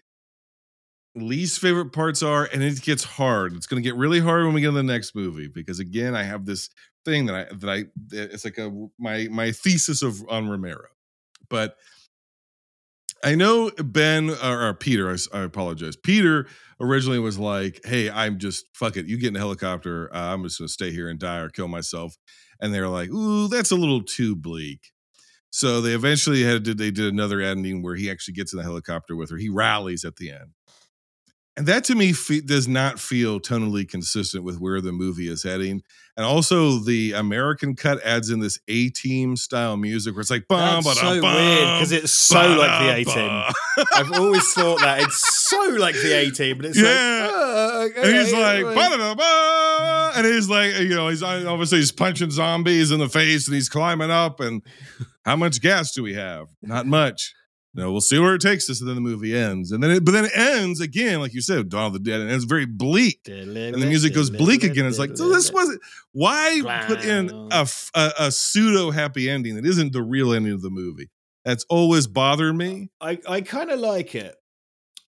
least favorite parts are, and it gets hard. It's going to get really hard when we get to the next movie because again, I have this thing that I that I it's like a my my thesis of on Romero, but. I know Ben or, or Peter. I apologize. Peter originally was like, "Hey, I'm just fuck it. You get in a helicopter. Uh, I'm just gonna stay here and die or kill myself." And they're like, "Ooh, that's a little too bleak." So they eventually had to. They did another ending where he actually gets in the helicopter with her. He rallies at the end, and that to me fe- does not feel tonally consistent with where the movie is heading. And also, the American cut adds in this A Team style music where it's like, bum, That's so weird because it's so like the A. Team. I've always thought that it's so like the A Team, but it's Yeah. like, oh, okay, And he's like. "Ba-da-da-ba," and he's like, you know, he's uh, obviously he's punching zombies in the face and he's climbing up. And how much gas do we have? Not much. No, we'll see where it takes us. And then the movie ends. And then it, but then it ends again, like you said, Dawn of the Dead, and it's very bleak. And the music goes bleak again. It's like, so this wasn't why put in a a pseudo happy ending that isn't the real ending of the movie. That's always bothered me. I, I kind of like it.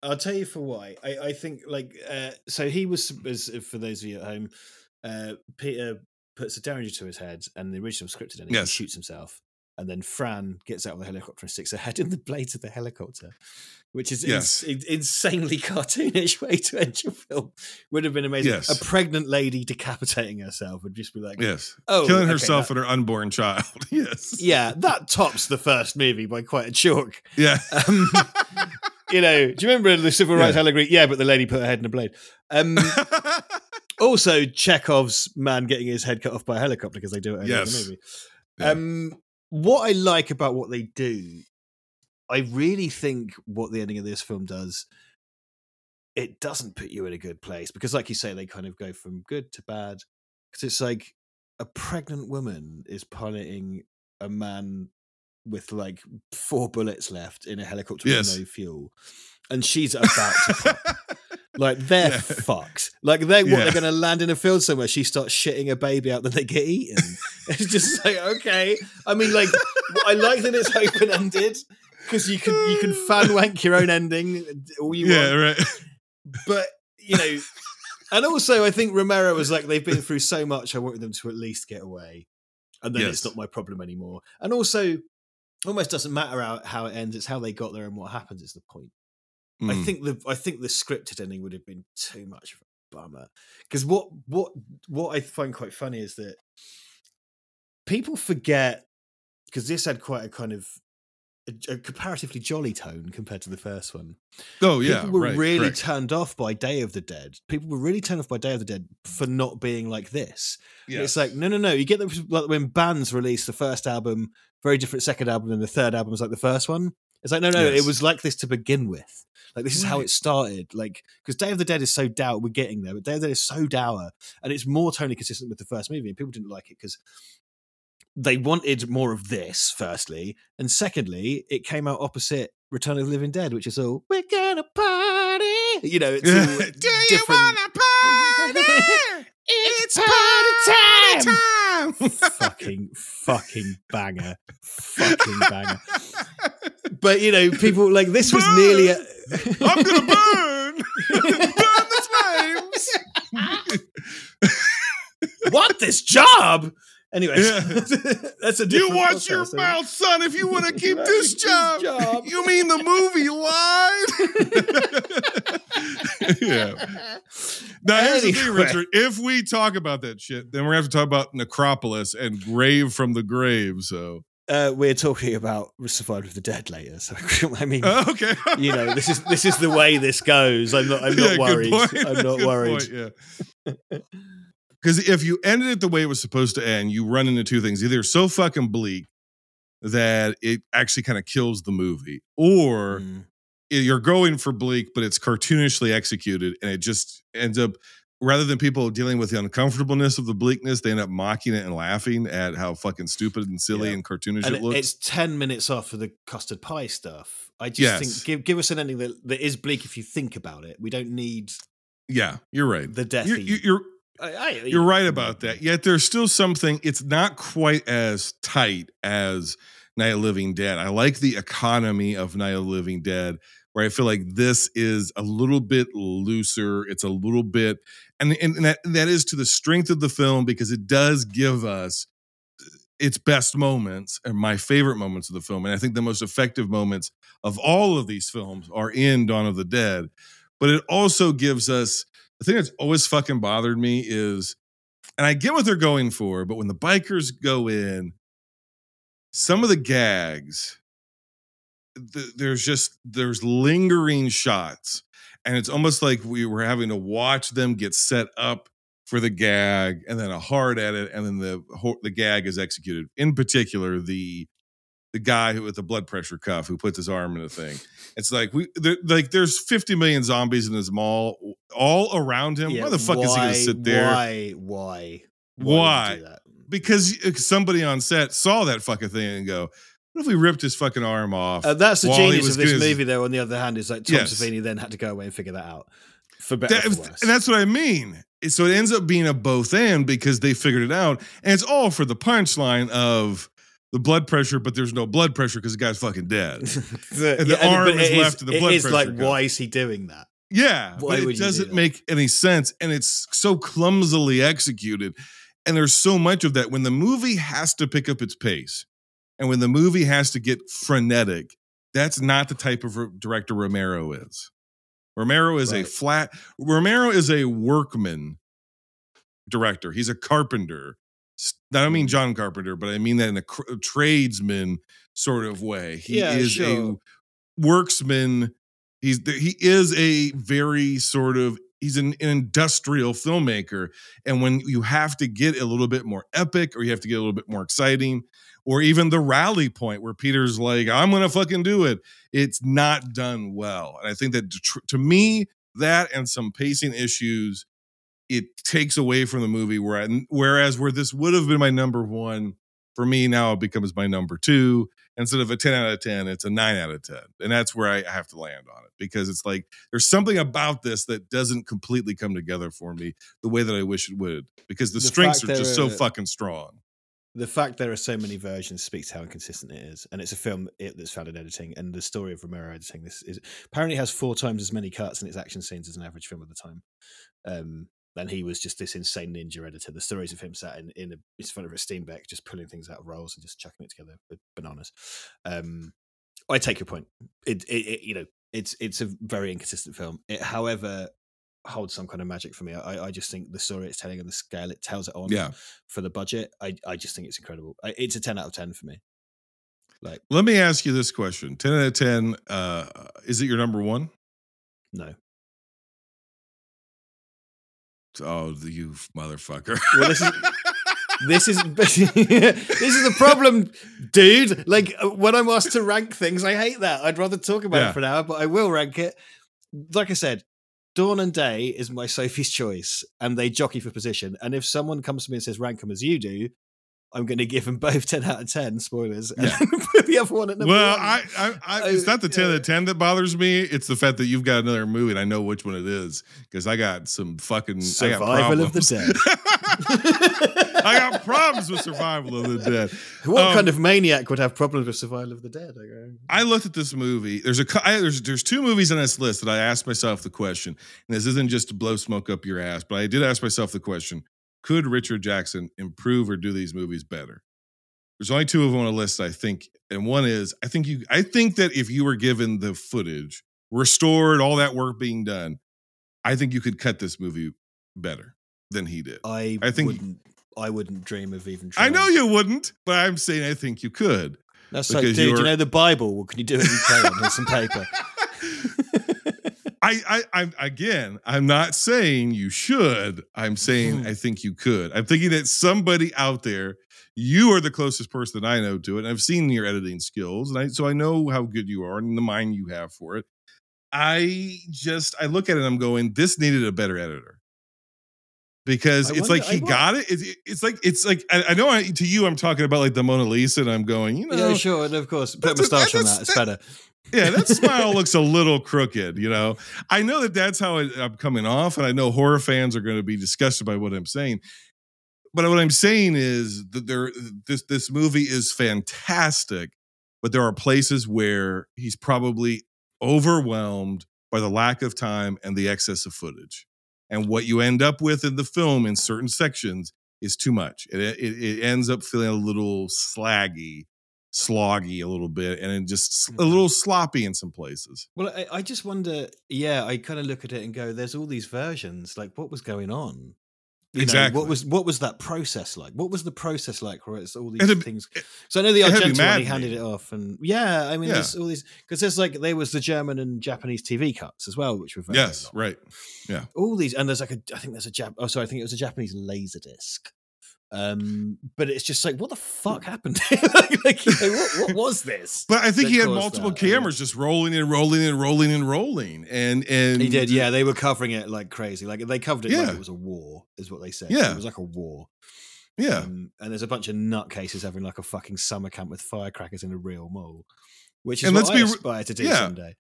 I'll tell you for why. I, I think like uh, so he was as for those of you at home, uh, Peter puts a derringer to his head, and the original scripted ending Yes. he shoots himself, and then Fran gets out of the helicopter and sticks her head in the blades of the helicopter, which is Yes. ins- insanely [laughs] cartoonish way to end your film. Would have been amazing. Yes. A pregnant lady decapitating herself would just be like, Yes. oh, Killing okay, herself that- and her unborn child. [laughs] yes. yeah, that tops the first movie by quite a chalk. Yeah. Um, [laughs] you know, do you remember the civil rights Yeah. allegory? Yeah, but the lady put her head in a blade. Um, also, Chekhov's man getting his head cut off by a helicopter because they do it in Yes. the movie. Yeah. Um, what I like about what they do, I really think what the ending of this film does, it doesn't put you in a good place because, like you say, they kind of go from good to bad. Because it's like a pregnant woman is piloting a man with like four bullets left in a helicopter Yes. with no fuel, and she's about to. [laughs] Like they're Yeah. fucked. Like they what Yeah. they're going to land in a field somewhere. She starts shitting a baby out, then they get eaten. [laughs] it's just like okay. I mean, like I like that it's open ended because you can you can fan wank your own ending all you yeah, want. right. But you know, and also I think Romero was like they've been through so much. I wanted them to at least get away, and then it's not my problem anymore. And also, almost doesn't matter how, how it ends. It's how they got there and what happens is the point. I Mm. think the I think the scripted ending would have been too much of a bummer. Because what what what I find quite funny is that people forget because this had quite a kind of a, a comparatively jolly tone compared to the first one. Oh yeah, People were right, really correct. turned off by Day of the Dead. People were really turned off by Day of the Dead for not being like this. It's like no, no, no. You get them like when bands release the first album, very different second album, and the third album is like the first one. It's like no, no, Yes. it was like this to begin with. Like this is how it started. Like because Day of the Dead is so dour, we're getting there, but Day of the Dead is so dour, and it's more totally consistent with the first movie, and people didn't like it because they wanted more of this. Firstly, and secondly, it came out opposite Return of the Living Dead, which is all we're gonna party. You know, it's all [laughs] Do you different. wanna party? [laughs] It's party time. [laughs] fucking fucking banger, fucking banger. But you know, people like this was nearly. A, I'm gonna burn. [laughs] burn the flames. want this job. Anyway, Yeah. [laughs] that's a You watch your so- mouth, son, if you want to keep this this job. job. You mean the movie line? [laughs] yeah. Now here's the thing, Richard. If we talk about that shit, then we're gonna have to talk about Necropolis and Grave from the Grave. So Uh, we're talking about Survival of the Dead later, so [laughs] I mean, Uh, okay. [laughs] you know, this is this is the way this goes. I'm not. I'm not Yeah, worried. I'm not worried. point, [laughs] yeah. Because if you ended it the way it was supposed to end, you run into two things: either so fucking bleak that it actually kind of kills the movie, or Mm. you're going for bleak, but it's cartoonishly executed, and it just ends up rather than people dealing with the uncomfortableness of the bleakness, they end up mocking it and laughing at how fucking stupid and silly Yeah. and cartoonish and it it- looks. it's 10 minutes off of the custard pie stuff i just Yes. think give, give us an ending that, that is bleak if you think about it we don't need yeah, you're right. the death. You're, you're, you're I, I, You're right about that. Yet there's still something, it's not quite as tight as Night of Living Dead. I like the economy of Night of Living Dead, where I feel like this is a little bit looser. It's a little bit, and, and that, that is to the strength of the film because it does give us its best moments and my favorite moments of the film. And I think the most effective moments of all of these films are in Dawn of the Dead. But it also gives us the thing that's always fucking bothered me is, and I get what they're going for, but when the bikers go in, some of the gags, th- there's just there's lingering shots, and it's almost like we were having to watch them get set up for the gag, and then a hard edit, and then the the gag is executed. In particular, the the guy who with the blood pressure cuff who puts his arm in a thing. It's like we there, like there's 50 million zombies in this mall all around him. Yeah, why the fuck is he gonna sit there? why why Why? would you do that? Because uh, somebody on set saw that fucking thing and go, "What if we ripped his fucking arm off?" Uh, that's the genius of this his- movie though on the other hand is like tom Yes. savini then had to go away and figure that out for better That- or for worse and that's what I mean. So it ends up being a both and because they figured it out, and it's all for the punchline of the blood pressure, but there's no blood pressure because the guy's fucking dead. [laughs] the, and the and- arm but is left and the it blood is like pressure why is he doing that Yeah, Why but it doesn't that? make any sense, and it's so clumsily executed. And there's so much of that when the movie has to pick up its pace, and when the movie has to get frenetic. That's not the type of director Romero is. Romero is a flat. Romero is a workman director. He's a carpenter. I don't mean mm-hmm. John Carpenter, but I mean that in a tradesman sort of way. He Yeah, is sure. a worksman. He's he is a very sort of he's an, an industrial filmmaker, and when you have to get a little bit more epic, or you have to get a little bit more exciting, or even the rally point where Peter's like, "I'm gonna fucking do it," it's not done well. And I think that to me, that and some pacing issues, it takes away from the movie. Where I, whereas where this would have been my number one, for me now it becomes my number two. Instead of a 10 out of 10, it's a 9 out of 10. And that's where I have to land on it because it's like there's something about this that doesn't completely come together for me the way that I wish it would because the, The strengths are just so fucking strong. The fact there are so many versions speaks to how inconsistent it is, and it's a film that's found in editing. And the story of Romero editing this is apparently has four times as many cuts in its action scenes as an average film at the time. Um, and he was just this insane ninja editor. The stories of him sat in in, a, in front of a Steenbeck, just pulling things out of rolls and just chucking it together with bananas. Um, I take your point. It, it, it you know it's it's a very inconsistent film. It, however, holds some kind of magic for me. I, I just think the story it's telling and the scale it tells it on Yeah. for the budget. I, I just think it's incredible. I, it's a 10 out of 10 for me. Like, Let me ask you this question 10 out of 10, uh, is it your number one? no. Oh, you motherfucker. Well, this is- [laughs] this is [laughs] this is the problem, dude. Like uh, when I'm asked to rank things, I hate that. I'd rather talk about Yeah. it for an hour, but I will rank it. Like I said, Dawn and Day is my Sophie's choice, and they jockey for position. And if someone comes to me and says rank them as you do, I'm going to give them both [laughs] ten out of ten. Spoilers. And put the other one at number Well, one. I, I, I, it's not the ten out of ten that bothers me. It's the fact that you've got another movie and I know which one it is because I got some fucking I got Survival of the. Dead. [laughs] [laughs] I got problems with Survival of the Dead. What Um, kind of maniac would have problems with Survival of the Dead? I I looked at this movie. There's a there's there's two movies on this list that I asked myself the question, and this isn't just to blow smoke up your ass, but I did ask myself the question: Could Richard Jackson improve or do these movies better? There's only two of them on a list, I think, and one is I think you I think that if you were given the footage, restored, all that work being done, I think you could cut this movie better than he did. I, I think-. I wouldn't dream of even. I know you wouldn't, but I'm saying I think you could. That's like, dude, you're- you know the Bible. Well, can you do it in crayon? Some paper. [laughs] [laughs] I, I, I'm again. I'm not saying you should. I'm saying Hmm. I think you could. I'm thinking that somebody out there. You are the closest person I know to it, and I've seen your editing skills, and I so I know how good you are and the mind you have for it. I just I look at it, and I'm going, this needed a better editor because I it's wonder- like he got it. It's, it's like it's like I, I know I, to you, I'm talking about like the Mona Lisa, and I'm going, you know, yeah, sure, and of course, put a moustache on that. It's that- better. yeah, that smile [laughs] looks a little crooked, you know. I know that that's how it, I'm coming off, and I know horror fans are going to be disgusted by what I'm saying. But what I'm saying is that there, this this movie is fantastic, but there are places where he's probably overwhelmed by the lack of time and the excess of footage, and what you end up with in the film in certain sections is too much. It it, it ends up feeling a little slaggy, sloggy a little bit, and just a mm-hmm. little sloppy in some places. Well, I, I just wonder. Yeah, I kind of look at it and go, "There's all these versions. Like, what was going on? You know, Exactly. what was what was that process like? What was the process like? Where it's all these It had to be- things. So I know the it had to be Argento one, he handed it off, and yeah, I mean, Yeah. there's all these because there's like there was the German and Japanese TV cuts as well, which were Yes, right. all these and there's like a i think there's a jap oh sorry i think it was a japanese laser disc um but it's just like what the fuck happened [laughs] like, like, you know, what, what was this But I think he had multiple that? Cameras just rolling and rolling and rolling and rolling, and and he did yeah they were covering it like crazy like they covered it like Yeah. it was a war is what they said Yeah. it was like a war yeah. um, and there's a bunch of nutcases having like a fucking summer camp with firecrackers in a real mall which is And what let's I be re- aspire to do yeah. someday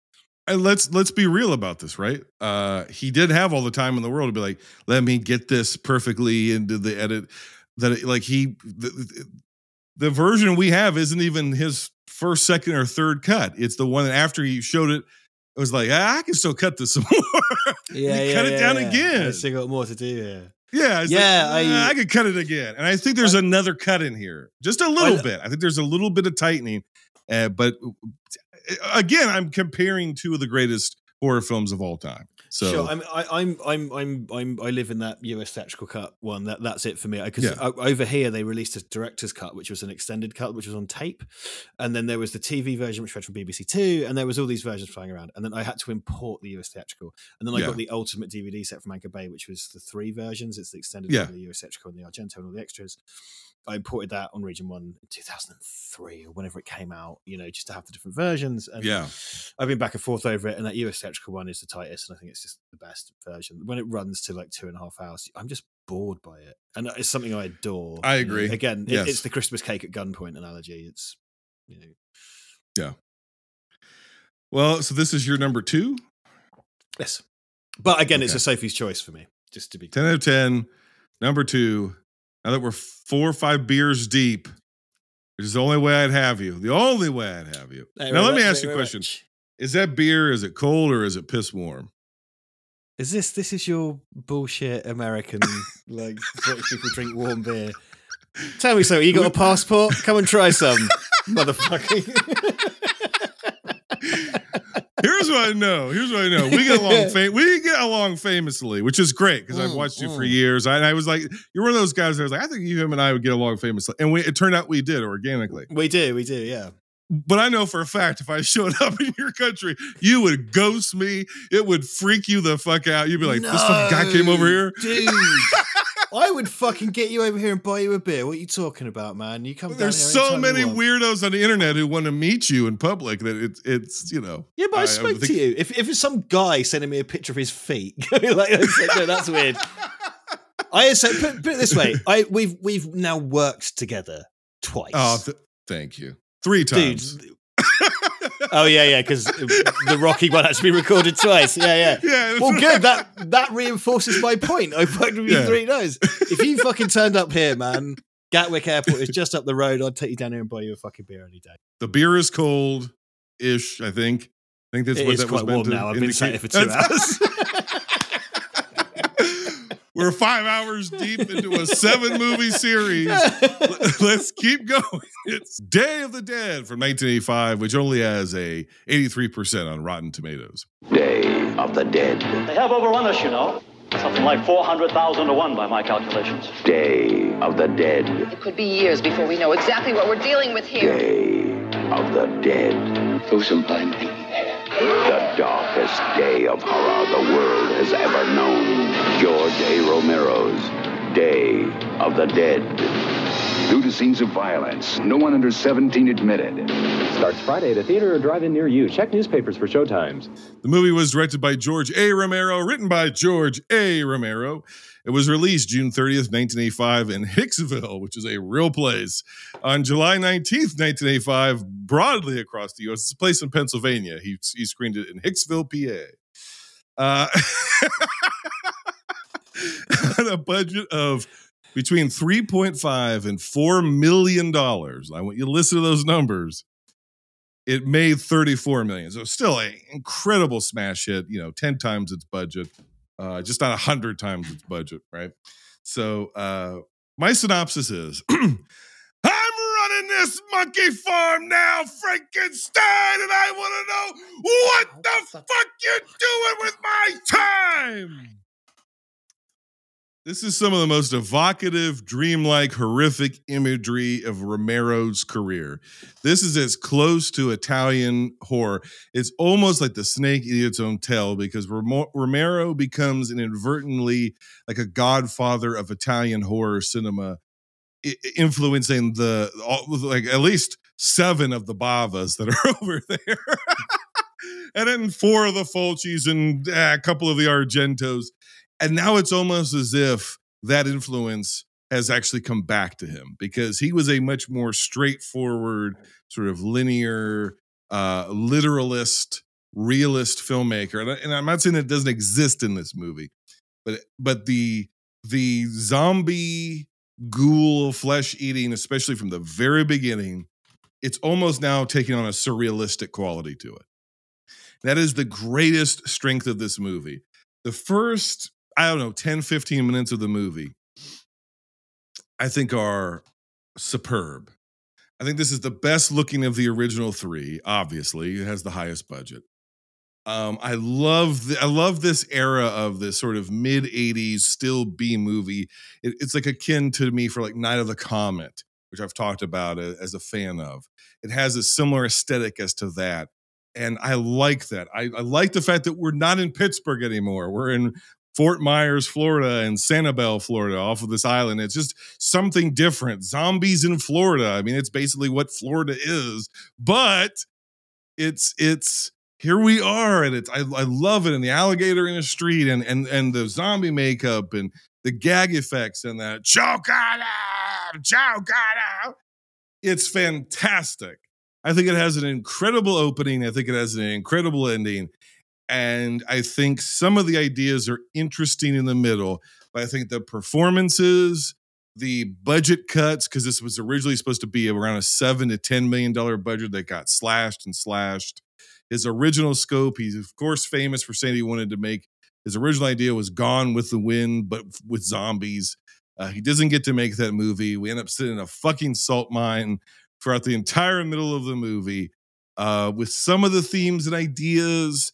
and let's let's be real about this, right? Uh, he did have all the time in the world to be like, let me get this perfectly into the edit. That it, like he the, the version we have isn't even his first, second, or third cut. It's the one that after he showed it, it was like, ah, I can still cut this [laughs] some more. yeah yeah cut it down yeah. again. I still got more to do Yeah, it's Yeah, like, I- "Ah, I could cut it again, and I think there's another cut in here, just a little bit. I think there's a little bit of tightening, uh, but again, I'm comparing two of the greatest horror films of all time. So sure. I'm, I, I'm, I'm, I'm, I'm, I live in that US theatrical cut one. That that's it for me. Uh, because Yeah. Uh, over here they released a director's cut, which was an extended cut, which was on tape, and then there was the TV version, which read from BBC Two, and there was all these versions flying around. And then I had to import the US theatrical, and then I Yeah. got the ultimate DVD set from Anchor Bay, which was the three versions. It's the extended Yeah. the US theatrical, and the Argento, and all the extras. I imported that on Region One in 2003 or whenever it came out. You know, just to have the different versions. And yeah, I've been back and forth over it, and that US theatrical one is the tightest, and I think it's just the best version. When it runs to like two and a half hours, I'm just bored by it, and it's something I adore. I you know. agree. Again, it- it's the Christmas cake at gunpoint analogy. It's you know, yeah. Well, so this is your number two. yes, but again, it's a Sophie's choice for me. Just to be 10 out of 10. Number two. Now that we're four or five beers deep, which is the only way I'd have you. The only way I'd have you. Now, let me ask you a question. Is that beer, is it cold or is it piss warm? Is this this is your bullshit American like British people drink warm beer? [laughs] Tell me so. You got a passport? Come and try some, motherfucker. [laughs] [laughs] Here's what I know. Here's what I know. We get along. [laughs] Fam- we get along famously, which is great because I've Mm, watched you for mm. years. I, and I was like, you're one of those guys that was like, I think you, him, and I would get along famously, and we, it turned out we did organically. we do, we do, yeah. But I know for a fact, if I showed [laughs] up in your country, you would ghost me. It would freak you the fuck out. You'd be like, this fucking guy came over here. dude. [laughs] I would fucking get you over here and buy you a beer. What are you talking about, man? You come. down There's here so many weirdos on the internet who want to meet you in public that it's it's you know. Yeah, but I, I- spoke to you. If if it's some guy sending me a picture of his feet, [laughs] like, no, that's weird. I say put, put it this way: I we've we've now worked together twice. Oh, th- thank you. Three times. Dude. [laughs] Oh yeah, yeah, because the Rocky one had to be recorded twice. Yeah, yeah. [laughs] Yeah. Well, good. That that reinforces my point. I worked with you Yeah. three times. If you fucking turned up here, man, Gatwick Airport is just up the road. I'd take you down here and buy you a fucking beer any day. The beer is cold ish, I think. I think that's It what is that was quite meant warm to now. I've been sat here for two [laughs] hours. We're five hours deep into a seven movie series. [laughs] Let's keep going. It's Day of the Dead from 1985, which only has a 83% on Rotten Tomatoes. Day of the Dead. They have overrun us, you know. Something like 400,000 to 1 by my calculations. Day of the Dead. It could be years before we know exactly what we're dealing with here. Day of the Dead. Who's blind The darkest day of horror the world has ever known. George A. Romero's Day of the Dead. Due to scenes of violence, no one under 17 admitted. Starts Friday at a theater or drive-in near you. Check newspapers for showtimes. The movie was directed by George A. Romero, written by George A. Romero. It was released June 30th, 1985 in Hicksville, which is a real place. On July 19th, 1985, broadly across the U.S. It's a place in Pennsylvania. He, he screened it in Hicksville, PA. Uh, [laughs] on a budget of between 3.5 and 4 million dollars. I want you to listen to those numbers it made 34 million. So still an incredible smash hit, you know, 10 times its budget, uh, just not a 100 times its budget, right? So uh, my synopsis is [clears throat] I'm running this monkey farm now, Frankenstein, and I want to know what the fuck you're doing with my time. This is some of the most evocative, dreamlike, horrific imagery of Romero's career. This is as close to Italian horror. It's almost like the snake eating its own tail because Romero becomes inadvertently like a godfather of Italian horror cinema, influencing the like at least seven of the Bavas that are [laughs] over there. [laughs] and then four of the Fulcis and uh, a couple of the Argentos. And now it's almost as if that influence has actually come back to him because he was a much more straightforward, sort of linear, uh, literalist, realist filmmaker. And, I, and I'm not saying that doesn't exist in this movie, but but the the zombie ghoul flesh eating, especially from the very beginning, it's almost now taking on a surrealistic quality to it. That is the greatest strength of this movie. The first, I don't know, 10, 15 minutes of the movie, I think are superb. I think this is the best looking of the original three. Obviously, it has the highest budget. Um, I love the, I love this era of this sort of mid '80s still B movie. It, it's like akin to me for like Night of the Comet, which I've talked about as a fan of. It has a similar aesthetic as to that, and I like that. I, I like the fact that we're not in Pittsburgh anymore. We're in Fort Myers, Florida, and Sanibel, Florida, off of this island. It's just something different. Zombies in Florida. I mean, it's basically what Florida is, but it's it's here we are, and it's I, I love it. And the alligator in the street, and and and the zombie makeup, and the gag effects, and that choke him, choke him. It's fantastic. I think it has an incredible opening. I think it has an incredible ending. And I think some of the ideas are interesting in the middle, but I think the performances, the budget cuts, because this was originally supposed to be around a seven to ten million dollar budget that got slashed and slashed. His original scope, he's of course famous for saying he wanted to make his original idea was Gone with the Wind, but with zombies. Uh, he doesn't get to make that movie. We end up sitting in a fucking salt mine throughout the entire middle of the movie uh, with some of the themes and ideas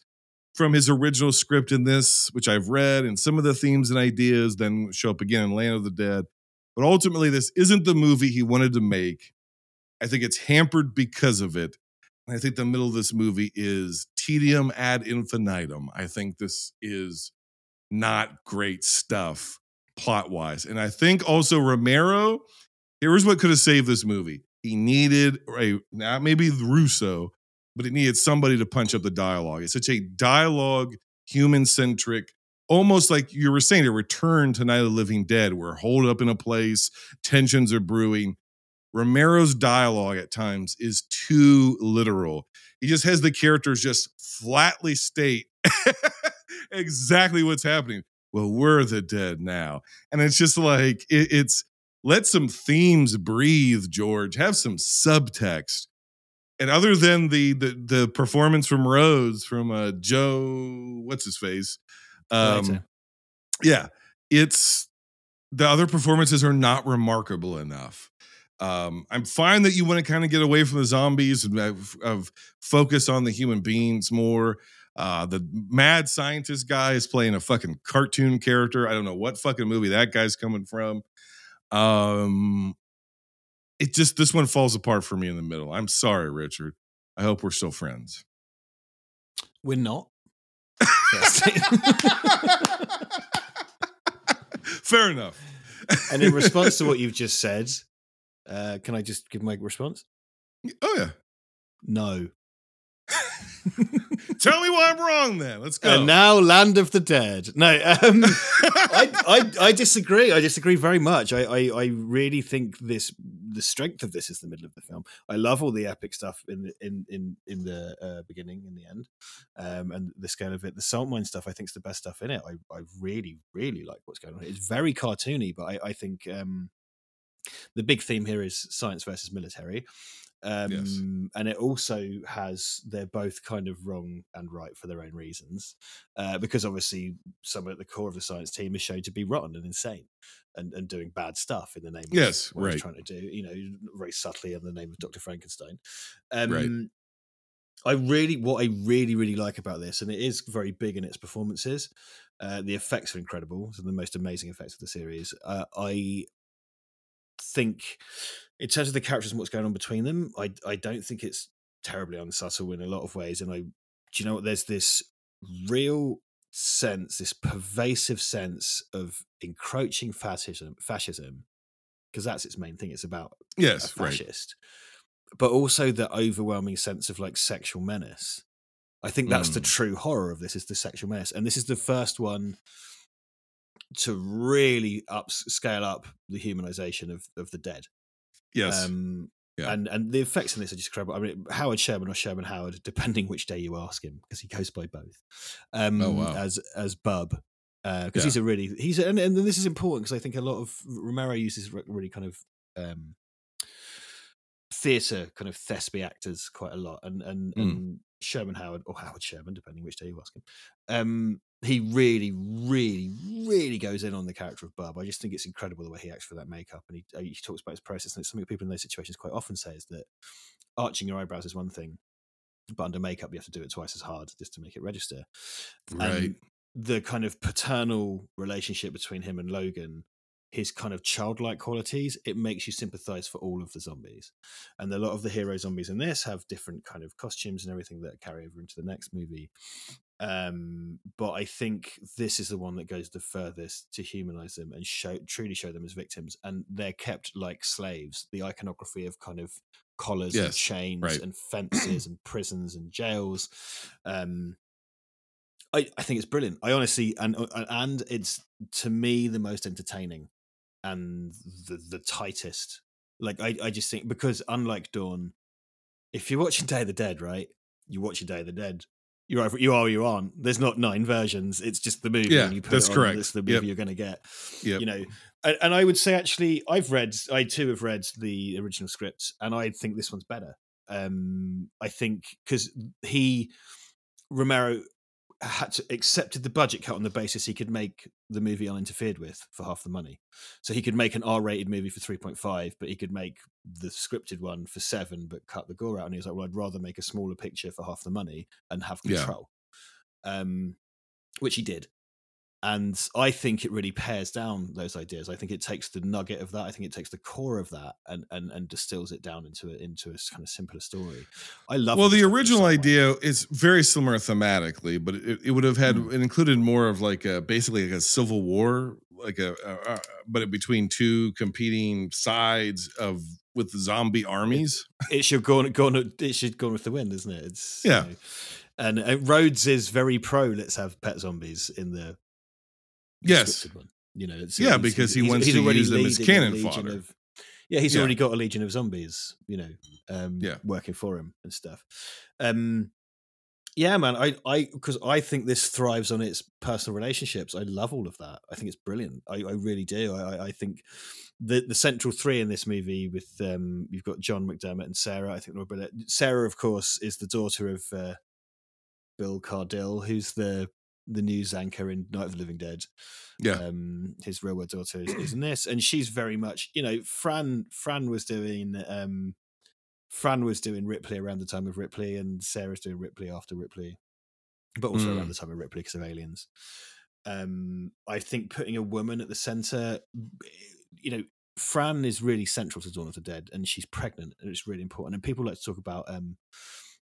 from his original script in this, which I've read, and some of the themes and ideas then show up again in Land of the Dead. But ultimately, this isn't the movie he wanted to make. I think it's hampered because of it. And I think the middle of this movie is tedium ad infinitum. I think this is not great stuff. plot wise. And I think also Romero, here's what could have saved this movie. He needed a not maybe Russo, but it needed somebody to punch up the dialogue. It's such a dialogue, human centric, almost like you were saying, a return to Night of the Living Dead. We're holed up in a place, tensions are brewing. Romero's dialogue at times is too literal. He just has the characters just flatly state [laughs] exactly what's happening. Well, we're the dead now. And it's just like, it, it's let some themes breathe, George. Have some subtext. And other than the the, the performance from Rhodes, from uh, Joe, what's his face? Um, yeah, it's the other performances are not remarkable enough. Um, I'm fine that you want to kind of get away from the zombies and of, of focus on the human beings more. Uh, the mad scientist guy is playing a fucking cartoon character. I don't know what fucking movie that guy's coming from. Um, it just this one falls apart for me in the middle. I'm sorry, Richard. I hope we're still friends. We're not. [laughs] Fair enough. and in response to what [laughs] you've just said, uh, can I just give my response? Oh yeah. No. [laughs] Tell me why I'm wrong then. Let's go. And now Land of the Dead. No, um, [laughs] I, I I disagree. I disagree very much. I, I I really think this the strength of this is the middle of the film. I love all the epic stuff in the in in in the uh, beginning, in the end, um, and the scale of it. The salt mine stuff, I think, is the best stuff in it. I I really really like what's going on. It's very cartoony, but I I think um, the big theme here is science versus military. Um, Yes. And it also has, they're both kind of wrong and right for their own reasons. Uh, because obviously, some at the core of the science team is shown to be rotten and insane and, and doing bad stuff in the name of Yes, what he's right. trying to do, you know, very subtly in the name of Dr. Frankenstein. Um, Right. I really, what I really, really like about this, and it is very big in its performances. Uh, the effects are incredible. Some of the most amazing effects of the series. Uh, I think, in terms of the characters and what's going on between them, I I don't think it's terribly unsubtle in a lot of ways. And I, do you know what? There's this real sense, this pervasive sense of encroaching fascism, fascism, because that's its main thing. It's about Yes, a right. fascist, but also the overwhelming sense of like sexual menace. I think that's the Mm. true horror of this is the sexual menace, and this is the first one to really up scale up the humanization of of the dead. Yes. Um, Yeah. And and the effects in this are just incredible. I mean, Howard Sherman or Sherman Howard, depending which day you ask him, because he goes by both. Um, Oh, wow. As as Bub, because Yeah. he's a really he's a, and and this is important because I think a lot of Romero uses really kind of um, theatre kind of thespian actors quite a lot, and and, Mm. and Sherman Howard or Howard Sherman, depending which day you ask him. Um, he really, really, really goes in on the character of Bub. I just think it's incredible the way he acts for that makeup, and he uh, he talks about his process. And it's something people in those situations quite often say is that arching your eyebrows is one thing, but under makeup you have to do it twice as hard just to make it register. Right. And the kind of paternal relationship between him and Logan, his kind of childlike qualities, it makes you sympathize for all of the zombies. And a lot of the hero zombies in this have different kind of costumes and everything that carry over into the next movie. Um, but I think this is the one that goes the furthest to humanize them and show truly show them as victims. And they're kept like slaves. The iconography of kind of collars and chains right. and [clears throat] fences and prisons and jails. Um, I, I think it's brilliant. I honestly and uh, and it's to me the most entertaining and the the tightest. Like I, I just think because unlike Dawn, if you're watching [laughs] Day of the Dead, right, you watch a Day of the Dead. You're either you are or you aren't. There's not nine versions. It's just the movie. Yeah, and you put that's it on, correct. It's the movie Yep. you're going to get. Yep. You know, and, and I would say actually, I've read. I too have read the original script, and I think this one's better. Um, I think because he Romero had to accepted the budget cut on the basis he could make the movie uninterfered with for half the money. So he could make an R-rated movie for 3.5, but he could make the scripted one for 7 but cut the gore out and he was like, "Well, I'd rather make a smaller picture for half the money and have Yeah. control." Um which he did. And I think it really pares down those ideas. I think it takes the nugget of that. I think it takes the core of that and and, and distills it down into a, into a kind of simpler story. I love. well, the original idea is very similar thematically, but it, it would have had Mm. it included more of like a basically like a Civil War like a, a, a but between two competing sides of with zombie armies. it should go on, go on. It should go on with the wind, isn't it? It's you Yeah. know, and uh, Rhodes is very pro. Let's have pet zombies in the Yes. one. You know, it's, Yeah, because he he's- wants he's to use them as cannon fodder. Of, yeah, he's Yeah. already got a legion of zombies. You know, um, Yeah. working for him and stuff. Um, yeah, man. I, I, because I think this thrives on its personal relationships. I love all of that. I think it's brilliant. I, I really do. I, I- think the the central three in this movie with um, you've got John McDermott and Sarah. I think they're brilliant. Sarah, of course, is the daughter of uh, Bill Cardille, who's the the news anchor in Night of the Living Dead. Yeah. Um, his real world daughter is, is in this, and she's very much, you know, Fran. Fran was doing, um, Fran was doing Ripley around the time of Ripley, and Sarah's doing Ripley after Ripley, but also Mm. around the time of Ripley because of Aliens. Um, I think putting a woman at the center, you know, Fran is really central to Dawn of the Dead, and she's pregnant, and it's really important. And people like to talk about um,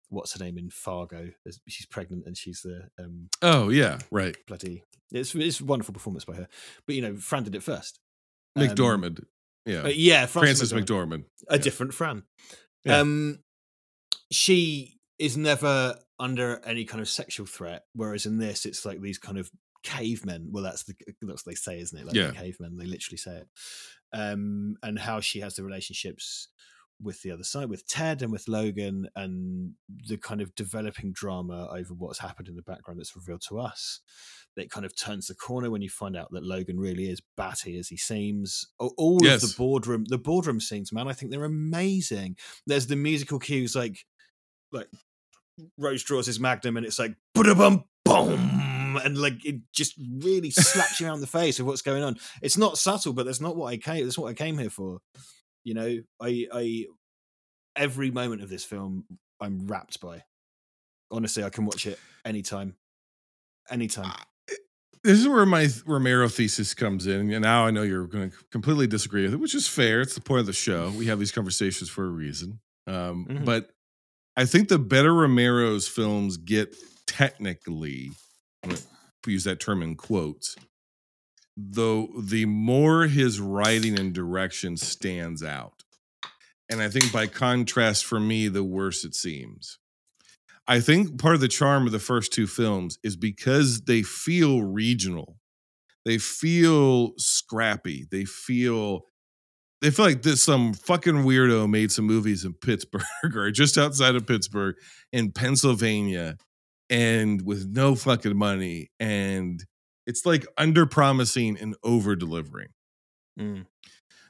what's her name in Fargo? She's pregnant, and she's the um, Oh yeah, right. bloody. It's it's a wonderful performance by her, but you know, Fran did it first. Um, McDormand. Yeah. uh, yeah, Frances McDormand. McDormand. a different Fran. Yeah. Um, she is never under any kind of sexual threat, whereas in this, it's like these kind of cavemen. Well, that's the that's what they say, isn't it? Like Yeah. the cavemen, they literally say it. Um, and how she has the relationships with the other side, with Ted and with Logan, and the kind of developing drama over what's happened in the background that's revealed to us. That kind of turns the corner when you find out that Logan really is batty as he seems. All of the boardroom, the boardroom scenes, man, I think they're amazing. There's the musical cues, like like Rhodes draws his magnum, and it's like bum boom, and like it just really slaps you around the [laughs] face with what's going on. It's not subtle, but that's not what I came. That's what I came here for. You know, I, I every moment of this film I'm wrapped by. Honestly, I can watch it anytime, anytime. This is where my Romero thesis comes in, and now I know you're going to completely disagree with it, which is fair. It's the point of the show. We have these conversations for a reason. Um, Mhm. But I think the better Romero's films get technically, use that term in quotes, though the more his writing and direction stands out. And I think by contrast, for me, the worse it seems. I think part of the charm of the first two films is because they feel regional. They feel scrappy. They feel they feel like this some fucking weirdo made some movies in Pittsburgh [laughs] or just outside of Pittsburgh in Pennsylvania and with no fucking money and it's like under promising and over delivering. Mm.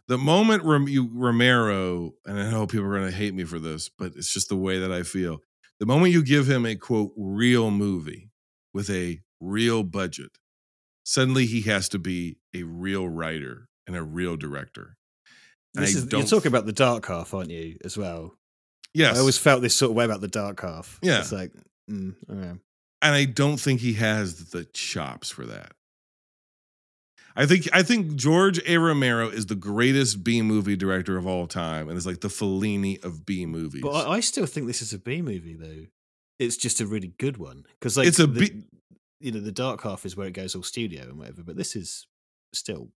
The moment Romero, and I know people are going to hate me for this, but it's just the way that I feel. The moment you give him a quote real movie with a real budget, suddenly he has to be a real writer and a real director. And This I is, you're talking about the dark half, aren't you? As well. Yes. I always felt this sort of way about the dark half. Yeah. it's like, mm, okay. And I don't think he has the chops for that. I think I think George A. Romero is the greatest B movie director of all time, and is like the Fellini of B movies. But I, I still think this is a B movie, though. It's just a really good one because, like, It's a the, B- You know, the dark half is where it goes all studio and whatever, but this is still,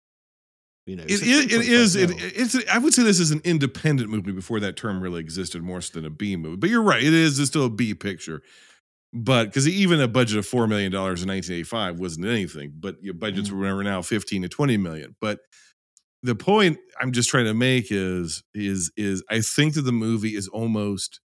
you know, it. It 3.5 is. It, it's. I would say this is an independent movie before that term really existed, more so than a B movie. But you're right. It is. It's still a B picture. But because even a budget of four million dollars in 1985 wasn't anything, but your budgets Mm. were now 15 to 20 million. But the point I'm just trying to make is is is I think that the movie is almost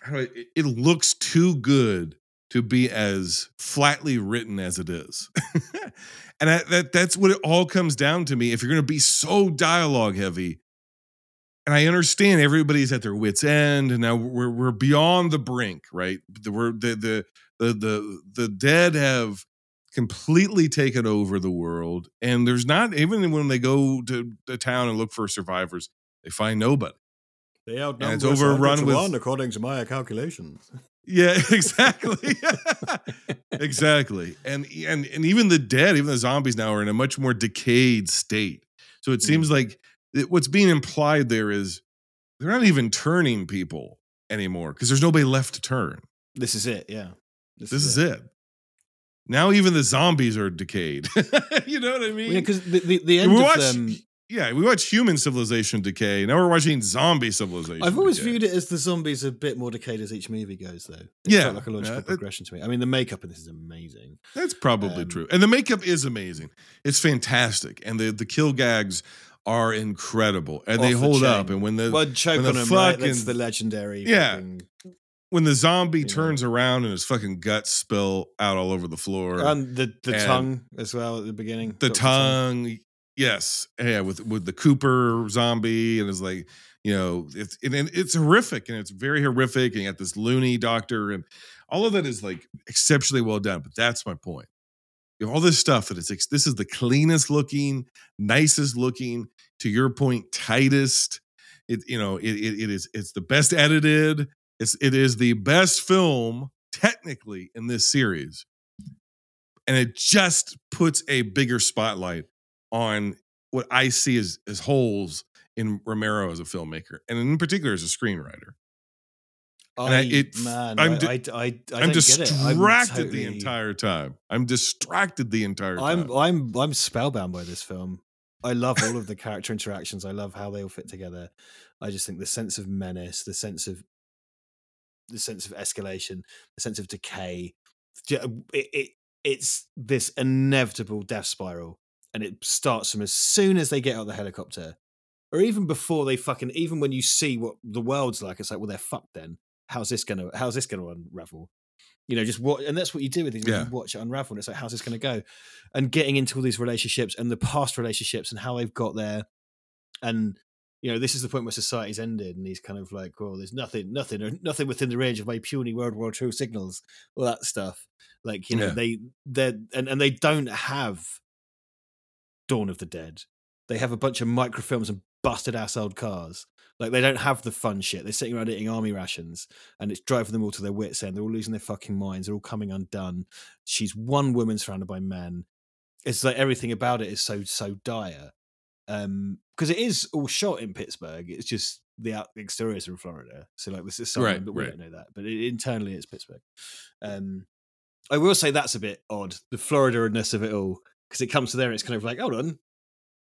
how do I, it, it looks too good to be as flatly written as it is. [laughs] and I, that that's what it all comes down to me. If you're going to be so dialogue heavy, and I understand everybody's at their wits end, and now we're we're beyond the brink, right? The- We're the the the the the dead have completely taken over the world, and there's not even when they go to the town and look for survivors, they find nobody. They And it's overrun with according to my calculations. yeah, [laughs] exactly. [laughs] exactly. And and and even the dead, even the zombies now are in a much more decayed state. So it hmm. seems like that what's being implied there is they're not even turning people anymore because there's nobody left to turn. This is it, yeah. This, is it. Now even the zombies are decayed. [laughs] you know what I mean? Yeah, because the, the, the end we of watch, them. yeah, we watch human civilization decay. Now we're watching zombie civilization. I've always decay. viewed it as the zombies a bit more decayed as each movie goes, though. It Yeah, like a logical yeah, it- progression to me. I mean, the makeup in this is amazing. That's probably Um, true. And the makeup is amazing. It's fantastic. And the, the kill gags are incredible. And they Off the hold chain. up. And when the choke when on the him, right? That's the legendary. Yeah. fucking- when the zombie know. turns around and his fucking guts spill out all over the floor. And the, the And tongue as well at the beginning. the Dr. tongue, yes. Yeah, with with the Cooper zombie and it's like, you know, it's and, and it's horrific and it's very horrific. And you got this loony doctor and all of that is like exceptionally well done. But that's my point. You know, all this stuff that it's this is the cleanest looking, nicest looking, to your point, tightest. It you know it, it, it is it's the best edited. It's it is the best film technically in this series, and it just puts a bigger spotlight on what I see as as holes in Romero as a filmmaker, and in particular as a screenwriter. And I- I, it- man, I'm di- I, I, I I'm don't get it. I'm distracted the entire time. I'm distracted the entire time. I'm I'm I'm spellbound by this film. I love all of the character interactions. I love how they all fit together. I just think the sense of menace, the sense of the sense of escalation, the sense of decay. It, it it's this inevitable death spiral, and it starts from as soon as they get out of the helicopter, or even before they fucking. Even when you see what the world's like, it's like, well, they're fucked. Then how's this gonna how's this gonna unravel? you know, just what, and that's what you do with these. Yeah. You watch it unravel, and it's like, how's this going to go? And getting into all these relationships and the past relationships and how they've got there, and you know, this is the point where society's ended, and he's kind of like, oh, there's nothing, nothing, or nothing within the range of my puny World War II signals, all that stuff. Like, you know, Yeah. they, they're, and, and they don't have Dawn of the Dead. They have a bunch of microfilms and busted ass old cars. Like they don't have the fun shit. They're sitting around eating army rations, and it's driving them all to their wits' end. They're all losing their fucking minds. They're all coming undone. She's one woman surrounded by men. It's like everything about it is so so dire. Um, because it is all shot in Pittsburgh. It's just the out the exteriors are in Florida. So like this is something, Right, but we right. don't know that. But it, internally, it's Pittsburgh. Um, I will say that's a bit odd. The Florida-ness of it all, because it comes to there, and it's kind of like, hold on,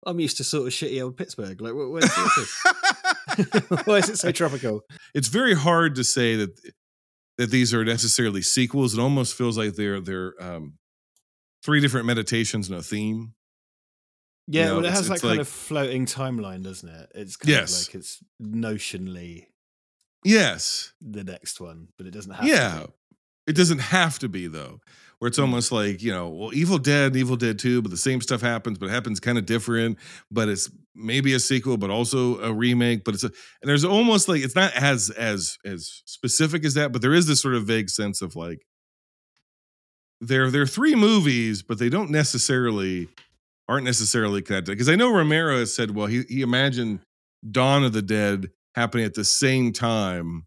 I'm used to sort of shitty old Pittsburgh. Like, where, where's this? [laughs] [laughs] Why is it so tropical? it's very hard to say that that these are necessarily sequels. It almost feels like they're they're um, three different meditations and a theme. You Yeah, know, well, it has that kind like- of floating timeline, doesn't it? It's kind Yes. of like it's notionally Yes, the next one, but it doesn't have. yeah. It doesn't have to be though. Where it's almost like you know, well, Evil Dead, and Evil Dead Two, but the same stuff happens, but it happens kind of different. But it's maybe a sequel, but also a remake. But it's a, and there's almost like it's not as as as specific as that, but there is this sort of vague sense of like they're they're three movies, but they don't necessarily aren't necessarily connected. Because I know Romero has said, well, he he imagined Dawn of the Dead happening at the same time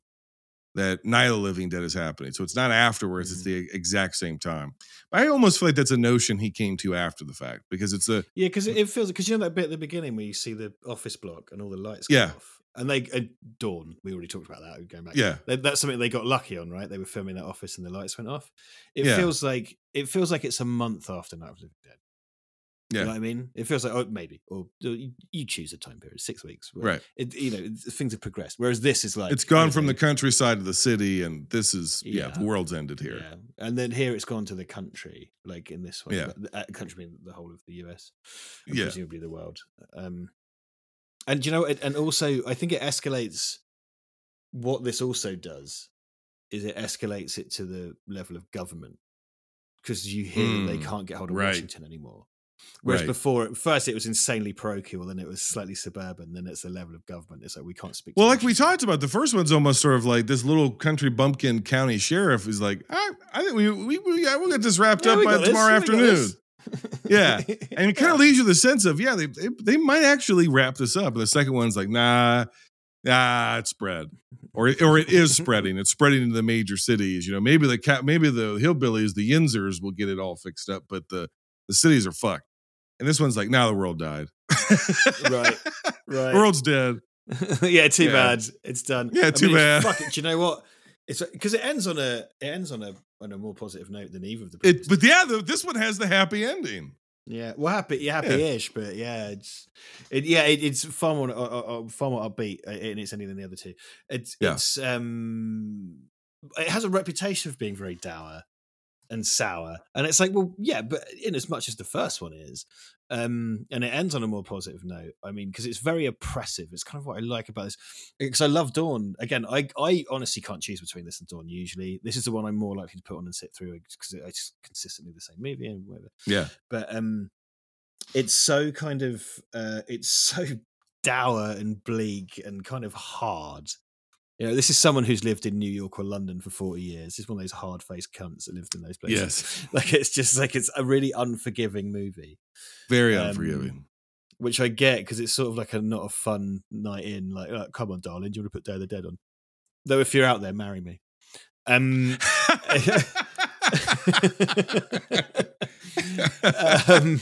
that Night of the Living Dead is happening. So it's not afterwards, it's the exact same time. But I almost feel like that's a notion he came to after the fact because it's a Yeah, because it, feels because you know that bit at the beginning where you see the office block and all the lights go Yeah. off, and they uh, dawn. We already talked about that. Going back, Yeah. That's something they got lucky on, right? They were filming that office and the lights went off. It Yeah. feels like it feels like it's a month after Night of the Living Dead. Yeah. You know what I mean? It feels like oh maybe or uh, you, choose a time period, six weeks, Right. It, you know things have progressed. Whereas this is like it's gone from the countryside to the city, and this is yeah, Yeah. the world's ended here. Yeah, and then here it's gone to the country, like in this one. Yeah. the uh, country being the whole of the US, Yeah. presumably the world. Um, and you know, it, and also I think it escalates. What this also does is it escalates it to the level of government because you hear that they Mm, can't get hold of right. Washington anymore. Whereas Right. before, at first it was insanely parochial, then it was slightly suburban, then it's the level of government. It's like we can't speak. Well, like we talked about, the first one's almost sort of like this little country bumpkin county sheriff is like, I, I think we we, we yeah, we'll get this wrapped Yeah, up by tomorrow afternoon. [laughs] Yeah. And it kind of leaves you the sense of, yeah, they, they they might actually wrap this up. And the second one's like, nah, nah, it's spread. Or or it is spreading. It's spreading into the major cities. You know, maybe the cat maybe the hillbillies, the Yinzers will get it all fixed up, but the the cities are fucked. And this one's like, now the world died. right, [laughs] right. World's dead. [laughs] yeah, too Yeah. bad. It's done. Yeah, I too mean, bad. Fuck it. Do you know what? It's because it ends on a it ends on a on a more positive note than either of the. It, but yeah, the, this one has the happy ending. Yeah, well, happy, yeah, happy-ish, but yeah, it's, it, yeah, it, it's far more, uh, uh, uh, far more upbeat uh, in its ending than the other two. It's, Yeah. it's, um, it has a reputation of being very dour and sour, and it's like, well, yeah, but in as much as the first one is, um, and it ends on a more positive note. I mean, because it's very oppressive. It's kind of what I like about this. Because I love Dawn. Again, I, I honestly can't choose between this and Dawn. Usually, this is the one I'm more likely to put on and sit through because it's consistently the same movie and whatever Yeah. but um it's so kind of uh it's so [laughs] dour and bleak and kind of hard you know this is someone who's lived in new york or london for 40 years it's one of those hard-faced cunts that lived in those places Yes. [laughs] like it's just like it's a really unforgiving movie Very Um, unforgiving. which i get because it's sort of like a not a fun night in like, like come on darling do you want to put day of the dead on though if you're out there marry me um [laughs] um,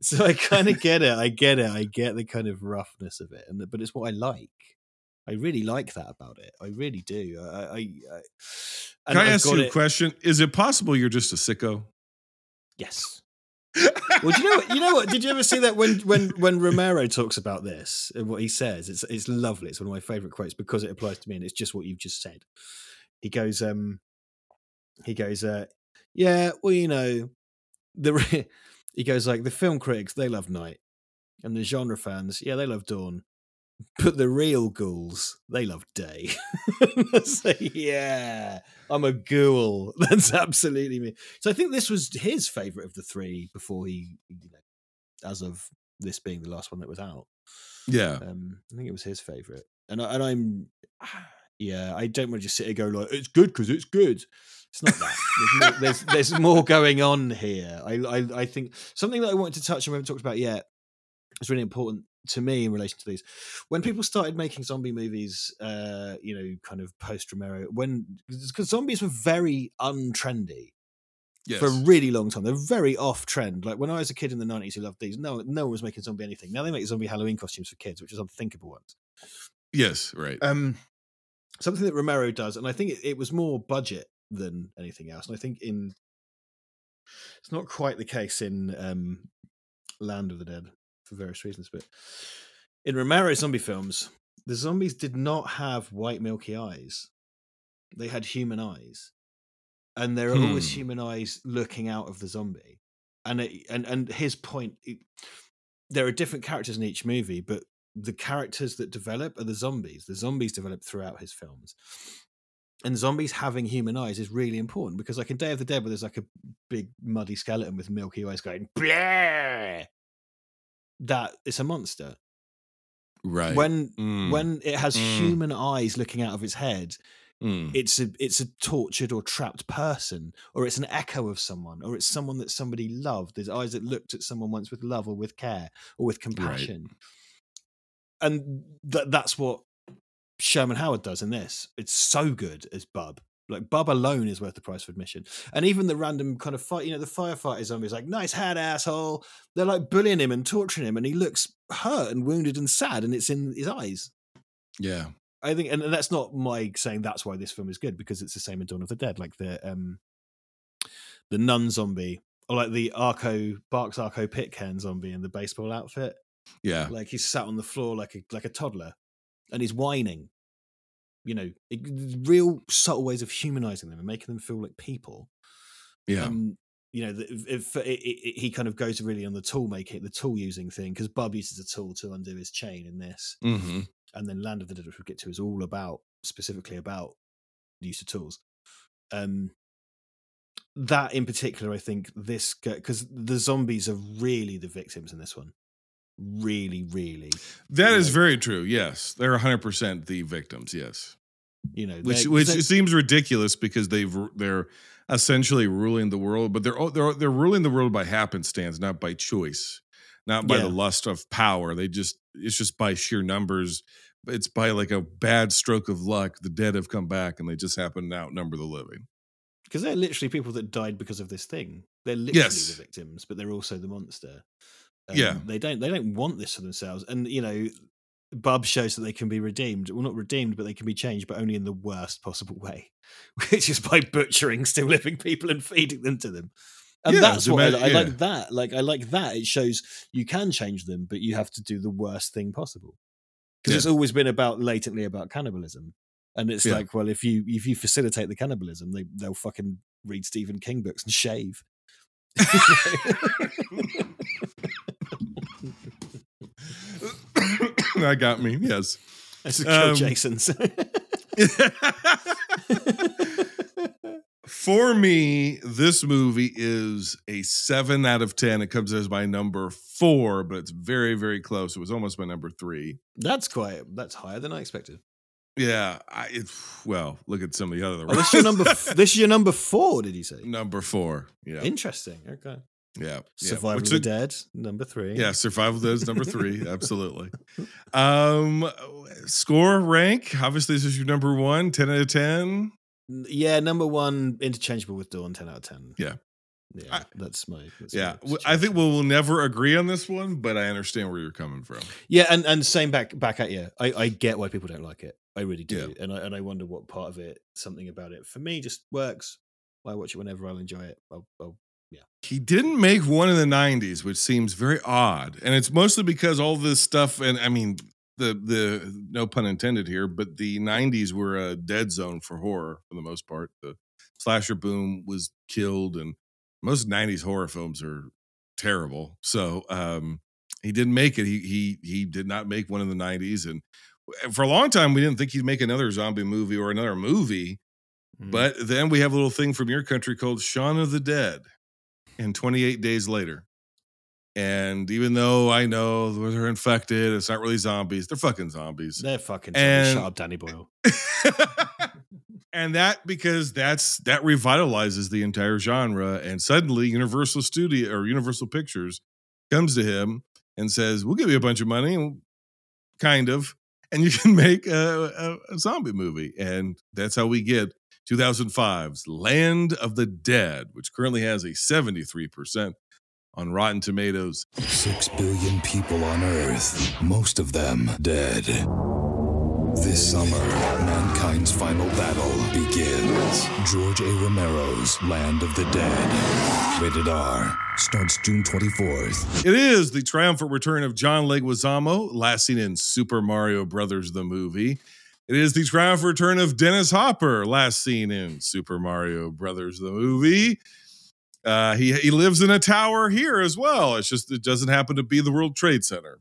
so I kind of get it. I get it. I get the kind of roughness of it, and but it's what I like. I really like that about it. I really do. I, I, I Can I I've ask you a it- question? Is it possible you're just a sicko? Yes. well, do you know what? You know what? Did you ever see that when when when Romero talks about this and what he says? It's it's lovely. It's one of my favorite quotes because it applies to me, and it's just what you've just said. He goes, um, he goes, uh, yeah, well, you know, the [laughs] he goes like the film critics they love night, and the genre fans, yeah, they love dawn, but the real ghouls they love day. [laughs] Yeah, I'm a ghoul. [laughs] That's absolutely me. So I think this was his favorite of the three before he, you know, as of this being the last one that was out. Yeah. Um, I think it was his favorite, and I, and I'm, [sighs] yeah, I don't want to just sit here and go like it's good because it's good. It's not that. There's more, [laughs] there's, there's more going on here. I, I I think something that I wanted to touch on we haven't talked about yet. It's really important to me in relation to these. When people started making zombie movies, uh, you know, kind of post Romero, when because zombies were very untrendy Yes. for a really long time. They're very off trend. Like when I was a kid in the nineties who loved these, no no one was making zombie anything. Now they make zombie Halloween costumes for kids, which is unthinkable once. yes. Right. Um, something that Romero does, and I think it, it was more budget than anything else. And I think in it's not quite the case in um, Land of the Dead for various reasons, but in Romero's zombie films, the zombies did not have white milky eyes; they had human eyes, and there are always Hmm. human eyes looking out of the zombie. And it, and and his point, it- there are different characters in each movie, but the characters that develop are the zombies. The zombies develop throughout his films. And zombies having human eyes is really important because, like in Day of the Dead, where there's like a big muddy skeleton with milky eyes going, Blah! That it's a monster. right. When Mm. when it has Mm. human eyes looking out of its head, Mm. it's a it's a tortured or trapped person, or it's an echo of someone, or it's someone that somebody loved. There's eyes that looked at someone once with love or with care or with compassion, and that that's what Sherman Howard does in this. It's so good as Bub. Like Bub alone is worth the price of admission, and even the random kind of fight. You know, the firefighter zombie is like, "Nice hat, asshole." They're like bullying him and torturing him, and he looks hurt and wounded and sad, and it's in his eyes. yeah. I think, and that's not my saying that's why this film is good because it's the same in Dawn of the Dead, like the um the nun zombie, or like the Arco Barks Arco Pitcairn zombie in the baseball outfit. Yeah. Like he's sat on the floor like a like a toddler, and he's whining. You know, real subtle ways of humanizing them and making them feel like people. Yeah. Um, you know, the- if, it, it, he kind of goes really on the tool making, the tool using thing, because Bub uses a tool to undo his chain in this hmm and then Land of the Dead, which we'll get to, is all about specifically about the use of tools. Um, that in particular, I think this because the zombies are really the victims in this one. Really, really, That is Like- very true. Yes, they're 100 percent the victims. Yes, you know, which which seems ridiculous because they've they're essentially ruling the world, but they're they're they're ruling the world by happenstance, not by choice, not by the lust of power. They just it's just by sheer numbers. It's by like a bad stroke of luck. The dead have come back, and they just happen to outnumber the living. because they're literally people that died because of this thing. They're literally Yes. the victims, but they're also the monster. Um, Yeah. they don't they don't want this for themselves, and you know Bub shows that they can be redeemed. Well, not redeemed, but they can be changed, but only in the worst possible way, [laughs] which is by butchering still living people and feeding them to them. And Yeah, that's what I, ma- I yeah. like. That like I like that. It shows you can change them, but you have to do the worst thing possible. Because Yeah. it's always been about latently about cannibalism, and it's like, well, if you if you facilitate the cannibalism, they they'll fucking read Stephen King books and shave. [laughs] [laughs] [coughs] that got me. Yes. That's Um, Jason's. [laughs] For me, this movie is a seven out of 10. It comes as my number four, but it's very, very close. It was almost my number three. that's quite that's higher than I expected. Yeah. I, it, well, look at some of the other Oh, this is your number. this is your number four. Did you say? number four. Yeah. Interesting. Okay. Yeah. yeah. Survival Which of the Dead, number three. Yeah, Survival of the Dead is number three. [laughs] Absolutely. Um, score rank. Obviously, this is your number one. 10 out of 10. Yeah, number one, interchangeable with Dawn, ten out of ten. Yeah. yeah, I- that's my. That's Yeah. my I think we'll, we'll never agree on this one, but I understand where you're coming from. Yeah, and and same back back at you. I I get why people don't like it. I really do, and I and I wonder what part of it, something about it, for me, just works. I watch it whenever I'll enjoy it. I'll, I'll He didn't make one in the 90s, which seems very odd. And it's mostly because all this stuff, and I mean, the the no pun intended here, but the 90s were a dead zone for horror for the most part. The slasher boom was killed, and most 90s horror films are terrible. So um he didn't make it. He he he did not make one in the 90s. And for a long time, we didn't think he'd make another zombie movie or another movie. Mm. But then we have a little thing from your country called Shaun of the Dead and 28 days later. And even though I know they're infected, it's not really zombies, they're fucking zombies. they're fucking. And- Shut up, Danny Boyle. [laughs] and that because that's that revitalizes the entire genre. And suddenly Universal Studio or Universal Pictures comes to him and says, We'll give you a bunch of money, kind of, and you can [laughs] make a, a, a zombie movie. And that's how we get 2005's Land of the Dead, which currently has a 73% on Rotten Tomatoes. Six billion people on Earth, most of them dead. This summer, mankind's final battle begins. George A. Romero's Land of the Dead. Rated R. Starts June 24th. It is the triumphant return of John Leguizamo, last seen in Super Mario Brothers the movie. It is the triumphant return of Dennis Hopper, last seen in Super Mario Brothers the movie. Uh, he he lives in a tower here as well. It's just it doesn't happen to be the World Trade Center.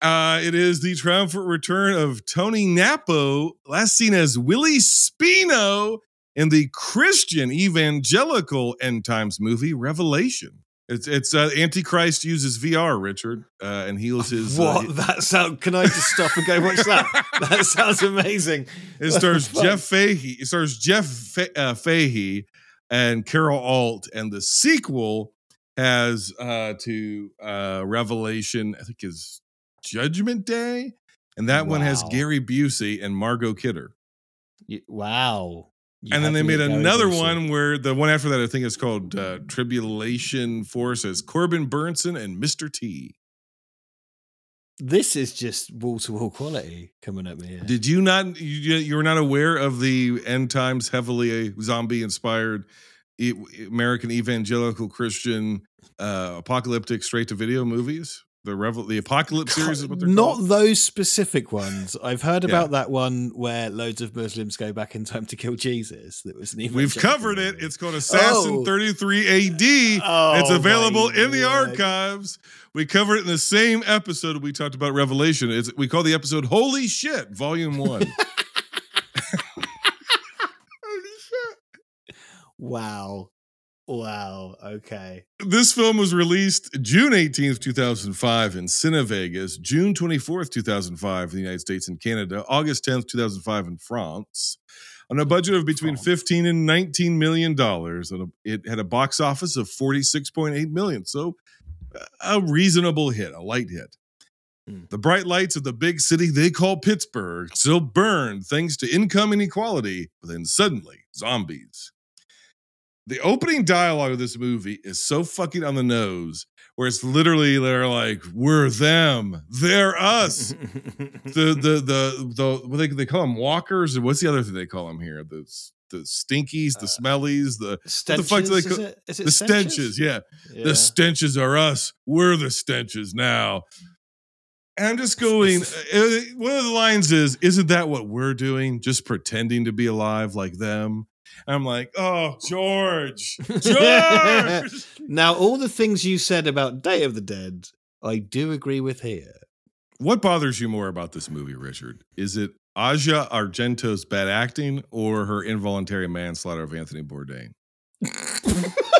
Uh, it is the triumphant return of Tony Nappo, last seen as Willie Spino in the Christian evangelical end times movie Revelation. It's it's uh, Antichrist uses VR, Richard, uh, and heals his. uh, What? that sound? Can I just stop and go watch that? [laughs] that sounds amazing. It stars [laughs] Jeff Fahey. It stars Jeff Fa- uh, Fahey and Carol Alt, and the sequel has uh, to uh, Revelation. I think is Judgment Day, and that one has Gary Busey and Margot Kidder. Wow. You and then they made another one where the one after that I think is called uh, Tribulation Force as Corbin Bernsen and Mr. T. This is just wall to wall quality coming at me. Here. Did you not? You, you were not aware of the end times heavily zombie inspired American evangelical Christian uh, apocalyptic straight to video movies? The Revel, the Apocalypse series is what they're Not called. those specific ones. I've heard Yeah. about that one where loads of Muslims go back in time to kill Jesus. That was an We've covered it. It's called Assassin Oh. 33 AD. Oh it's Oh, available in the word. archives. We covered it in the same episode we talked about Revelation. It's, we call the episode Holy Shit, Volume [laughs] 1. holy shit Wow. Wow. Okay. this film was released June 18th, 2005 in Cinevegas, June 24th, 2005 in the United States and Canada, August 10th, 2005 in France. On a budget of between 15 and 19 million dollars, and it had a box office of 46.8 million. So a reasonable hit, a light hit. Mm. The bright lights of the big city they call Pittsburgh still burn thanks to income inequality, but then suddenly zombies. The opening dialogue of this movie is so fucking on the nose, where it's literally they're like, "We're them, they're us." the the [laughs] the the what they they call them walkers, and what's the other thing they call them here? The the stinkies, the smellies, the what the fuck do they Stenches, is it- is it the stenches? stenches? Yeah. Yeah. the stenches are us. We're the stenches now. And I'm just going. uh, one of the lines is, "Isn't that what we're doing? Just pretending to be alive like them." I'm like, "Oh, George, [laughs] George." [laughs] now, all the things you said about Day of the Dead, I do agree with here. what bothers you more about this movie, Richard? Is it Asia Argento's bad acting or her involuntary manslaughter of Anthony Bourdain? [laughs]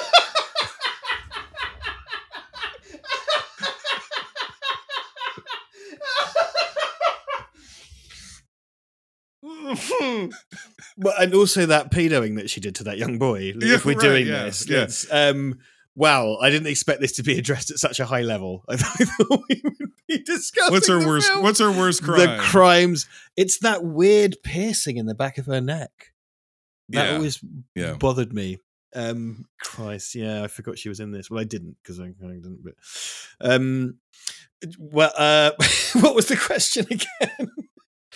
[laughs] But and also that pedoing that she did to that young boy. Yeah, if we're right, doing yeah, this, yeah. let's, um, wow, I didn't expect this to be addressed at such a high level. [laughs] I thought we would be discussing. What's her worst? film. What's her worst crime? The crimes. It's that weird piercing in the back of her neck. That Yeah, always bothered me. Um, Christ, yeah, I forgot she was in this. Well, I didn't because I, I didn't. But um, well, uh, [laughs] what was the question again?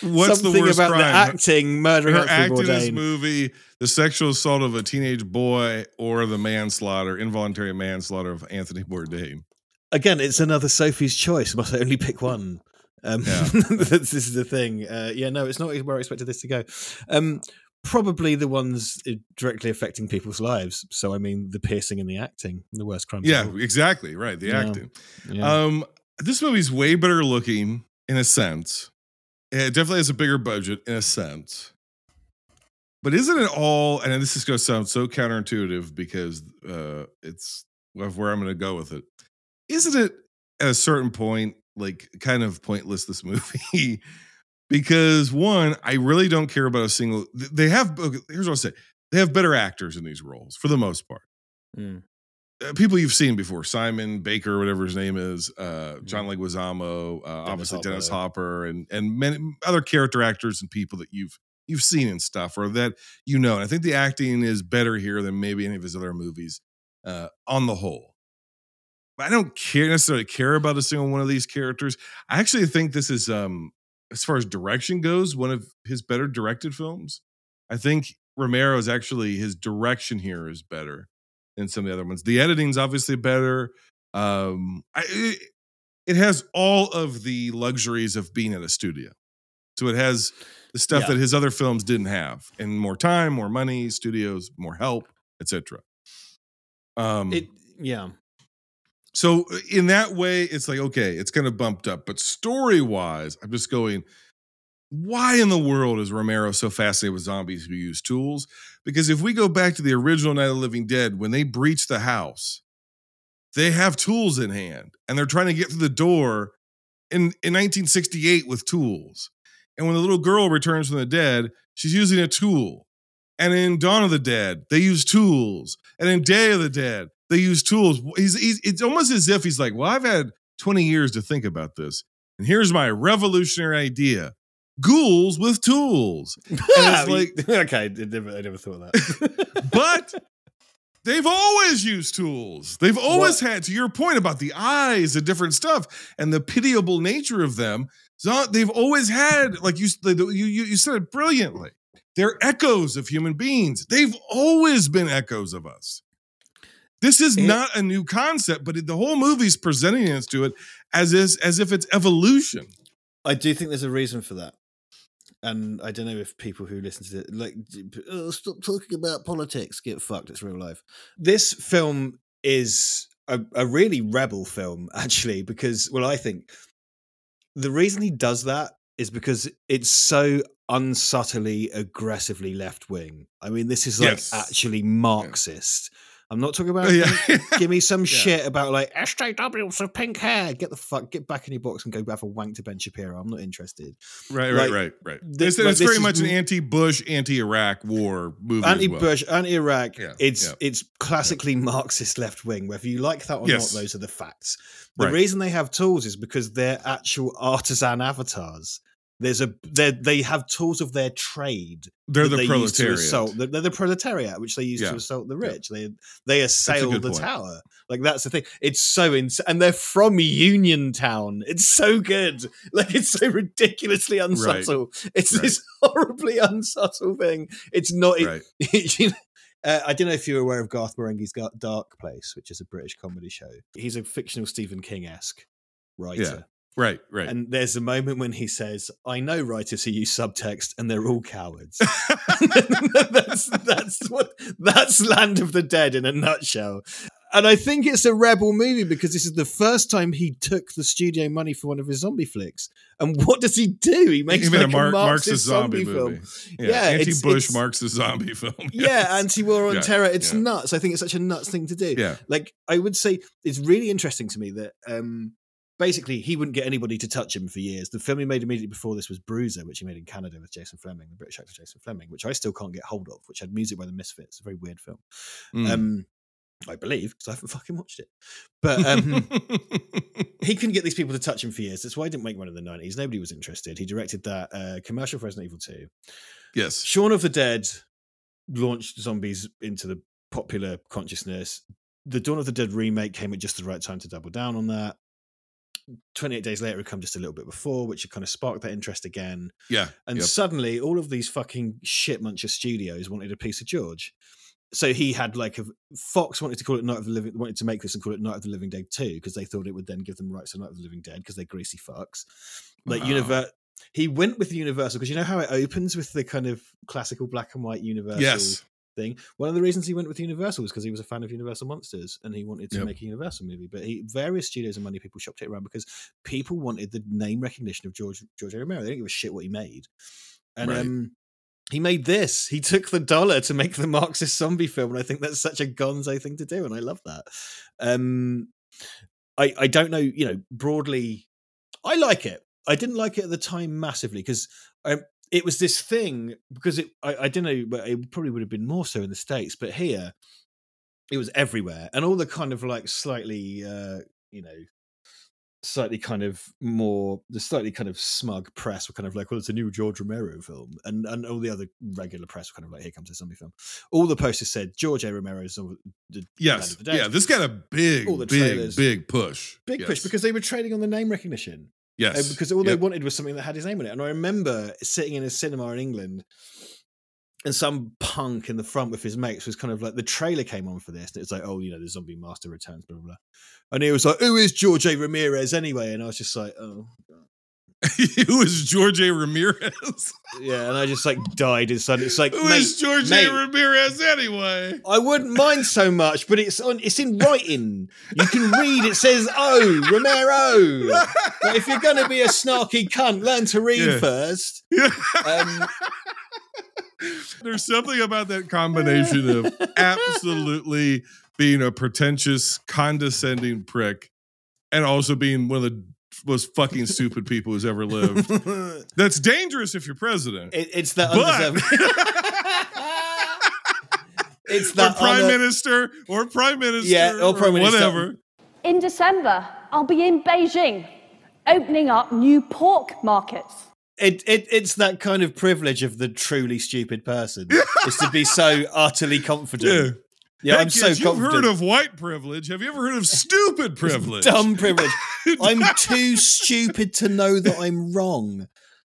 What's the Something worst about crime? the acting, murdering her acting in this movie, the sexual assault of a teenage boy, or the manslaughter, involuntary manslaughter of Anthony Bourdain. Again, it's another Sophie's choice. Must I only pick one? Um, Yeah. [laughs] this is the thing. Uh, yeah, no, it's not where I expected this to go. Um, probably the ones uh, directly affecting people's lives. So, I mean, the piercing and the acting, the worst crime. Yeah, exactly. Right. The Yeah. acting. Yeah. Um, this movie's way better looking in a sense. It definitely has a bigger budget in a sense. But isn't it all? And this is going to sound so counterintuitive because uh, it's where I'm going to go with it. Isn't it at a certain point like kind of pointless? This movie [laughs] because one, I really don't care about a single. They have. Here's what I'll say: they have better actors in these roles for the most part Mm. Uh, people you've seen before Simon Baker, whatever his name is, uh, John Leguizamo, uh, obviously Dennis Hopper. Hopper, and and many other character actors and people that you've you've seen and stuff, or that you know. And I think the acting is better here than maybe any of his other movies uh, on the whole. But I don't care necessarily care about a single one of these characters. I actually think this is, um, as far as direction goes, one of his better directed films. I think Romero's actually his direction here is better than some of the other ones. The editing's obviously better. Um, I, it, it has all of the luxuries of being at a studio. So it has the stuff Yeah. that his other films didn't have, and more time, more money, studios, more help, etc. Um, It, yeah. so uh, in that way, it's like okay, it's kind of bumped up. But story wise, I'm just going. Why in the world is Romero so fascinated with zombies who use tools? Because if we go back to the original Night of the Living Dead, when they breach the house, they have tools in hand and they're trying to get through the door in, in 1968 with tools. And when the little girl returns from the dead, she's using a tool. And in Dawn of the Dead, they use tools. And in Day of the Dead, they use tools. He's, he's it's almost as if he's like, well, I've had 20 years to think about this. And here's my revolutionary idea ghouls with tools. [laughs] And it's like, [laughs] okay, I never, I never thought of that. [laughs] but they've always used tools. They've always had, to your point about the eyes and different stuff and the pitiable nature of them. So they've always had, like you, you, you you said it brilliantly. They're echoes of human beings. They've always been echoes of us. This is not a new concept, but the whole movie's presenting us to it as is, as if it's evolution. I do think there's a reason for that. And I don't know if people who listen to it like oh, stop talking about politics, get fucked. It's real life. This film is a, a really rebel film, [laughs] actually, because well, I think the reason he does that is because it's so unsubtly aggressively left wing. I mean, this is like Yes. actually Marxist. I'm not talking about Yeah. give me some [laughs] shit about like SJWs with pink hair. Get the fuck, get back in your box and go have a wank to Ben Shapiro. I'm not interested. Right, right, Like, right, right. this- it's like, it's very much an anti-Bush, anti-Iraq war movie. Anti-Bush, anti-Iraq. Yeah, it's yeah. it's classically Marxist left wing. Whether you like that or Yes. not, those are the facts. The Right. reason they have tools is because they're actual artisan avatars. There's a they they have tools of their trade. They're the they proletariat. assault. They're, they're the proletariat, which they use Yeah. to assault the Yeah. rich. They they assail the point. tower. Like that's the thing. It's so ins and they're from Uniontown. It's so good. [laughs] Like it's so ridiculously unsubtle. It's Right. this [laughs] horribly unsubtle thing. It's not. it- Right. [laughs] you know, uh, I don't know if you're aware of Garth Marenghi's Dark Place, which is a British comedy show. He's a fictional Stephen King esque writer. Right, right. And there's a moment when he says, I know writers who use subtext and they're all cowards. [laughs] [laughs] that's, that's what that's Land of the Dead in a nutshell. And I think it's a rebel movie because this is the first time he took the studio money for one of his zombie flicks. And what does he do? He makes like a Mar- a Marxist zombie, zombie, movie. film. Yeah, Yeah, anti-Bush it's- Marxist zombie [laughs] film. Yeah, anti-war on Yeah, terror. It's yeah. nuts. I think it's such a nuts thing to do. Yeah. Like I would say, it's really interesting to me that um basically he wouldn't get anybody to touch him for years. The film he made immediately before this was Bruiser, which he made in Canada with Jason Flemyng, the British actor Jason Flemyng, which I still can't get hold of, which had music by the Misfits. A very weird film. Mm. Um I believe because I haven't [laughs] fucking watched it, but um, [laughs] he couldn't get these people to touch him for years. That's why he didn't make one in the nineties. Nobody was interested. He directed that uh, commercial for Resident Evil Two. yes. Shaun of the Dead launched zombies into the popular consciousness. The Dawn of the Dead remake came at just the right time to double down on that. 28 days later, it come just a little bit before, which kind of sparked that interest again. Yeah. And yep. suddenly, all of these fucking shit muncher studios wanted a piece of George. So he had like a Fox wanted to call it Night of the Living, wanted to make this and call it Night of the Living Dead 2 because they thought it would then give them rights to Night of the Living Dead because they're greasy fucks. Like Wow. Univer- he went with Universal because you know how it opens with the kind of classical black and white Universal Yes. Thing. One of the reasons he went with Universal was because he was a fan of Universal Monsters and he wanted to Yep. make a Universal movie. But he various studios and money people shopped it around because people wanted the name recognition of George George A. Romero. They didn't give a shit what he made. And Right. um he made this. He took the dollar to make the Marxist zombie film, and I think that's such a gonzo thing to do, and I love that. Um I I don't know, you know, broadly I like it. I didn't like it at the time massively because um, it was this thing because it I, I don't know, but it probably would have been more so in the states, but here it was everywhere, and all the kind of like slightly, uh, you know, slightly kind of more the slightly kind of smug press were kind of like, well, it's a new George Romero film, and and all the other regular press were kind of like, here comes a zombie film. All the posters said George A. Romero's the Yes. of the Yeah. This got a big, All the big, trailers. big push. big yes. push because they were trading on the name recognition. Uh, Yes. because all they wanted was something that had his name on it. And I remember sitting in a cinema in England and some punk in the front with his mates was kind of like the trailer came on for this. And it's like, oh, you know, the zombie master returns, blah, blah, blah. And he was like, who is George A. Ramirez anyway? And I was just like, oh, [laughs] Who is George A. Ramirez? [laughs] yeah. And I just like died inside. It's like, Who is George mate, A. Ramirez anyway? I wouldn't mind so much, but it's on. It's in writing. You can read. It says, "Oh, Romero." Like, if you're going to be a snarky cunt, learn to read Yeah. first. [laughs] Um, There's something about that combination of absolutely being a pretentious, condescending prick and also being one of the most fucking stupid people who's ever lived. [laughs] That's dangerous if you're president. It, it's the But- undeserved. [laughs] it's or prime honor- minister, or prime minister, Yeah, or prime minister. whatever. In December, I'll be in Beijing, opening up new pork markets. It, it it's that kind of privilege of the truly stupid person [laughs] is to be so utterly confident. Yeah, I'm so kids, you've heard of white privilege. Have you ever heard of stupid privilege? Dumb privilege. [laughs] I'm too stupid to know that I'm wrong.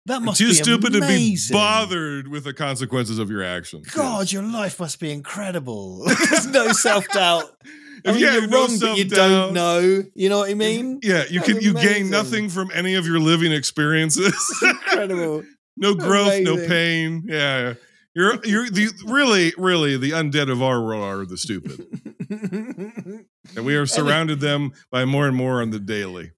That must be Too be stupid to be bothered with the consequences of your actions. God, your life must be incredible. [laughs] There's no self doubt. [laughs] I If mean, you you're no wrong, but you don't know. You know what I mean? Yeah, you can you gain nothing from any of your living experiences. Incredible. no growth, no pain. Yeah, yeah. You're you're the really really the undead of our world are the stupid, [laughs] and we are surrounded them by more and more on the daily.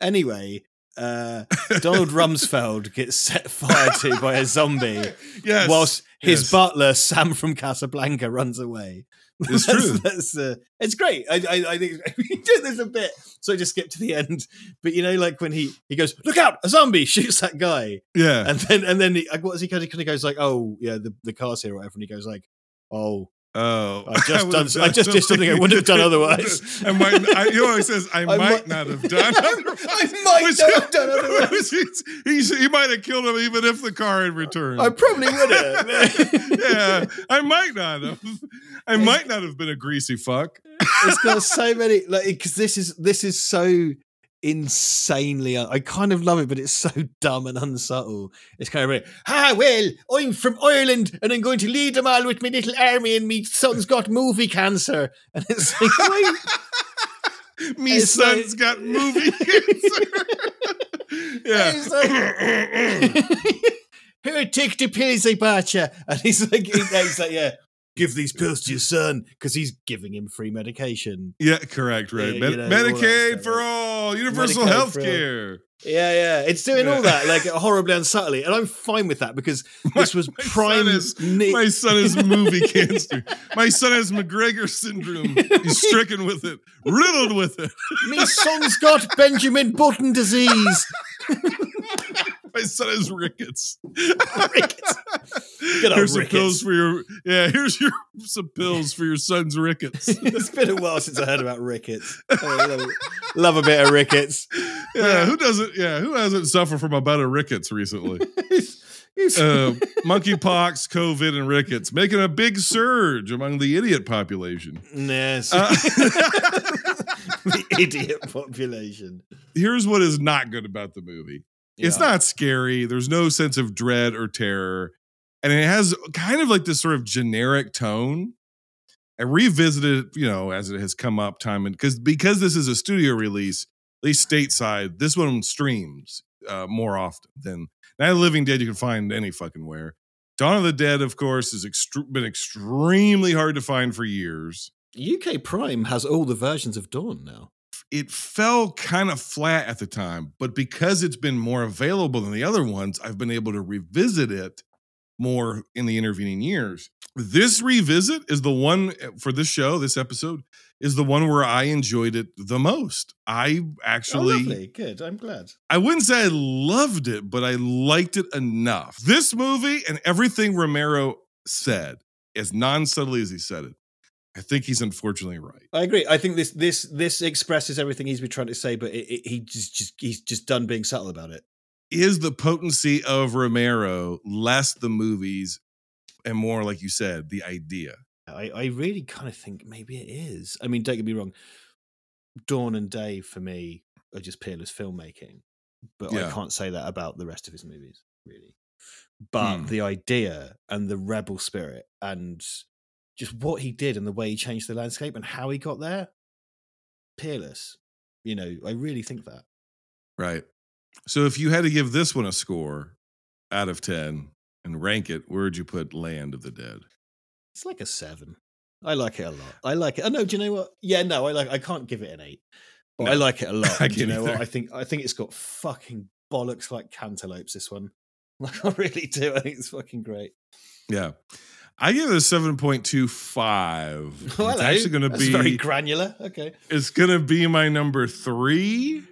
Anyway, uh, Donald [laughs] Rumsfeld gets set fire to by a zombie, Yes, whilst his yes. butler Sam from Casablanca runs away. [laughs] It's That's- true. That's, uh, it's great. I, I, I think [laughs] there's a bit. So I just skip to the end, but you know, like when he he goes, "Look out! A zombie!" [laughs] shoots that guy, Yeah, and then and then he, like, what is he kind of kind of goes like, "Oh yeah, the the car's here or whatever," and he goes like, "Oh." Oh, I just would done- have I just did something I wouldn't have done otherwise. I might. I, you know, he says I, might, might- not have done. I might not have done otherwise. he, he might have killed him even if the car had returned. I probably would have. yeah, I might not have. I might not have been a greasy fuck. it's got [laughs] so many like because this is this is so insanely I kind of love it, but it's so [laughs] dumb and unsubtle. It's kind of like, ah well, I'm from Ireland and I'm going to lead them all with my little army and my son's got movie cancer. And it's [laughs] like why Me It's son's like- got movie cancer. yeah. Here, take the pills I bought you. And he's like, he's like, yeah, give these pills to your son because he's giving him free medication. Yeah, correct, right. Yeah, Med- you know, Medicaid stuff, for all, universal health care. Yeah, yeah, it's doing all that like horribly and subtly, and I'm fine with that because [laughs] this was prime. Son is, my son is movie [laughs] cancer. My son has McGregor syndrome. He's stricken with it, riddled with it. [laughs] My son's got Benjamin Button disease. [laughs] My son has rickets. Rickets. [laughs] Here's some pills for your yeah. Here's your some pills for your son's rickets. [laughs] it's been a while since I heard about rickets. Love, love a bit of rickets. Yeah, who doesn't? Yeah, who hasn't suffered from a bout of rickets recently? uh, monkeypox, COVID, and rickets making a big surge among the idiot population. Yes. Uh, the idiot population. Here's what is not good about the movie. It's not scary. There's no sense of dread or terror. And it has kind of like this sort of generic tone. I revisited, it, you know, as it has come up time and because because this is a studio release, at least stateside, this one streams uh, more often than Night of the Living Dead. You can find any fucking where. Dawn of the Dead, of course, has been extremely hard to find for years. UK Prime has all the versions of Dawn now. It fell kind of flat at the time, but because it's been more available than the other ones, I've been able to revisit it more in the intervening years. This revisit is the one eh, for this show, this episode is the one where I enjoyed it the most. I actually oh, lovely. Good. I'm glad. I wouldn't say I loved it, but I liked it enough. This movie and everything Romero said, as non-subtly as he said it, I think he's unfortunately right. I agree. I think this this this expresses everything he's been trying to say, but it, it, he just just he's just done being subtle about it. Is the potency of Romero less the movies and more, like you said, the idea? I, I really kind of think maybe it is. I mean, don't get me wrong. Dawn and Day for me are just peerless filmmaking, but I can't say that about the rest of his movies, really. But Hmm. the idea and the rebel spirit and just what he did and the way he changed the landscape and how he got there, peerless. You know, I really think that. Right. So if you had to give this one a score out of 10 and rank it, where would you put Land of the Dead? It's like a seven. I like it a lot. I like it. Oh no, do you know what? Yeah, no, I like. I can't give it an eight, but I like it a lot. [laughs] Do you know what? I think I think it's got fucking bollocks like cantaloupes. This one, like [laughs] I really do. I think it's fucking great. Yeah. I give it a 7.25. Oh, [laughs] it's actually going to be very granular. Okay, It's going to be my number 3,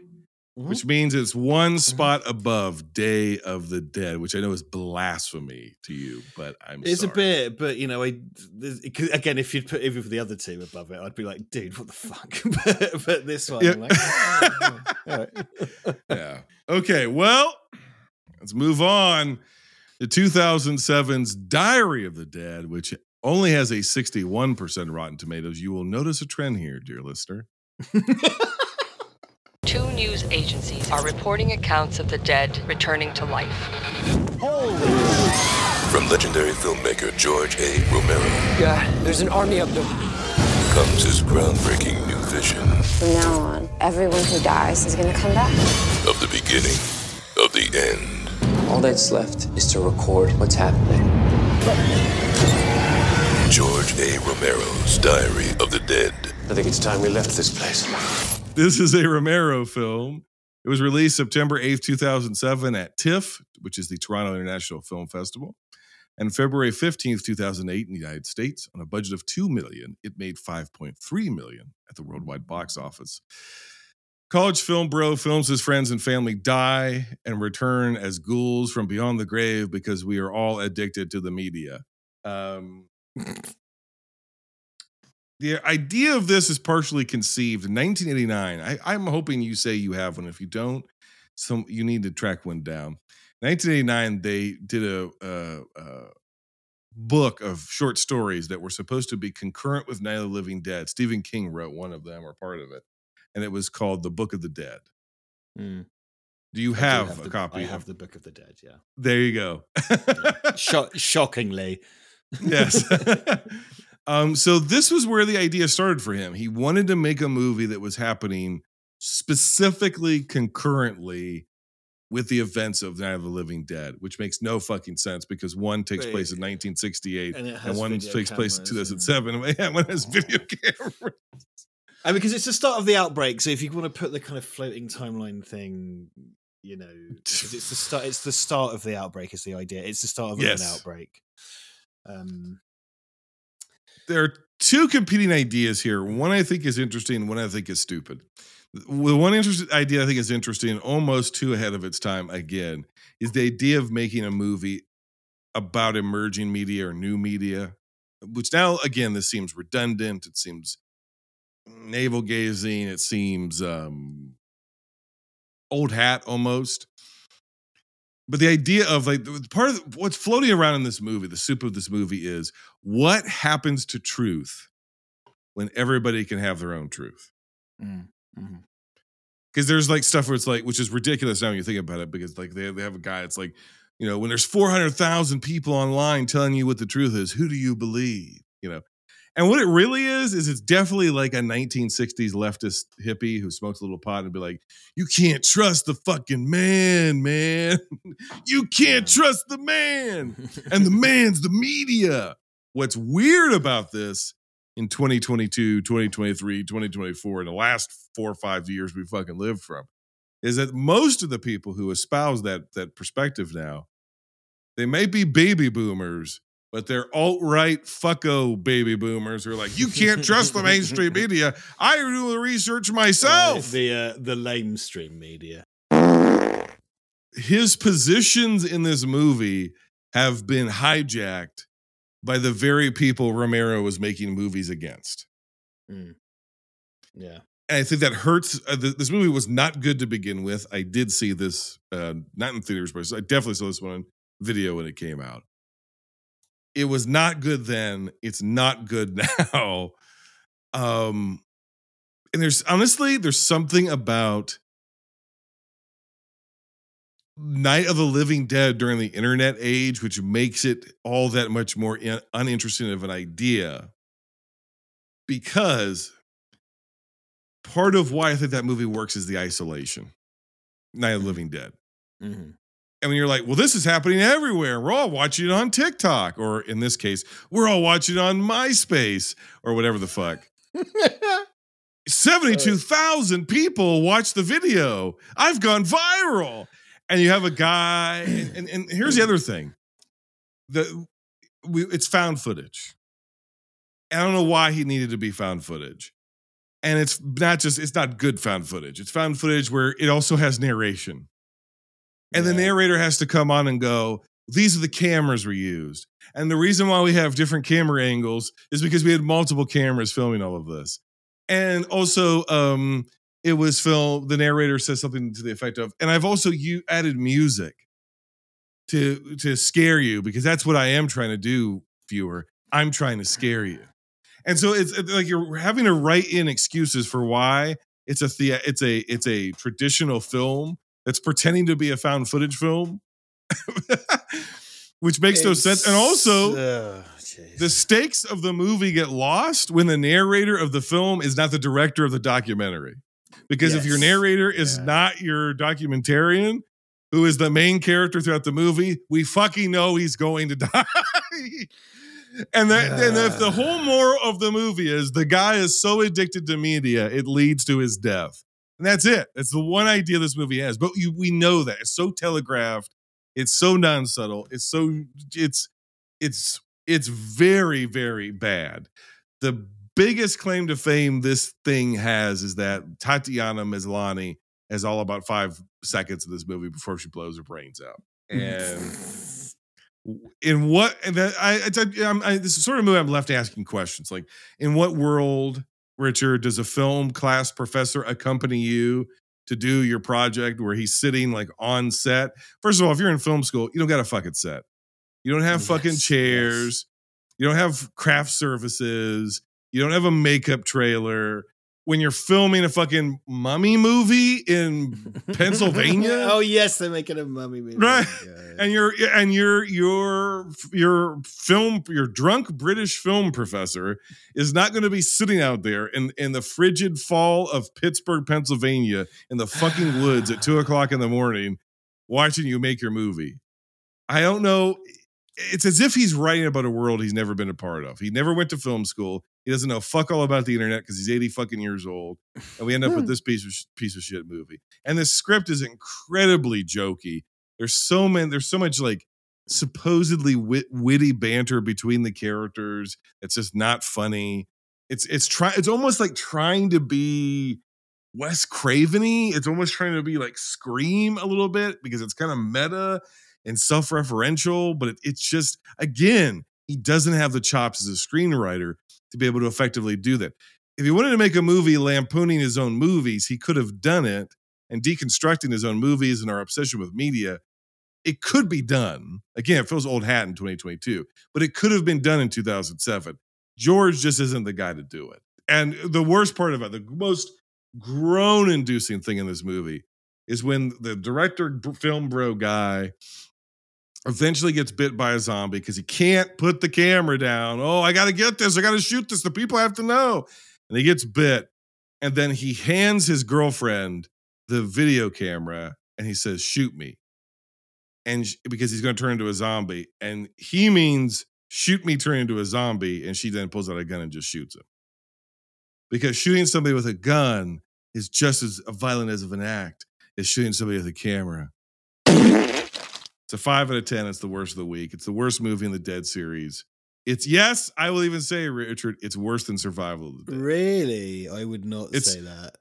Mhm. which means it's one spot above Day of the Dead, which I know is blasphemy to you, but I'm it's sorry. a bit, but you know, I there's- it could- again, if you'd put either of the other two above it, I'd be like, dude, what the fuck? [laughs] but, but this one, Yeah. I'm like, oh, yeah, all right. [laughs] yeah. Okay, well, let's move on to 2007's Diary of the Dead, which only has a 61% Rotten Tomatoes. You will notice a trend here, dear listener. [laughs] Two news agencies are reporting accounts of the dead returning to life. From legendary filmmaker George A. Romero Yeah, there's an army up there. comes his groundbreaking new vision From now on, everyone who dies is gonna come back. of the beginning of the end. All that's left is to record what's happening. George A. Romero's Diary of the Dead. I think it's time we left this place. This is a Romero film. It was released September 8th, 2007 at TIFF, which is the Toronto International Film Festival. And February 15th, 2008 in the United States on a budget of 2 million, it made 5.3 million at the worldwide box office. College film bro films his friends and family die and return as ghouls from beyond the grave because we are all addicted to the media. Um, the idea of this is partially conceived in 1989. I, I'm hoping you say you have one. If you don't, some you need to track one down. 1989, they did a, a, a book of short stories that were supposed to be concurrent with Night of the Living Dead. Stephen King wrote one of them or part of it, and it was called The Book of the Dead. Mm. Do you I do have, a the- copy? I of- have the Book of the Dead. Yeah. There you go. Sho- [laughs] shockingly. yes. [laughs] [laughs] um, so this was where the idea started for him. He wanted to make a movie that was happening specifically concurrently with the events of Night of the Living Dead, which makes no fucking sense because one takes Wait. place in 1968 And and, one takes place in cameras 2007. Yeah, one has video camera. And because it's the start of the outbreak, so if you want to put the kind of floating timeline thing, you know, [laughs] it's the start. It's the start of the outbreak. Is the idea? It's the start of an outbreak. Um, there are two competing ideas here. One I think is interesting, one I think is stupid. The one interesting idea I think is interesting, almost too ahead of its time again, is the idea of making a movie about emerging media or new media, which now again this seems redundant. It seems navel gazing. It seems um, old hat almost. But the idea of like the- part of what's floating around in this movie, the soup of this movie is what happens to truth when everybody can have their own truth. mm, mhm. Because there's like stuff where it's like, which is ridiculous now when you think about it, because like they, they have a guy, it's like, you know, when there's 400,000 people online telling you what the truth is, who do you believe? You know, and what it really is, is it's definitely like a 1960s leftist hippie who smokes a little pot and be like, you can't trust the fucking man, man. [laughs] you can't trust the man. [laughs] And the man's the media. What's weird about this in 2022, 2023, 2024, in the last four or five years we fucking lived from, is that most of the people who espouse that that perspective now, they may be baby boomers, but they're alt-right fucko baby boomers who are like, you can't trust the mainstream [laughs] media. I do the research Uh, myself. the uh, the lamestream media. His positions in this movie have been hijacked by the very people Romero was making movies against. Mm. Yeah. and I think that hurts. Uh, th- this movie was not good to begin with. I did see this, uh, not in theaters, but I definitely saw this one on video when it came out. It was not good then. It's not good [laughs] now. Um, and there's honestly, there's something about Night of the Living Dead during the internet age, which makes it all that much more in- uninteresting of an idea. Because part of why I think that movie works is the isolation. Night of the Living Dead. Mm-hmm. And when you're like, well, this is happening everywhere. We're all watching it on TikTok, or in this case, we're all watching it on MySpace or whatever the fuck. 72,000 people watch the video. I've gone viral. And you have a guy, and, and, and here's the other thing. The we it's found footage. I don't know why he needed to be found footage. And it's not just, it's not good found footage. It's found footage where it also has narration. And the narrator has to come on and go, these are the cameras we used. And the reason why we have different camera angles is because we had multiple cameras filming all of this. And also, um, it was film. The narrator says something to the effect of, and I've also you added music to to scare you because that's what I am trying to do, viewer. I'm trying to scare you. And so it's like you're having to write in excuses for why it's a thea- it's a it's a traditional film that's pretending to be a found footage film, [laughs] which makes no sense. And also, uh, the stakes of the movie get lost when the narrator of the film is not the director of the documentary. Because if your narrator is not your documentarian, who is the main character throughout the movie, we fucking know he's going to [laughs] die. and that, and if the whole moral of the movie is the guy is so addicted to media, it leads to his death. And that's it. That's the one idea this movie has. But you, we know that it's so telegraphed. It's so non-subtle. It's so it's it's it's very very bad. The biggest claim to fame this thing has is that Tatiana Maslany has all about five seconds of this movie before she blows her brains out. And in what and that I, a- I'm, I this is sort of movie I'm left asking questions like in what world, Richard, does a film class professor accompany you to do your project where he's sitting like on set? First of all, if you're in film school, you don't got a fucking set. You don't have fucking Yes, chairs. You don't have craft services. You don't have a makeup trailer. When you're filming a fucking mummy movie in [laughs] Pennsylvania, oh yes, they're making a mummy movie. right. Yeah, yeah. and your and your your your film your drunk british film professor is not going to be sitting out there in in the frigid fall of pittsburgh pennsylvania in the fucking woods at two [laughs] o'clock in the morning watching you make your movie. I don't know. It's as if he's writing about a world he's never been a part of. He never went to film school he doesn't know fuck all about the internet because he's 80 fucking years old and we end up with hmm. this piece of piece of shit movie. And the script is incredibly jokey. There's so many there's so much like supposedly wit, witty banter between the characters it's just not funny. It's it's try it's almost like trying to be Wes Craveny. It's almost trying to be like Scream a little bit because it's kind of meta and self-referential, but it, it's just again, he doesn't have the chops as a screenwriter to be able to effectively do that. If he wanted to make a movie lampooning his own movies, he could have done it and deconstructing his own movies and our obsession with media. It could be done. Again, it feels old hat in 2022, but it could have been done in 2007. George just isn't the guy to do it. And the worst part about it, the most groan inducing thing in this movie is when the director film bro guy eventually gets bit by a zombie because he can't put the camera down. Oh, I got to get this. I got to shoot this. The people have to know. And he gets bit. And then he hands his girlfriend the video camera and he says, Shoot me. And because he's going to turn into a zombie. And he means, Shoot me, turn into a zombie. And she then pulls out a gun and just shoots him. Because shooting somebody with a gun is just as violent as of an act as shooting somebody with a camera. It's a five out of 10. It's the worst of the week. It's the worst movie in the Dead series. It's, yes, I will even say, Richard, it's worse than Survival of the Dead. Really, I would not It's- say that.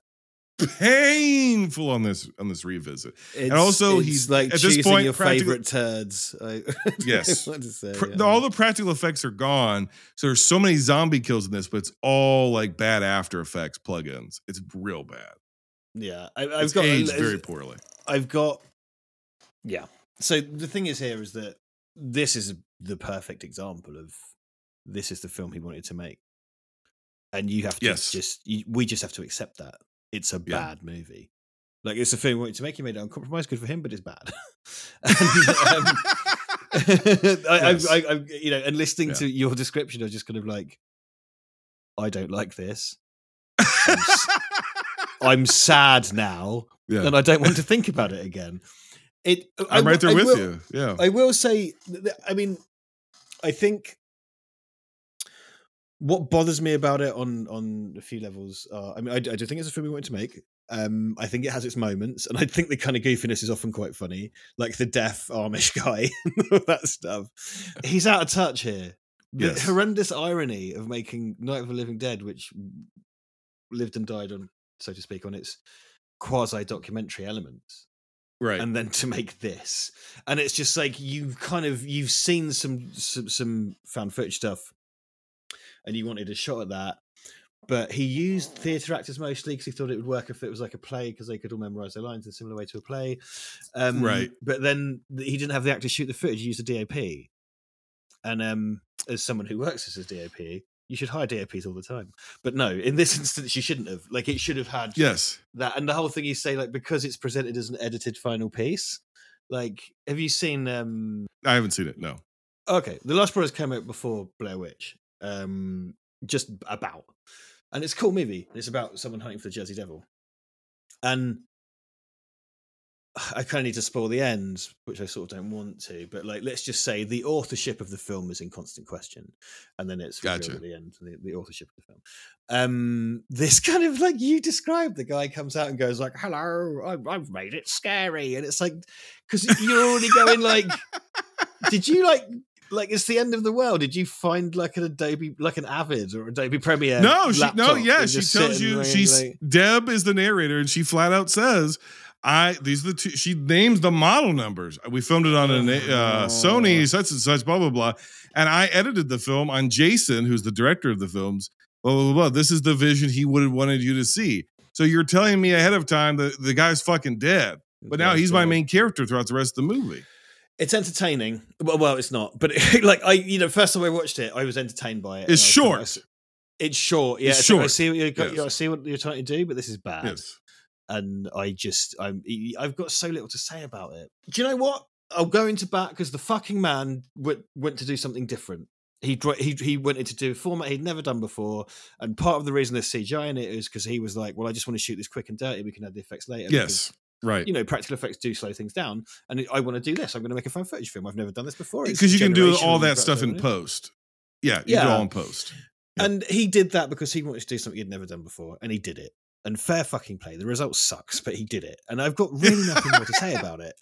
Painful on this on this revisit. It's, and also, he's like at this point your favorite turds. I, [laughs] Yes. what to say, Pr- yeah. all the practical effects are gone. So there's so many zombie kills in this, but it's all like bad After Effects plugins. It's real bad. Yeah, I, I've It's got aged very poorly. I've got yeah. So the thing is here is that this is the perfect example of this is the film he wanted to make, and you have to Yes. just you, we just have to accept that it's a Yeah. bad movie. Like it's a film he wanted to make. He made it uncompromised. Good for him, but it's bad. [laughs] [laughs] and, um, [laughs] I, Yes. I, I, you know, and listening Yeah. to your description, I was just kind of like, I don't like this. I'm, s- I'm sad now, Yeah. and I don't want to think about it again. It. I I'm right there I with will- you. Yeah. I will say, I mean, I think what bothers me about it on on a few levels are, I mean, I do think it's a film we wanted to make. Um, I think it has its moments, and I think the kind of goofiness is often quite funny, like the deaf Amish [laughs] guy, and all that stuff. He's out of touch here. The Yes. horrendous irony of making Night of the Living Dead, which lived and died on, so to speak, on its quasi documentary elements right. and then to make this and it's just like you've kind of you've seen some some, some found footage stuff and you wanted a shot at that but he used theatre actors mostly because he thought it would work if it was like a play because they could all memorize their lines in a similar way to a play um, Right. but then he didn't have the actors shoot the footage he used a dop and um, as someone who works as a dop you should hire DOPs all the time. But no, in this [laughs] instance, you shouldn't have. Like, it should have had Yes. that. And the whole thing you say, like, because it's presented as an edited final piece. Like, have you seen? um I haven't seen it. No. Okay, The Last Broadcast came out before Blair Witch. Um, just about, and it's a cool movie. It's about someone hunting for the Jersey Devil, and I kind of need to spoil the end, which I sort of don't want to. But like, let's just say the authorship of the film is in constant question, and then it's Gotcha. at the end the, the authorship of the film. Um, this [laughs] kind of like you described, the guy comes out and goes like, "Hello, I, I've made it scary," and it's like because you're already going like, [laughs] did you like? Like it's the end of the world. Did you find like an Adobe, like an Avid or Adobe Premiere? no, she, no, yeah, she tells you she's like- Deb is the narrator, and she flat out says, I these are the two. She names the model numbers. We filmed it on a uh, Sony such and such, blah blah blah. And I edited the film on Jason, who's the director of the films. Blah blah blah. blah. This is the vision he would have wanted you to see. So you're telling me ahead of time that the guy's fucking dead, but now he's my main character throughout the rest of the movie. It's entertaining. Well, well, it's not. But [laughs] like I, you know, first time I watched it, I was entertained by it. It's I short. It's short. Yeah, It's I short. see what you're, Yes. I see what you're trying to do, but this is bad. Yes. And I just, I'm, I've got so little to say about it. Do you know what? I'll go into bat because the fucking man went, went to do something different. He, he he wanted to do a format he'd never done before, and part of the reason there's CGI in it is because he was like, "Well, I just want to shoot this quick and dirty. We can add the effects later." Yes, right. You know, practical effects do slow things down, and I want to do this. I'm going to make a found footage film. I've never done this before Because you can do all that stuff in post. Yeah, you do all in post. And he did that because he wanted to do something he'd never done before, and he did it. And fair fucking play. The result sucks, but he did it. And I've got really [laughs] nothing more to say about it.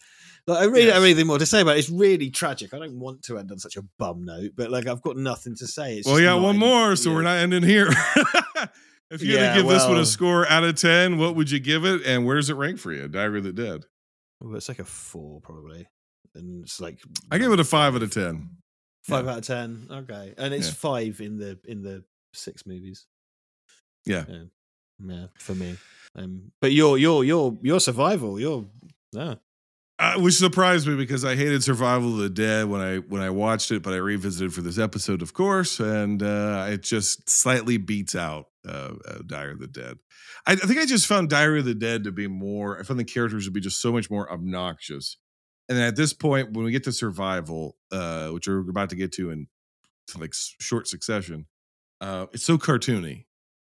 Like, I really don't have anything more to say about it. It's really tragic. I don't want to end on such a bum note, but like I've got nothing to say. It's well, yeah, one more, so we're not ending here. [laughs] if you had Yeah, to give this one a score out of 10, what would you give it? And where does it rank for you? Diary of the Dead. Well, it's like a four, probably. And it's like I give it a 5 out of 10. five out of ten. Okay. And it's Yeah. five in the in the six movies. Yeah. Yeah. Yeah, for me. Um but your your your your survival, your yeah. Uh, which surprised me because I hated Survival of the Dead when I when I watched it, but I revisited for this episode, of course, and uh, it just slightly beats out uh, uh, Diary of the Dead. I, I think I just found Diary of the Dead to be more. I found the characters to be just so much more obnoxious. And at this point, when we get to Survival, uh, which we're about to get to in like short succession, uh, it's so cartoony.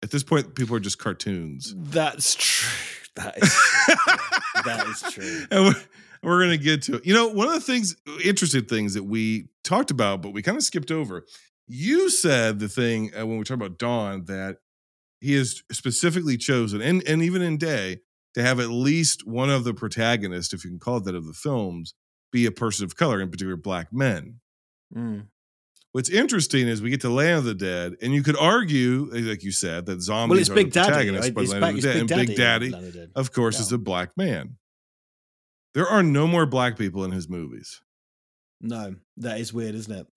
At this point, people are just cartoons. That's true. That is [laughs] that is true. And we're, to get to it. You know, one of the things, interesting things that we talked about, but we kind of skipped over. You said the thing uh, when we talked about Dawn that he has specifically chosen, and, and even in Day, to have at least one of the protagonists, if you can call it that, of the films, be a person of color, in particular black men. Mm. What's interesting is we get to Land of the Dead, and you could argue, eh, like you said, that zombies it's are Big the Daddy, protagonists right? It's Land of Dead, Big and Daddy Big Daddy, Land of the Dead. of course, is a black man. There are no more black people in his movies. No, that is weird, isn't it?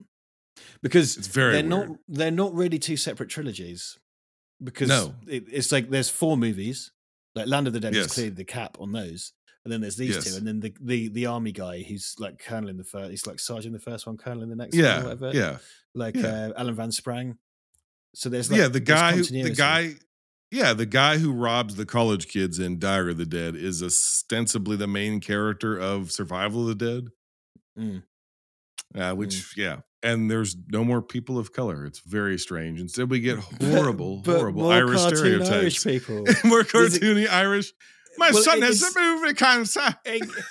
Because It's very they're not they're not really two separate trilogies. Because No. it, it's like there's four movies. Like Land of the Dead Yes. is clearly the cap on those. And then there's these Yes. two, and then the, the the army guy, who's like colonel in the first, he's like sergeant in the first one, colonel in the next Yeah, one, or whatever. yeah, like yeah. Uh, Alan Van Sprang. So there's like, yeah, the guy who the guy yeah, the guy who robs the college kids in Diary of the Dead is ostensibly the main character of Survival of the Dead. Mm. Uh, which yeah, and there's no more people of color. It's very strange. Instead, we get [laughs] horrible, horrible Irish stereotypes. Irish people. [laughs] more a- cartoony Irish. My Well, son has a movie cancer.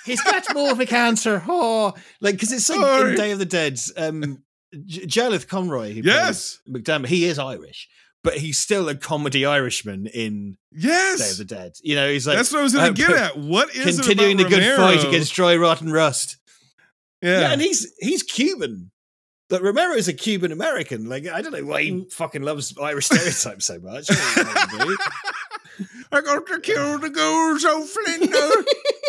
He's got morphic cancer. [laughs] Oh, like because it's like Sorry. in Day of the Dead. Um, J- Conroy. Who Yes. McDermott. He is Irish, but he's still a comedy Irishman in Yes. Day of the Dead. You know, he's like That's what I was going uh, to get at. What is it continuing the good fight against dry rotten rust. Yeah. and he's he's Cuban. But Romero is a Cuban American. Like I don't know why he fucking loves Irish stereotypes so much. I don't know what he do. [laughs] I got to kill the ghost of Flinders. [laughs]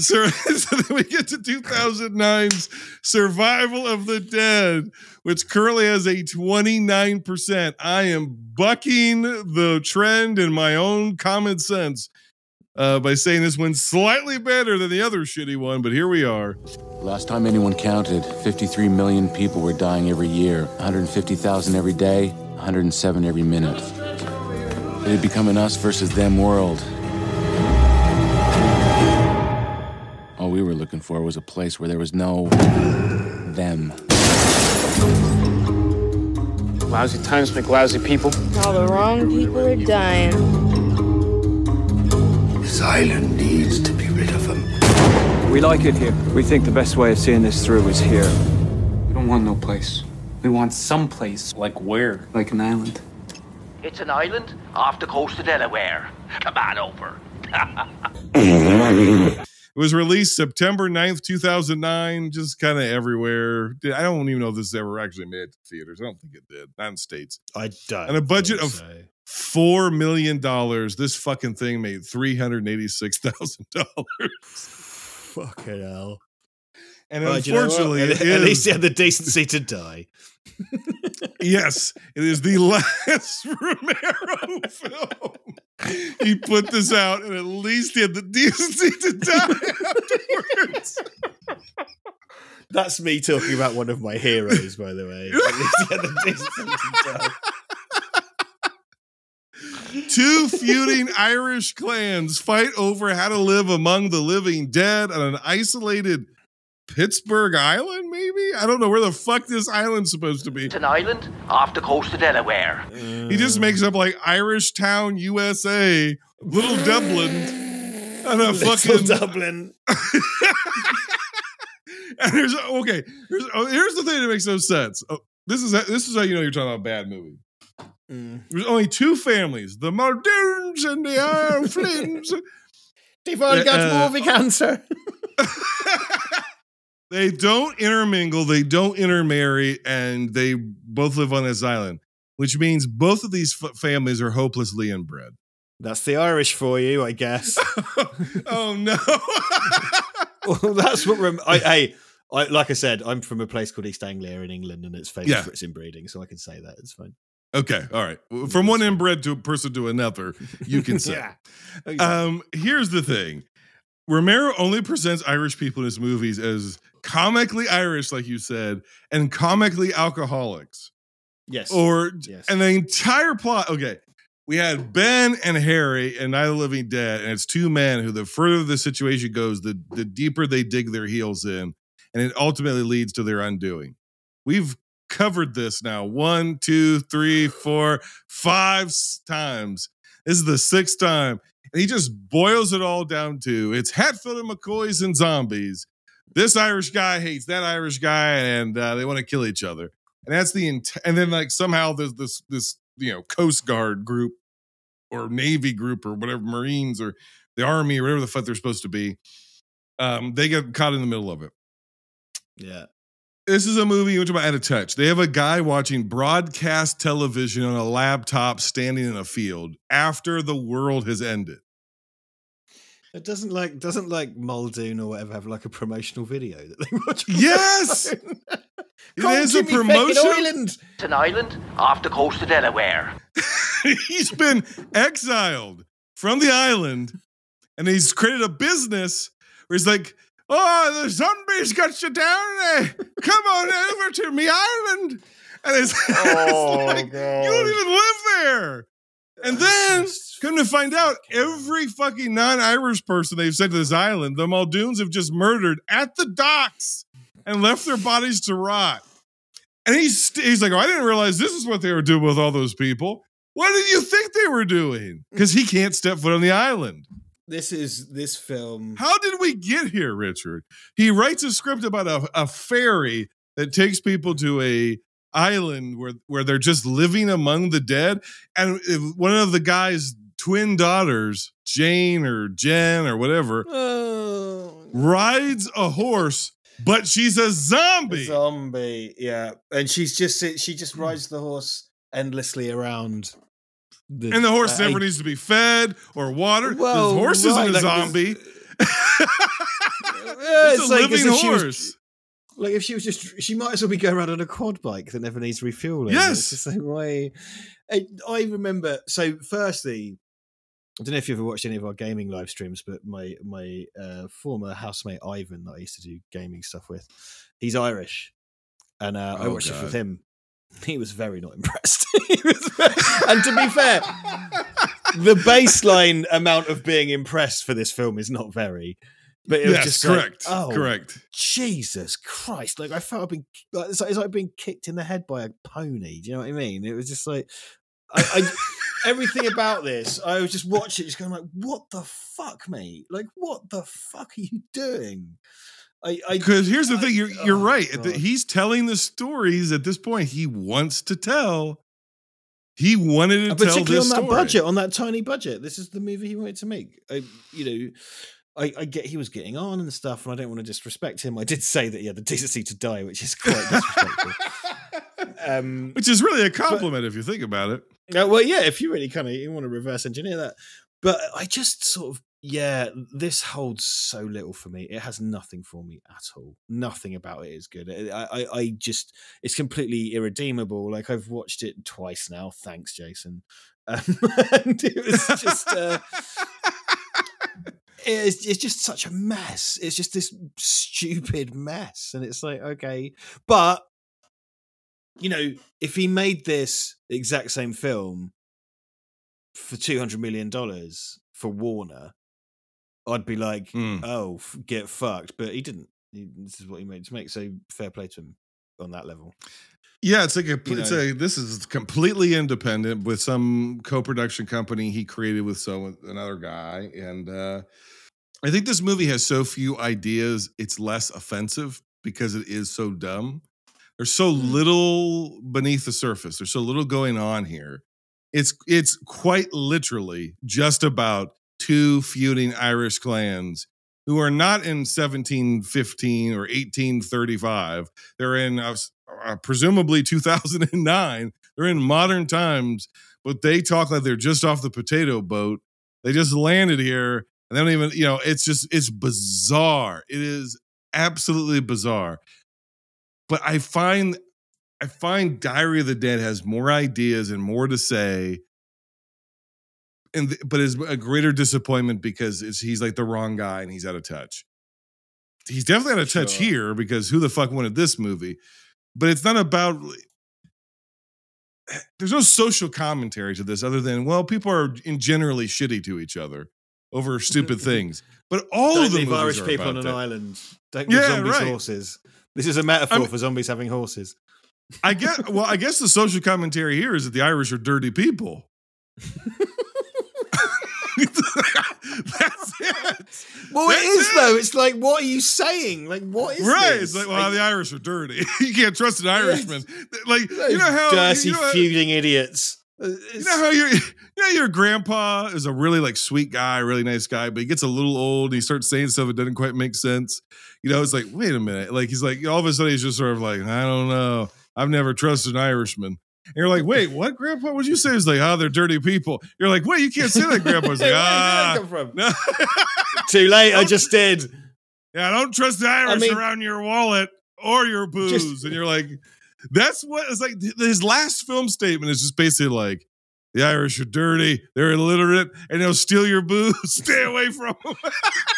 so, [laughs] so then we get to 2009's Survival of the Dead, which currently has a 29%. I am bucking the trend in my own common sense uh, by saying this one's slightly better than the other shitty one, but here we are. Last time anyone counted, 53 million people were dying every year. 150,000 every day, 107 every minute. It had become an us versus them world. All we were looking for was a place where there was no them. Lousy times make lousy people. All the wrong people are dying. This island needs to be rid of them. We like it here. We think the best way of seeing this through is here. We don't want no place. We want some place. Like where? Like an island. It's an island off the coast of Delaware. Come on over. [laughs] It was released September 9th, 2009, just kind of everywhere. I don't even know if this ever actually made it to theaters. I don't think it did. Not in States. I don't. And a budget of so. four million dollars. This fucking thing made three hundred eighty-six thousand dollars. [laughs] Fucking hell. And do you know unfortunately, at, at least he had the decency to die. yes, it is the [laughs] last [laughs] Romero film. [laughs] He put this out, and at least he had the decency to die afterwards. [laughs] That's me talking about one of my heroes, by the way. At least he had the decency to die. Two feuding Irish clans fight over how to live among the living dead on an isolated Pittsburgh Island, maybe? I don't know where the fuck this island's supposed to be. It's an island off the coast of Delaware. He just makes up like Irish Town, USA, Little Dublin, and a Little fucking [laughs] Dublin. [laughs] And there's okay. Here's, oh, here's the thing that makes no sense. Oh, this is this is how you know you're talking about a bad movie. Mm. There's only two families: the Muldoons and the Iron Flynns. [laughs] They've all got Uh, movie cancer. They don't intermingle, they don't intermarry, and they both live on this island, which means both of these f- families are hopelessly inbred. That's the Irish for you, I guess. [laughs] oh no! [laughs] well, that's what. Rem- I, hey, I, like I said, I'm from a place called East Anglia in England, and it's famous Yeah. for its inbreeding, so I can say that it's fine. Okay, all right. From one inbred to a person to another, you can say. Yeah. Um, here's the thing. Romero only presents Irish people in his movies as comically Irish, like you said, and comically alcoholics. Yes. Or Yes. and the entire plot. Okay, we had Ben and Harry and Night of the Living Dead, and it's two men who the further the situation goes, the the deeper they dig their heels in, and it ultimately leads to their undoing. We've covered this now one, two, three, four, five times. This is the sixth time. And he just boils it all down to it's Hatfield and McCoys and zombies. This Irish guy hates that Irish guy, and uh, they want to kill each other. And that's the ent- and then like somehow there's this this you know Coast Guard group or Navy group or whatever Marines or the Army or whatever the fuck they're supposed to be. Um, they get caught in the middle of it. Yeah. This is a movie which I'm out of touch. They have a guy watching broadcast television on a laptop standing in a field after the world has ended. It doesn't like doesn't like Muldoon or whatever have like a promotional video that they [laughs] watch. on Yes! their phone? It Come is a to me, promotion. Island. It's an island off the coast of Delaware. [laughs] he's been exiled from the island and he's created a business where he's like, Oh, the zombies got you down there. Come on over to me island. And it's, [laughs] it's Oh, like, you don't even live there. And then, come to find out, every fucking non Irish person they've sent to this island, the Muldoons have just murdered at the docks and left their bodies to rot. And he's, he's like, oh, I didn't realize this is what they were doing with all those people. What did you think they were doing? Mm. Because he can't step foot on the island. This is this film. How did we get here, Richard? He writes a script about a, a ferry that takes people to a island where where they're just living among the dead, and if one of the guy's twin daughters, Jane or Jen or whatever, rides a horse, but she's a zombie. Zombie, yeah, and she's just she just rides the horse endlessly around. The, and the horse uh, never a- needs to be fed or watered. Well, the horse right, isn't a like, zombie. [laughs] Yeah, it's, a like living she was- horse. Like if she was just, she might as well be going around on a quad bike that never needs refueling. Yes. It's like why. I, I remember. So, firstly, I don't know if you ever watched any of our gaming live streams, but my my uh, former housemate Ivan that I used to do gaming stuff with, he's Irish, and uh, I Oh, watched this with him. He was very not impressed. [laughs] Very- and to be fair, [laughs] the baseline amount of being impressed for this film is not very. But it was Yes, just like, correct, oh, correct. Jesus Christ! Like I felt I've been like, it's, like, it's like being kicked in the head by a pony. Do you know what I mean? It was just like I, I everything about this. I was just watching, just going like, "What the fuck, mate? Like, what the fuck are you doing?" I Because here's the thing, you're oh you're oh, right. God. he's telling the stories at this point he wants to tell. He wanted to tell particularly this on that story. budget, on that tiny budget. This is the movie he wanted to make. I, you know, I, I get he was getting on and stuff, and I don't want to disrespect him. I did say that he had the decency to die, which is quite [laughs] disrespectful. Um, Which is really a compliment if you think about it. Uh, well, yeah, if you really kind of you want to reverse engineer that, but I just sort of yeah, this holds so little for me. It has nothing for me at all. Nothing about it is good. I, I, I just it's completely irredeemable. Like I've watched it twice now. Thanks, Jason. Um, [laughs] and it was just. Uh, it's, it's just such a mess. It's just this stupid mess. And it's like, okay. But, you know, if he made this exact same film for $200 million for Warner, I'd be like, Mm. oh, f- get fucked. But he didn't. He, this is what he made to make. So fair play to him on that level. Yeah, it's like a You it's know. a this is completely independent with some co-production company he created with some another guy, and uh, I think this movie has so few ideas, it's less offensive because it is so dumb. There's so Mm. little beneath the surface. There's so little going on here. It's it's quite literally just about two feuding Irish clans who are not in 1715 or 1835. They're in uh, presumably 2009. They're in modern times, but they talk like they're just off the potato boat. They just landed here and they don't even, you know, it's just, it's bizarre. It is absolutely bizarre. But I find, I find Diary of the Dead has more ideas and more to say. And but is a greater disappointment because it's, he's like the wrong guy and he's out of touch. He's definitely out of touch Sure. here because who the fuck wanted this movie? But it's not about there's no social commentary to this other than well, people are in generally shitty to each other over stupid [laughs] things. But all Don't of the Irish people on an that. island. Don't give Yeah, zombies right. horses. This is a metaphor I'm- for zombies having horses. I get well, I guess the social commentary here is that the Irish are dirty people. [laughs] [laughs] That's it. Well, it That's is it. though. It's like, what are you saying? Like, what is Right. this? It's like, well, the Irish are dirty. [laughs] you can't trust an Irishman. Like, you know how dirty you know how- feuding idiots. Uh, You know how your [laughs] you know your grandpa is a really like sweet guy, really nice guy, but he gets a little old. And he starts saying stuff that doesn't quite make sense. You know, it's like, wait a minute. Like he's like all of a sudden he's just sort of like, I don't know. I've never trusted an Irishman. And you're like, wait, what, Grandpa? What'd you say? He's like, oh, they're dirty people. You're like, wait, you can't say that, Grandpa. He's like, [laughs] Where did ah, that come from? no. [laughs] Too late. I just did. yeah, I don't trust the Irish mean- around your wallet or your booze. Just- and you're like, that's what it's like. His last film statement is just basically like, the Irish are dirty, they're illiterate, and they'll steal your booze. [laughs] Stay away from them.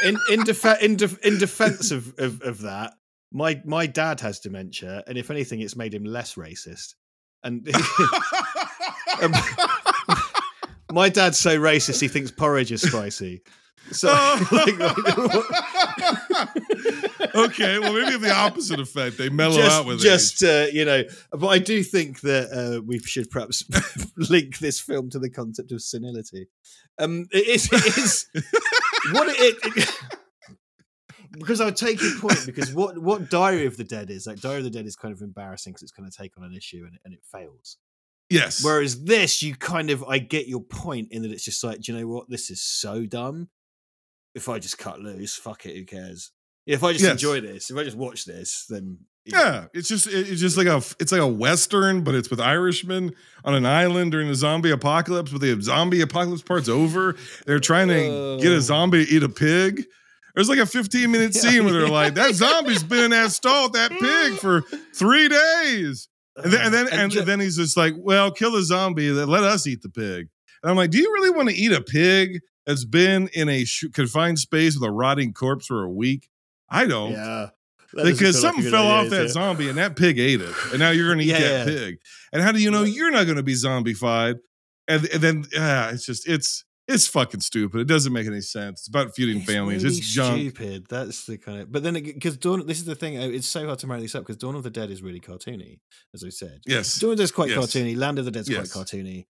in in, defe- in, def- in defense of, of of that, my my dad has dementia, and if anything, it's made him less racist. And [laughs] um, [laughs] my dad's so racist, he thinks porridge is spicy. So, [laughs] like, okay, well, maybe the opposite effect. They mellow just, out with it. just uh, you know, but I do think that uh, we should perhaps link this film to the concept of senility. Um, it is, it is what it, it because I take your point because what what Diary of the Dead is like Diary of the Dead is kind of embarrassing because it's going to take on an issue and, and it fails. Yes. Whereas this, you kind of I get your point in that it's just like, do you know what? This is so dumb. If I just cut loose, fuck it, who cares? If I just Yes. enjoy this, if I just watch this, then know, Yeah, it's just it's just like a it's like a western, but it's with Irishmen on an island during a zombie apocalypse. But the zombie apocalypse part's over. They're trying to get a zombie to eat a pig. There's like a 15 minute [laughs] scene where they're like, "That [laughs] zombie's been in that stall with that pig for three days," and then and then, And then he's just like, "Well, kill the zombie. Let us eat the pig." And I'm like, "Do you really want to eat a pig that's been in a sh- confined space with a rotting corpse for a week?" I don't yeah. Because like something fell off that it? zombie and that pig ate it and now you're going to eat Yeah, that yeah. pig and how do you know you're not going to be zombified and, and then ah, it's just it's it's fucking stupid it doesn't make any sense it's about feuding It's families really it's junk Stupid. That's the kind of. But then because Dawn, this is the thing. uh, It's so hard to marry this up because Dawn of the Dead is really cartoony, as I said. yes Dawn of the Dead's quite Yes. cartoony. Land of the Dead's Yes. quite cartoony.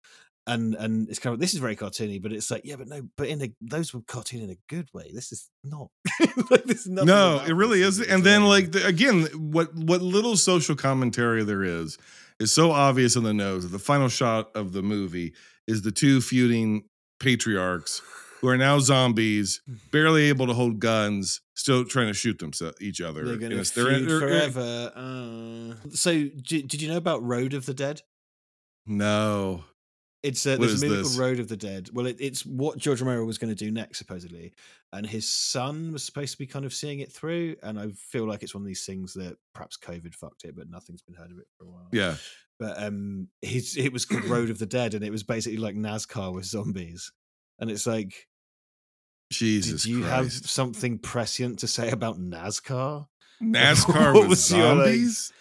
And and it's kind of this is very cartoony, but it's like yeah, but no, but in a those were cartoon in a good way. This is not. [laughs] like, this is no it really is is and then like the, again what what little social commentary there is is so obvious in the nose the final shot of the movie is the two feuding patriarchs who are now zombies, barely able to hold guns, still trying to shoot themselves each other. They're going to feud they're- forever. Uh, so, d- did you know about Road of the Dead? No. It's uh, there's a movie this? called Road of the Dead. Well, it, it's what George Romero was going to do next, supposedly, and his son was supposed to be kind of seeing it through. And I feel like it's one of these things that perhaps COVID fucked it, but nothing's been heard of it for a while. Yeah. But um, his it was called Road of the Dead, and it was basically like NASCAR with zombies. And it's like, Jesus did you have something prescient to say about NASCAR? [laughs] NASCAR What with was your, like- zombies?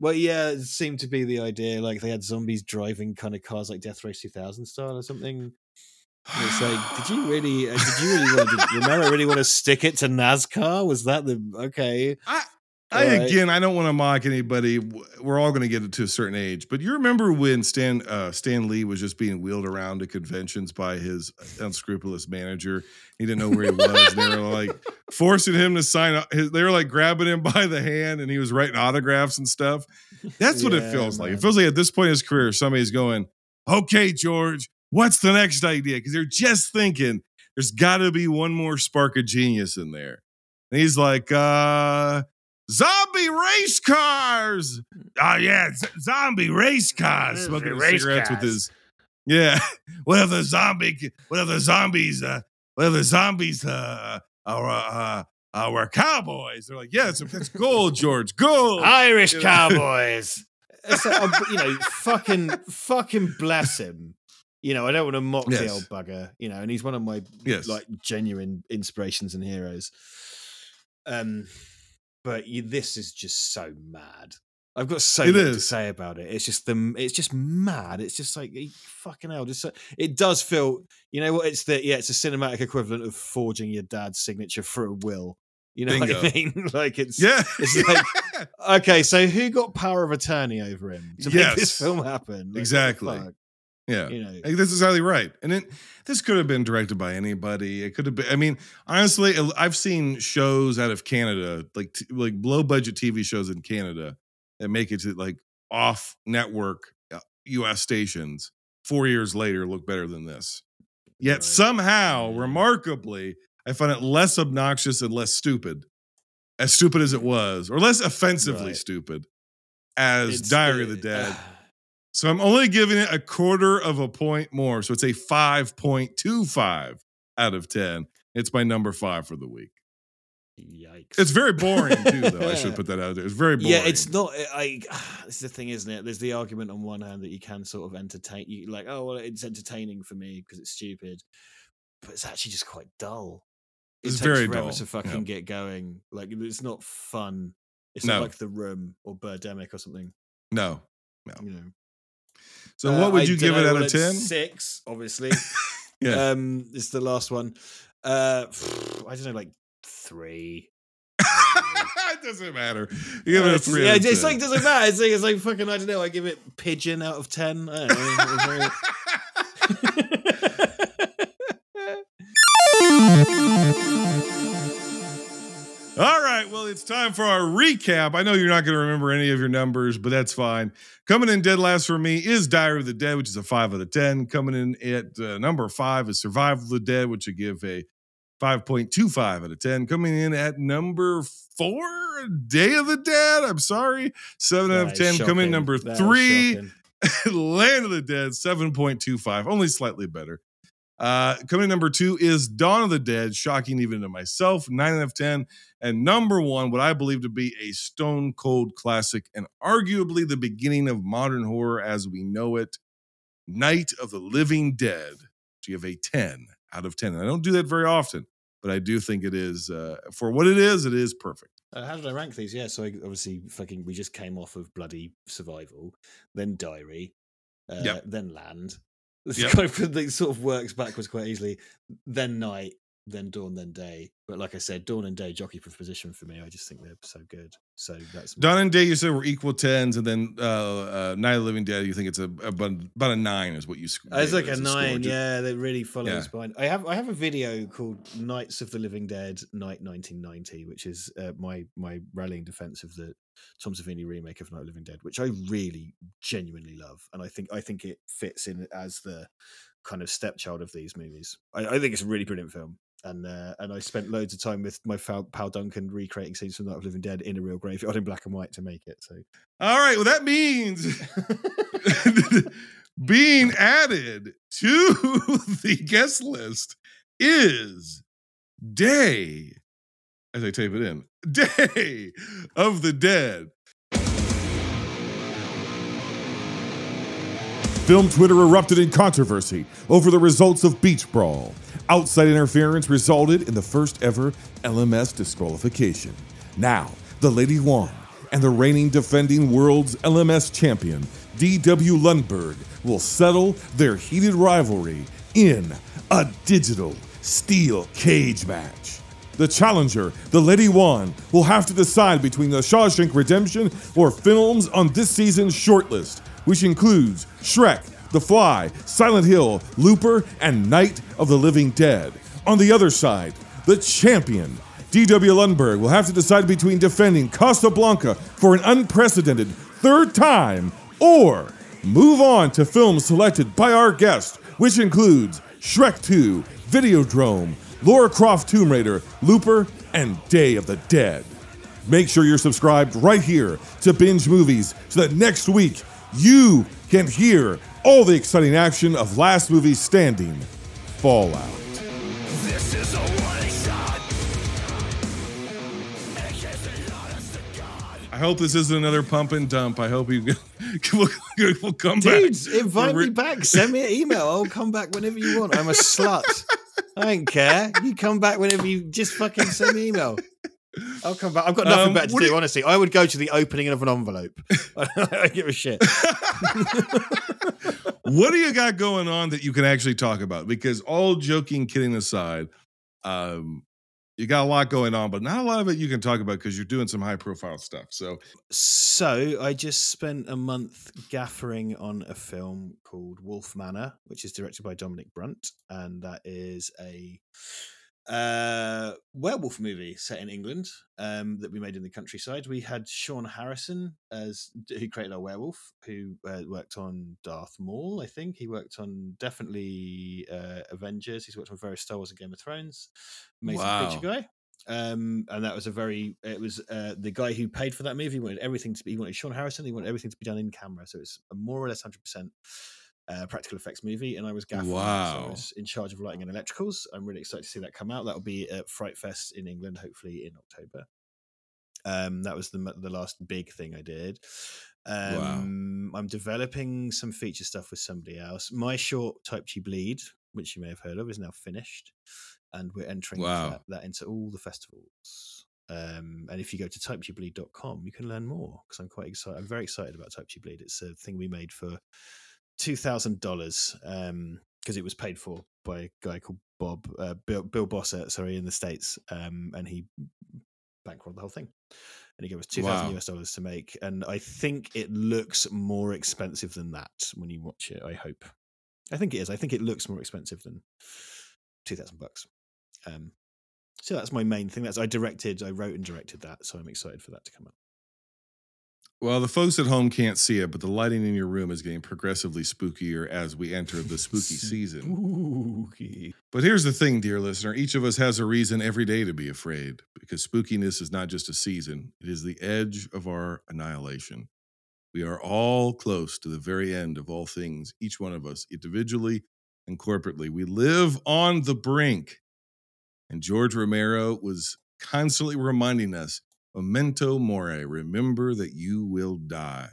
Well, yeah, it seemed to be the idea. Like they had zombies driving kind of cars like Death Race 2000 style or something. And it's like, did you really, uh, did you really want to, Romero really want to stick it to NASCAR? Was that the, okay. I All right. again, I don't want to mock anybody. We're all going to get it to a certain age, but you remember when Stan uh, Stan Lee was just being wheeled around to conventions by his unscrupulous manager. He didn't know where he was, and they were like [laughs] forcing him to sign. His, they were like grabbing him by the hand, and he was writing autographs and stuff. That's what it feels like. It feels like at this point in his career, somebody's going, "Okay, George, what's the next idea?" Because they're just thinking there's got to be one more spark of genius in there. And he's like, uh, zombie race cars. Oh, yeah, z- zombie race cars. Smoking race cigarettes with his. Yeah. [laughs] what if the zombie, what if the zombies, uh, what if the zombies, uh, are, uh, uh, were cowboys? They're like, yeah, that's, that's gold, [laughs] George, gold. Irish You know? cowboys. [laughs] It's like, oh, you know, fucking, fucking bless him. You know, I don't want to mock the old bugger. You know, and he's one of my Yes. like genuine inspirations and heroes. Um, but you, this is just so mad. I've got so It much to say about it. It's just the, it's just mad. It's just like fucking hell. Just so, it does feel. You know what? It's the yeah. It's a cinematic equivalent of forging your dad's signature for a will. You know what I mean? [laughs] like it's Yeah. It's [laughs] like okay. So who got power of attorney over him to make this film happen? Like, Exactly. Yeah. You know. Like, this is highly right. And it, this could have been directed by anybody. It could have been, I mean, honestly, I've seen shows out of Canada, like t- like low budget TV shows in Canada that make it to like off network uh, US stations four years later look better than this. Yet somehow, remarkably, I find it less obnoxious and less stupid, as stupid as it was, or less offensively Right. stupid as It's- Diary of the Dead. So I'm only giving it a quarter of a point more. So it's a 5.25 out of 10. It's my number five for the week. Yikes. It's very boring too, though. I should [laughs] put that out there. It's very boring. Yeah, it's not. Eh, I. [sighs] This is the thing, isn't it? There's the argument on one hand that you can sort of entertain. You like, oh well, it's entertaining for me because it's stupid, but it's actually just quite dull. It It's very forever dull, to fucking yeah. get going. Like it's not fun. It's No. not like The Room or Birdemic or something. no, no. You know. So Uh, what would you give it out of 10? Six, obviously. [laughs] Yeah. Um, it's the last one. Uh, I don't know, like three. [laughs] it doesn't matter. You give it a three. Yeah, it's 10. like doesn't matter. It's like, it's like fucking. I don't know. I give it pigeon out of ten. [laughs] it's time for our recap. I know you're not going to remember any of your numbers, but that's fine. Coming in dead last for me is Diary of the Dead, which is a five out of 10. Coming in at uh, number five is Survival of the Dead, which I give a 5.25 out of 10. Coming in at number four, Day of the Dead. I'm sorry, seven out of That is 10. Coming in number That three. [laughs] Land of the Dead, 7.25, only slightly better. Uh, coming in number two is Dawn of the Dead, shocking even to myself, 9 out of 10. And number one, what I believe to be a stone cold classic and arguably the beginning of modern horror as we know it, Night of the Living Dead. Do You have a 10 out of 10. And I don't do that very often, but I do think it is, uh, for what it is, it is perfect. Uh, how did I rank these? Yeah, so I, obviously, fucking, we just came off of bloody survival, then diary, uh, Yep. then land. This [laughs] Yep. kind of [laughs] sort of works backwards quite easily. Then night, then dawn, then day. But like I said, dawn and day jockey for position for me. I just think they're so good. So that's Dawn and Day, you said were equal tens, and then uh, uh, Night of the Living Dead, you think it's a, about, about a nine, is what you. sc- Uh, It's like a as nine, Ju- yeah. That really follows Yeah. behind. I have I have a video called Knights of the Living Dead: Night 1990," which is uh, my my rallying defense of the Tom Savini remake of Night of the Living Dead, which I really genuinely love, and I think I think it fits in as the kind of stepchild of these movies. I, I think it's a really brilliant film. And uh, and I spent loads of time with my pal, pal Duncan recreating scenes from Night of Living Dead in a real graveyard in black and white to make it. So All right, well, that means [laughs] being added to [laughs] the guest list is Day, as I tape it in, [laughs] Day of the Dead. Film Twitter erupted in controversy over the results of Beach Brawl. Outside interference resulted in the first ever LMS disqualification. Now, the Lady One and the reigning defending world's LMS champion, D.W. Lundberg, will settle their heated rivalry in a digital steel cage match. The challenger, the Lady One, will have to decide between the Shawshank Redemption or films on this season's shortlist, which includes Shrek, The Fly, Silent Hill, Looper, and Night of the Living Dead. On the other side, the champion, D.W. Lundberg, will have to decide between defending Casablanca for an unprecedented third time or move on to films selected by our guest, which includes Shrek 2, Videodrome, Lara Croft Tomb Raider, Looper, and Day of the Dead. Make sure you're subscribed right here to Binge Movies so that next week you can hear all the exciting action of last movie standing, Fallout. This is a one shot. I hope this isn't another pump and dump. I hope you [laughs] will will come back. dudes, invite for- me back. Send me an email. I'll come back whenever you want. I'm a slut. I don't care. You come back whenever you just fucking send me an email. I'll come back. I've got nothing Um, better to do, do you- honestly. I would go to the opening of an envelope. [laughs] I don't give a shit. [laughs] what do you got going on that you can actually talk about? Because all joking, kidding aside, um, you got a lot going on, but not a lot of it you can talk about because you're doing some high profile stuff. So So I just spent a month gaffering on a film called Wolf Manor, which is directed by Dominic Brunt, and that is a uh, werewolf movie set in England um, that we made in the countryside. We had Sean Harrison as who created our werewolf, who uh, worked on Darth Maul. I think he worked on definitely uh, Avengers. He's worked on various Star Wars and Game of Thrones. Amazing Wow. creature guy um and that was a very it was uh the guy who paid for that movie he wanted everything to be he wanted sean harrison he wanted everything to be done in camera so it's more or less 100% uh, practical effects movie and i was gaffing it, so i was in charge of lighting and electricals. I'm really excited to see that come out. That'll be at fright fest in england hopefully in october. Um that was the the last big thing i did. Um i'm developing some feature stuff with somebody else. My short type Chi bleed which you may have heard of is now finished and we're entering Wow. that, that into all the festivals. Um, and if you go to typechibleed.com you can learn more because i'm quite excited i'm very excited about type Chi bleed it's a thing we made for $2000 um because it was paid for by a guy called bob uh, bill, bill bossert sorry in the states um and he bankrolled the whole thing. And he gave us 2000 Wow. us dollars to make and i think it looks more expensive than that when you watch it i hope. I think it is. I think it looks more expensive than 2000 bucks. Um so that's my main thing. That's i directed i wrote and directed that so i'm excited for that to come out Well, the folks at home can't see it, but the lighting in your room is getting progressively spookier as we enter the spooky season. Spooky. But here's the thing, dear listener each of us has a reason every day to be afraid because spookiness is not just a season, it is the edge of our annihilation. We are all close to the very end of all things, each one of us, individually and corporately. We live on the brink. And George Romero was constantly reminding us memento mori, remember that you will die.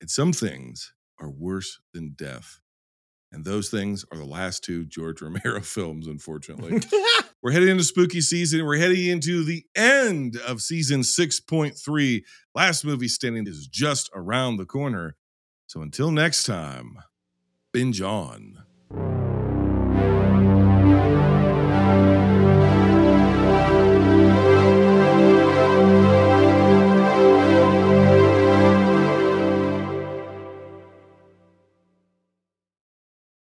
And some things are worse than death. And those things are the last two George [laughs] Romero films, unfortunately. [laughs] We're heading into spooky season. We're heading into the end of season 6.3. Last movie standing is just around the corner. So until next time, binge on.